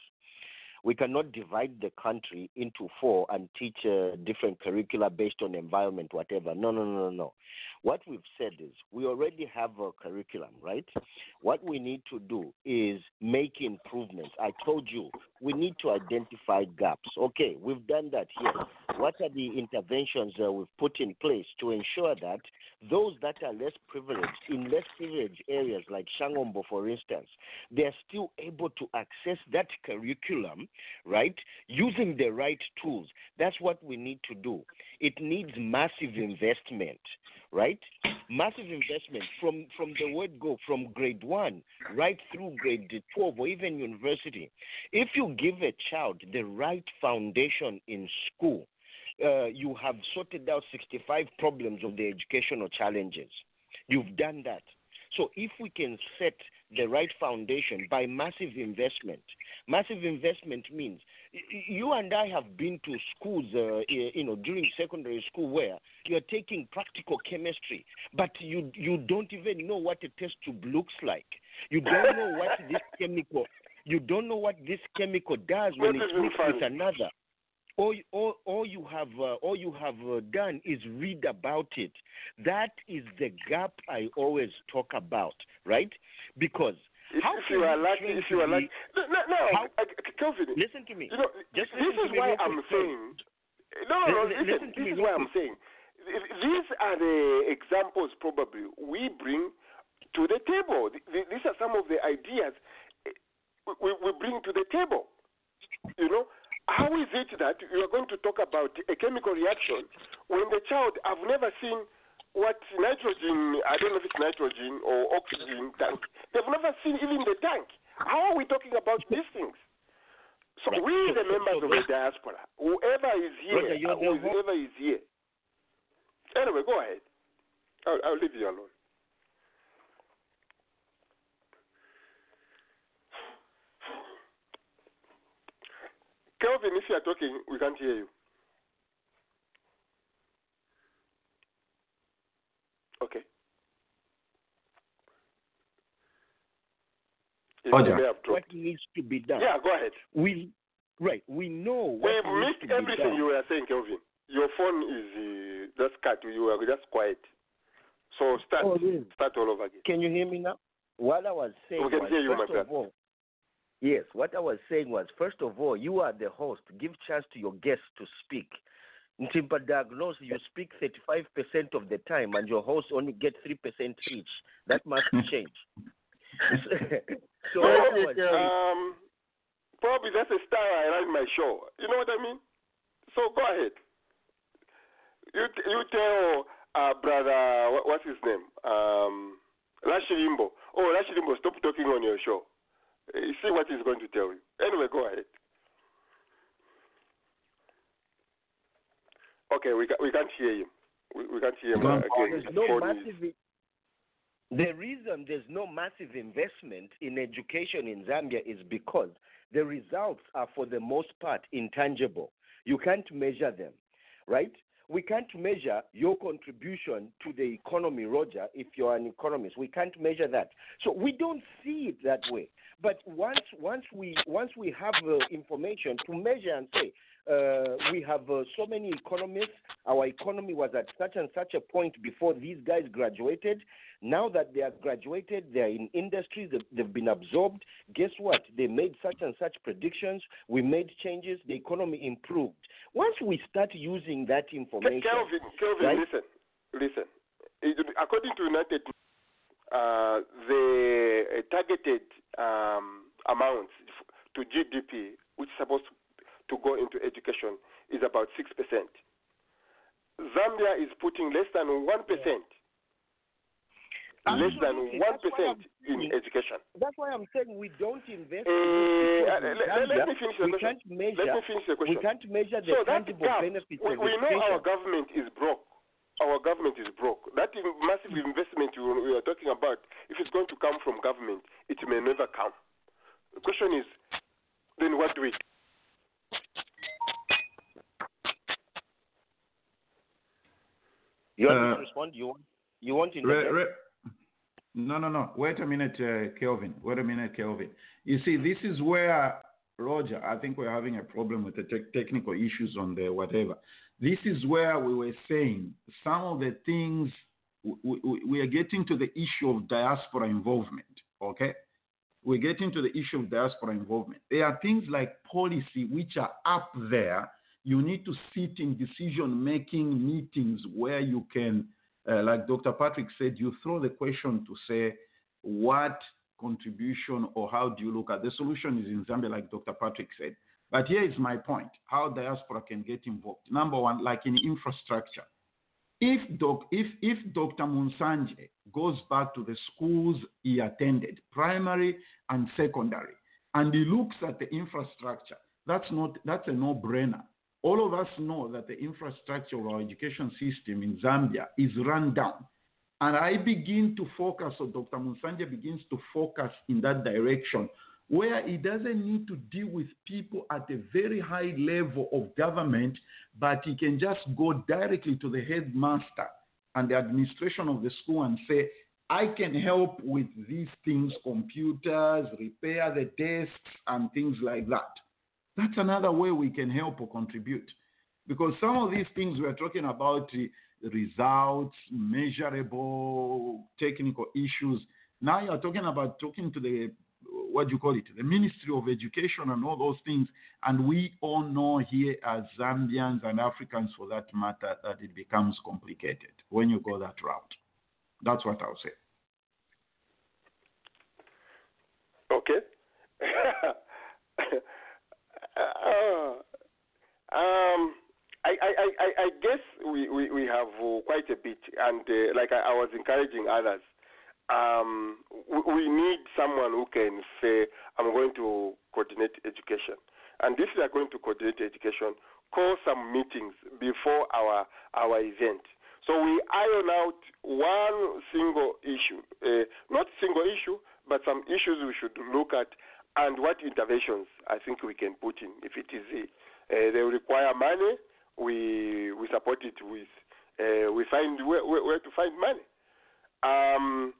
Speaker 5: We cannot divide the country into four and teach uh, different curricula based on environment, whatever. No, no, no, no. What we've said is we already have a curriculum, right? What we need to do is make improvements. I told you we need to identify gaps. Okay, we've done that here. What are the interventions uh, we've put in place to ensure that those that are less privileged in less privileged areas like Shangombo, for instance, they are still able to access that curriculum, right, using the right tools. That's what we need to do. It needs massive investment, right? Massive investment from from the word go from grade one right through grade twelve or even university. If you give a child the right foundation in school, uh, you have sorted out 65 problems of the educational challenges. You've done that. So if we can set the right foundation by massive investment, massive investment means you and I have been to schools, uh, you know, during secondary school where you're taking practical chemistry, but you you don't even know what a test tube looks like. You don't know what this (laughs) chemical, you don't know what this chemical does when
Speaker 3: That
Speaker 5: it's
Speaker 3: isn't
Speaker 5: with another all, all, all you have uh, all you have uh, done is read about it. That is the gap I always talk about, right? Because
Speaker 3: If,
Speaker 5: how
Speaker 3: if you are lucky, if you are lucky. No, no, no
Speaker 5: How-
Speaker 3: uh, Kelvin,
Speaker 5: listen to me.
Speaker 3: you know,
Speaker 5: Just
Speaker 3: this is why I'm saying. No, no, no.
Speaker 5: Li- li-
Speaker 3: Listen,
Speaker 5: listen
Speaker 3: this is why I'm saying. These are the examples probably we bring to the table. Th- th- These are some of the ideas eh, we bring to the table. You know, how is it that you are going to talk about a chemical reaction when the child I've never seen what nitrogen I don't know if it's nitrogen or oxygen tank. They've never seen even the tank. How are we talking about these things? So
Speaker 5: Right.
Speaker 3: we, the members of the diaspora, whoever is here, uh, whoever is here. Anyway, go ahead. I'll, I'll leave you alone. Kelvin, if you are talking, we can't hear you. Okay. It
Speaker 7: Roger.
Speaker 5: what needs to be done.
Speaker 3: Yeah, go ahead.
Speaker 5: We right. We know what
Speaker 3: We've
Speaker 5: needs
Speaker 3: missed
Speaker 5: to be
Speaker 3: everything
Speaker 5: done.
Speaker 3: you were saying, Kelvin. Your phone is uh, just cut. You were just quiet. So start.
Speaker 5: Oh, really?
Speaker 3: Start all over again.
Speaker 5: Can you hear me now? What I was saying
Speaker 3: We can
Speaker 5: was,
Speaker 3: hear you, my
Speaker 5: first of all, yes, what I was saying was, first of all, you are the host. Give chance to your guests to speak. Ntimpa diagnose, you speak 35% of the time, and your host only get 3% each. That must (laughs) change. (laughs) so what I was saying,
Speaker 3: um, probably that's a style I run my show. You know what I mean? So go ahead. You you tell uh, brother what, what's his name? Um. Oh, Lashilimbo, stop talking on your show. You see what he's going to tell you. Anyway, go ahead. Okay, we ca- we can't hear him. We, we can't hear him uh, again.
Speaker 5: there's no massive. The reason there's no massive investment in education in Zambia is because the results are, for the most part, intangible. You can't measure them, right? We can't measure your contribution to the economy, Roger, if you're an economist. We can't measure that. So we don't see it that way. But once once we once we have uh, information to measure and say uh, we have uh, so many economists, our economy was at such and such a point before these guys graduated. Now that they are graduated, they are in industries, they've, they've been absorbed. Guess what? They made such and such predictions. We made changes. The economy improved. Once we start using that information,
Speaker 3: Kelvin, Kelvin,
Speaker 5: right?
Speaker 3: listen, listen. According to United, uh, the uh, targeted um, amounts to GDP, which is supposed to go into education, is about six percent. Zambia is putting less than one percent. Less than one percent in education.
Speaker 5: That's why I'm saying we don't invest.
Speaker 3: Uh,
Speaker 5: in because in
Speaker 3: let, let- let
Speaker 5: Zambia,
Speaker 3: me finish the
Speaker 5: we
Speaker 3: question.
Speaker 5: can't measure.
Speaker 3: Let me finish the question.
Speaker 5: We can't measure the
Speaker 3: so
Speaker 5: tangible
Speaker 3: gap,
Speaker 5: benefits
Speaker 3: we, we know our government is broke. Our government is broke. That massive investment you, we are talking about, if it's going to come from government, it may never come. The question is, then what do we? do?
Speaker 5: You want me
Speaker 7: Uh,
Speaker 5: to respond? You want? You want to
Speaker 7: Re- re- no, no, no. Wait a minute, uh, Kelvin. Wait a minute, Kelvin. You see, this is where, Roger, I think we're having a problem with the tech technical issues on the whatever. This is where we were saying some of the things we, we, we are getting to the issue of diaspora involvement, okay? We're getting to the issue of diaspora involvement. There are things like policy which are up there. You need to sit in decision making meetings where you can uh, like Dr. Patrick said, you throw the question to say, what contribution or how do you look at the solution is in Zambia, like Dr. Patrick said. But here is my point how diaspora can get involved. Number one, like in infrastructure. If, doc, if, if Dr. Munsanje goes back to the schools he attended, primary and secondary, and he looks at the infrastructure, that's, not, that's a no brainer all of us know that the infrastructure of our education system in Zambia is run down. And I begin to focus, or Dr. Munsanje begins to focus in that direction, where he doesn't need to deal with people at a very high level of government, but he can just go directly to the headmaster and the administration of the school and say, I can help with these things, computers, repair the desks, and things like that. That's another way we can help or contribute. Because some of these things we're talking about uh, results, measurable technical issues. Now you're talking about talking to the what do you call it, the Ministry of Education and all those things. And we all know here as Zambians and Africans for that matter that it becomes complicated when you go that route. That's what I'll say.
Speaker 3: Okay. Uh, (laughs) um, I, I, I, I- guess we, we, we have uh, quite a bit, and uh, like I, I was encouraging others, um, we, need someone who can say, I'm going to coordinate education. And if they are going to coordinate education, call some meetings before our, our event. So we iron out one single issue, uh, not single issue, but some issues we should look at and what interventions I think we can put in. If it is uh, they require money, we we support it with uh, we find where, where, where to find money. Um,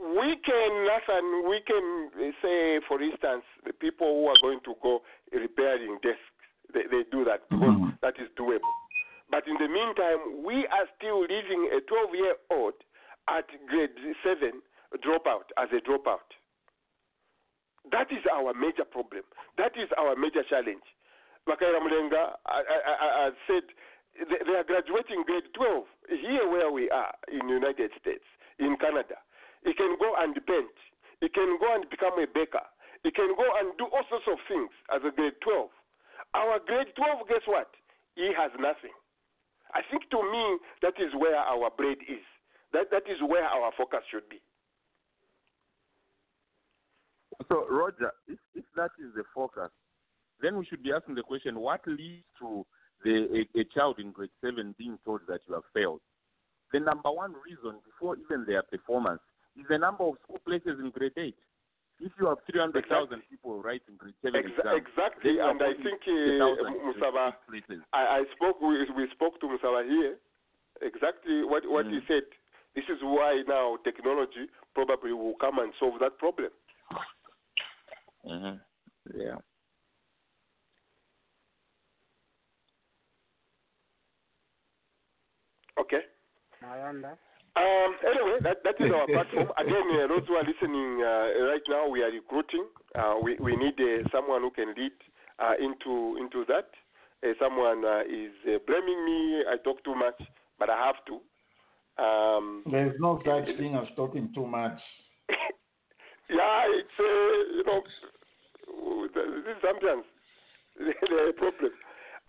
Speaker 3: we can, Nathan, we can say, for instance, the people who are going to go repairing desks, they, they do that because mm-hmm. that is doable. But in the meantime, we are still leaving a 12 year old at grade 7 dropout as a dropout. That is our major problem. That is our major challenge. Makaira Mulenga I said they, they are graduating grade 12 here where we are in the United States, in Canada. He can go and paint. He can go and become a baker. He can go and do all sorts of things as a grade 12. Our grade 12, guess what? He has nothing. I think to me, that is where our bread is. That, that is where our focus should be.
Speaker 10: So, Roger, if, if that is the focus, then we should be asking the question what leads to the, a, a child in grade 7 being told that you have failed? The number one reason, before even their performance, is the number of school places in grade 8. if you have 300,000 people writing grade 7
Speaker 3: Exa-
Speaker 10: exams,
Speaker 3: exactly,
Speaker 10: then you are
Speaker 3: and I think
Speaker 10: 50,000
Speaker 3: uh, Musaba. I, I spoke. We, we spoke to Musaba here. Exactly what what he
Speaker 10: Mm.
Speaker 3: said. This is why now technology probably will come and solve that problem.
Speaker 10: hmm Yeah.
Speaker 3: Okay.
Speaker 4: Mayanda.
Speaker 3: Um, anyway, that, that is our platform. (laughs) Again, uh, those who are listening uh, right now, we are recruiting. Uh, we, we need uh, someone who can lead uh, into into that. Uh, someone uh, is uh, blaming me. I talk too much, but I have to. Um,
Speaker 7: There's no such thing as talking too much. (laughs)
Speaker 3: yeah, it's uh, you know, this is sometimes (laughs) the problem.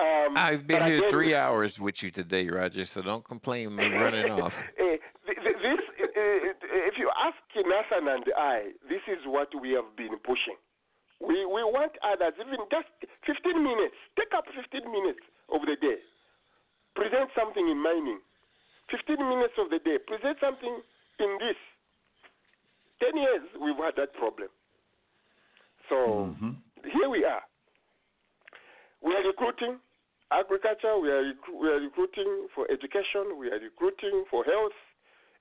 Speaker 3: Um,
Speaker 9: I've been here three hours with you today, Roger. So don't complain me running (laughs) off.
Speaker 3: Eh, th- th- this, uh, if you ask Nathan and I, this is what we have been pushing. We we want others, even just 15 minutes. Take up 15 minutes of the day. Present something in mining. 15 minutes of the day. Present something in this. 10 years we've had that problem. So here we are. We are recruiting agriculture. We are we are recruiting for education. We are recruiting for health.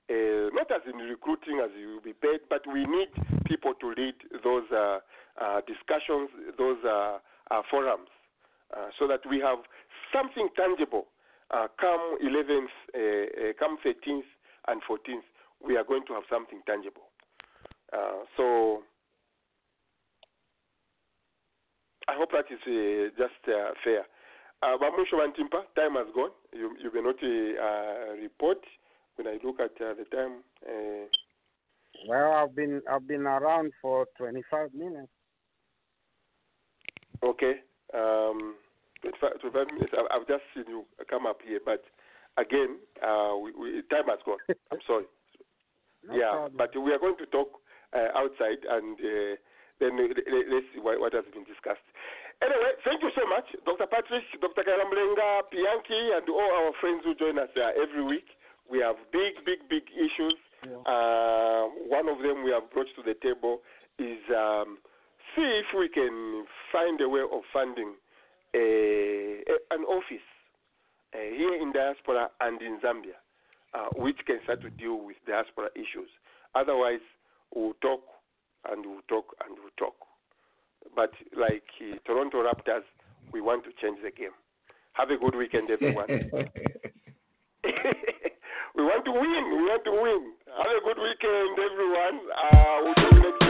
Speaker 3: Uh, not as in recruiting as you will be paid, but we need people to lead those uh, uh, discussions, those uh, uh, forums, uh, so that we have something tangible. Come 11th, uh, uh, come 13th and 14th, we are going to have something tangible. So I hope that is just fair. Uh, Wantimpa, time has gone. You, you may not uh, report when I look at uh, the time. Uh,
Speaker 4: Well, I've been I've been around for 25 minutes.
Speaker 3: okay. Um, 25, 25 minutes. I, I've just seen you come up here, but again, uh, we, we, time has gone. (laughs) I'm sorry.
Speaker 4: No
Speaker 3: yeah,
Speaker 4: problem.
Speaker 3: but we are going to talk uh, outside and uh, then uh, let- let's see what, what has been discussed. Anyway, thank you so much, Dr. Patrick, Dr. Kalamlenga, Pianki, and all our friends who join us uh, every week. We have big, big, big issues. Uh, one of them we have brought to the table is um, see if we can find a way of funding a, a, an office uh, here in diaspora and in Zambia, uh, which can start to deal with diaspora issues. Otherwise, we'll talk and we'll talk and we'll talk. But like uh, Toronto Raptors, we want to change the game. Have a good weekend, everyone. (laughs) (laughs) we want to win. We want to win. Have a good weekend, everyone. Uh, we'll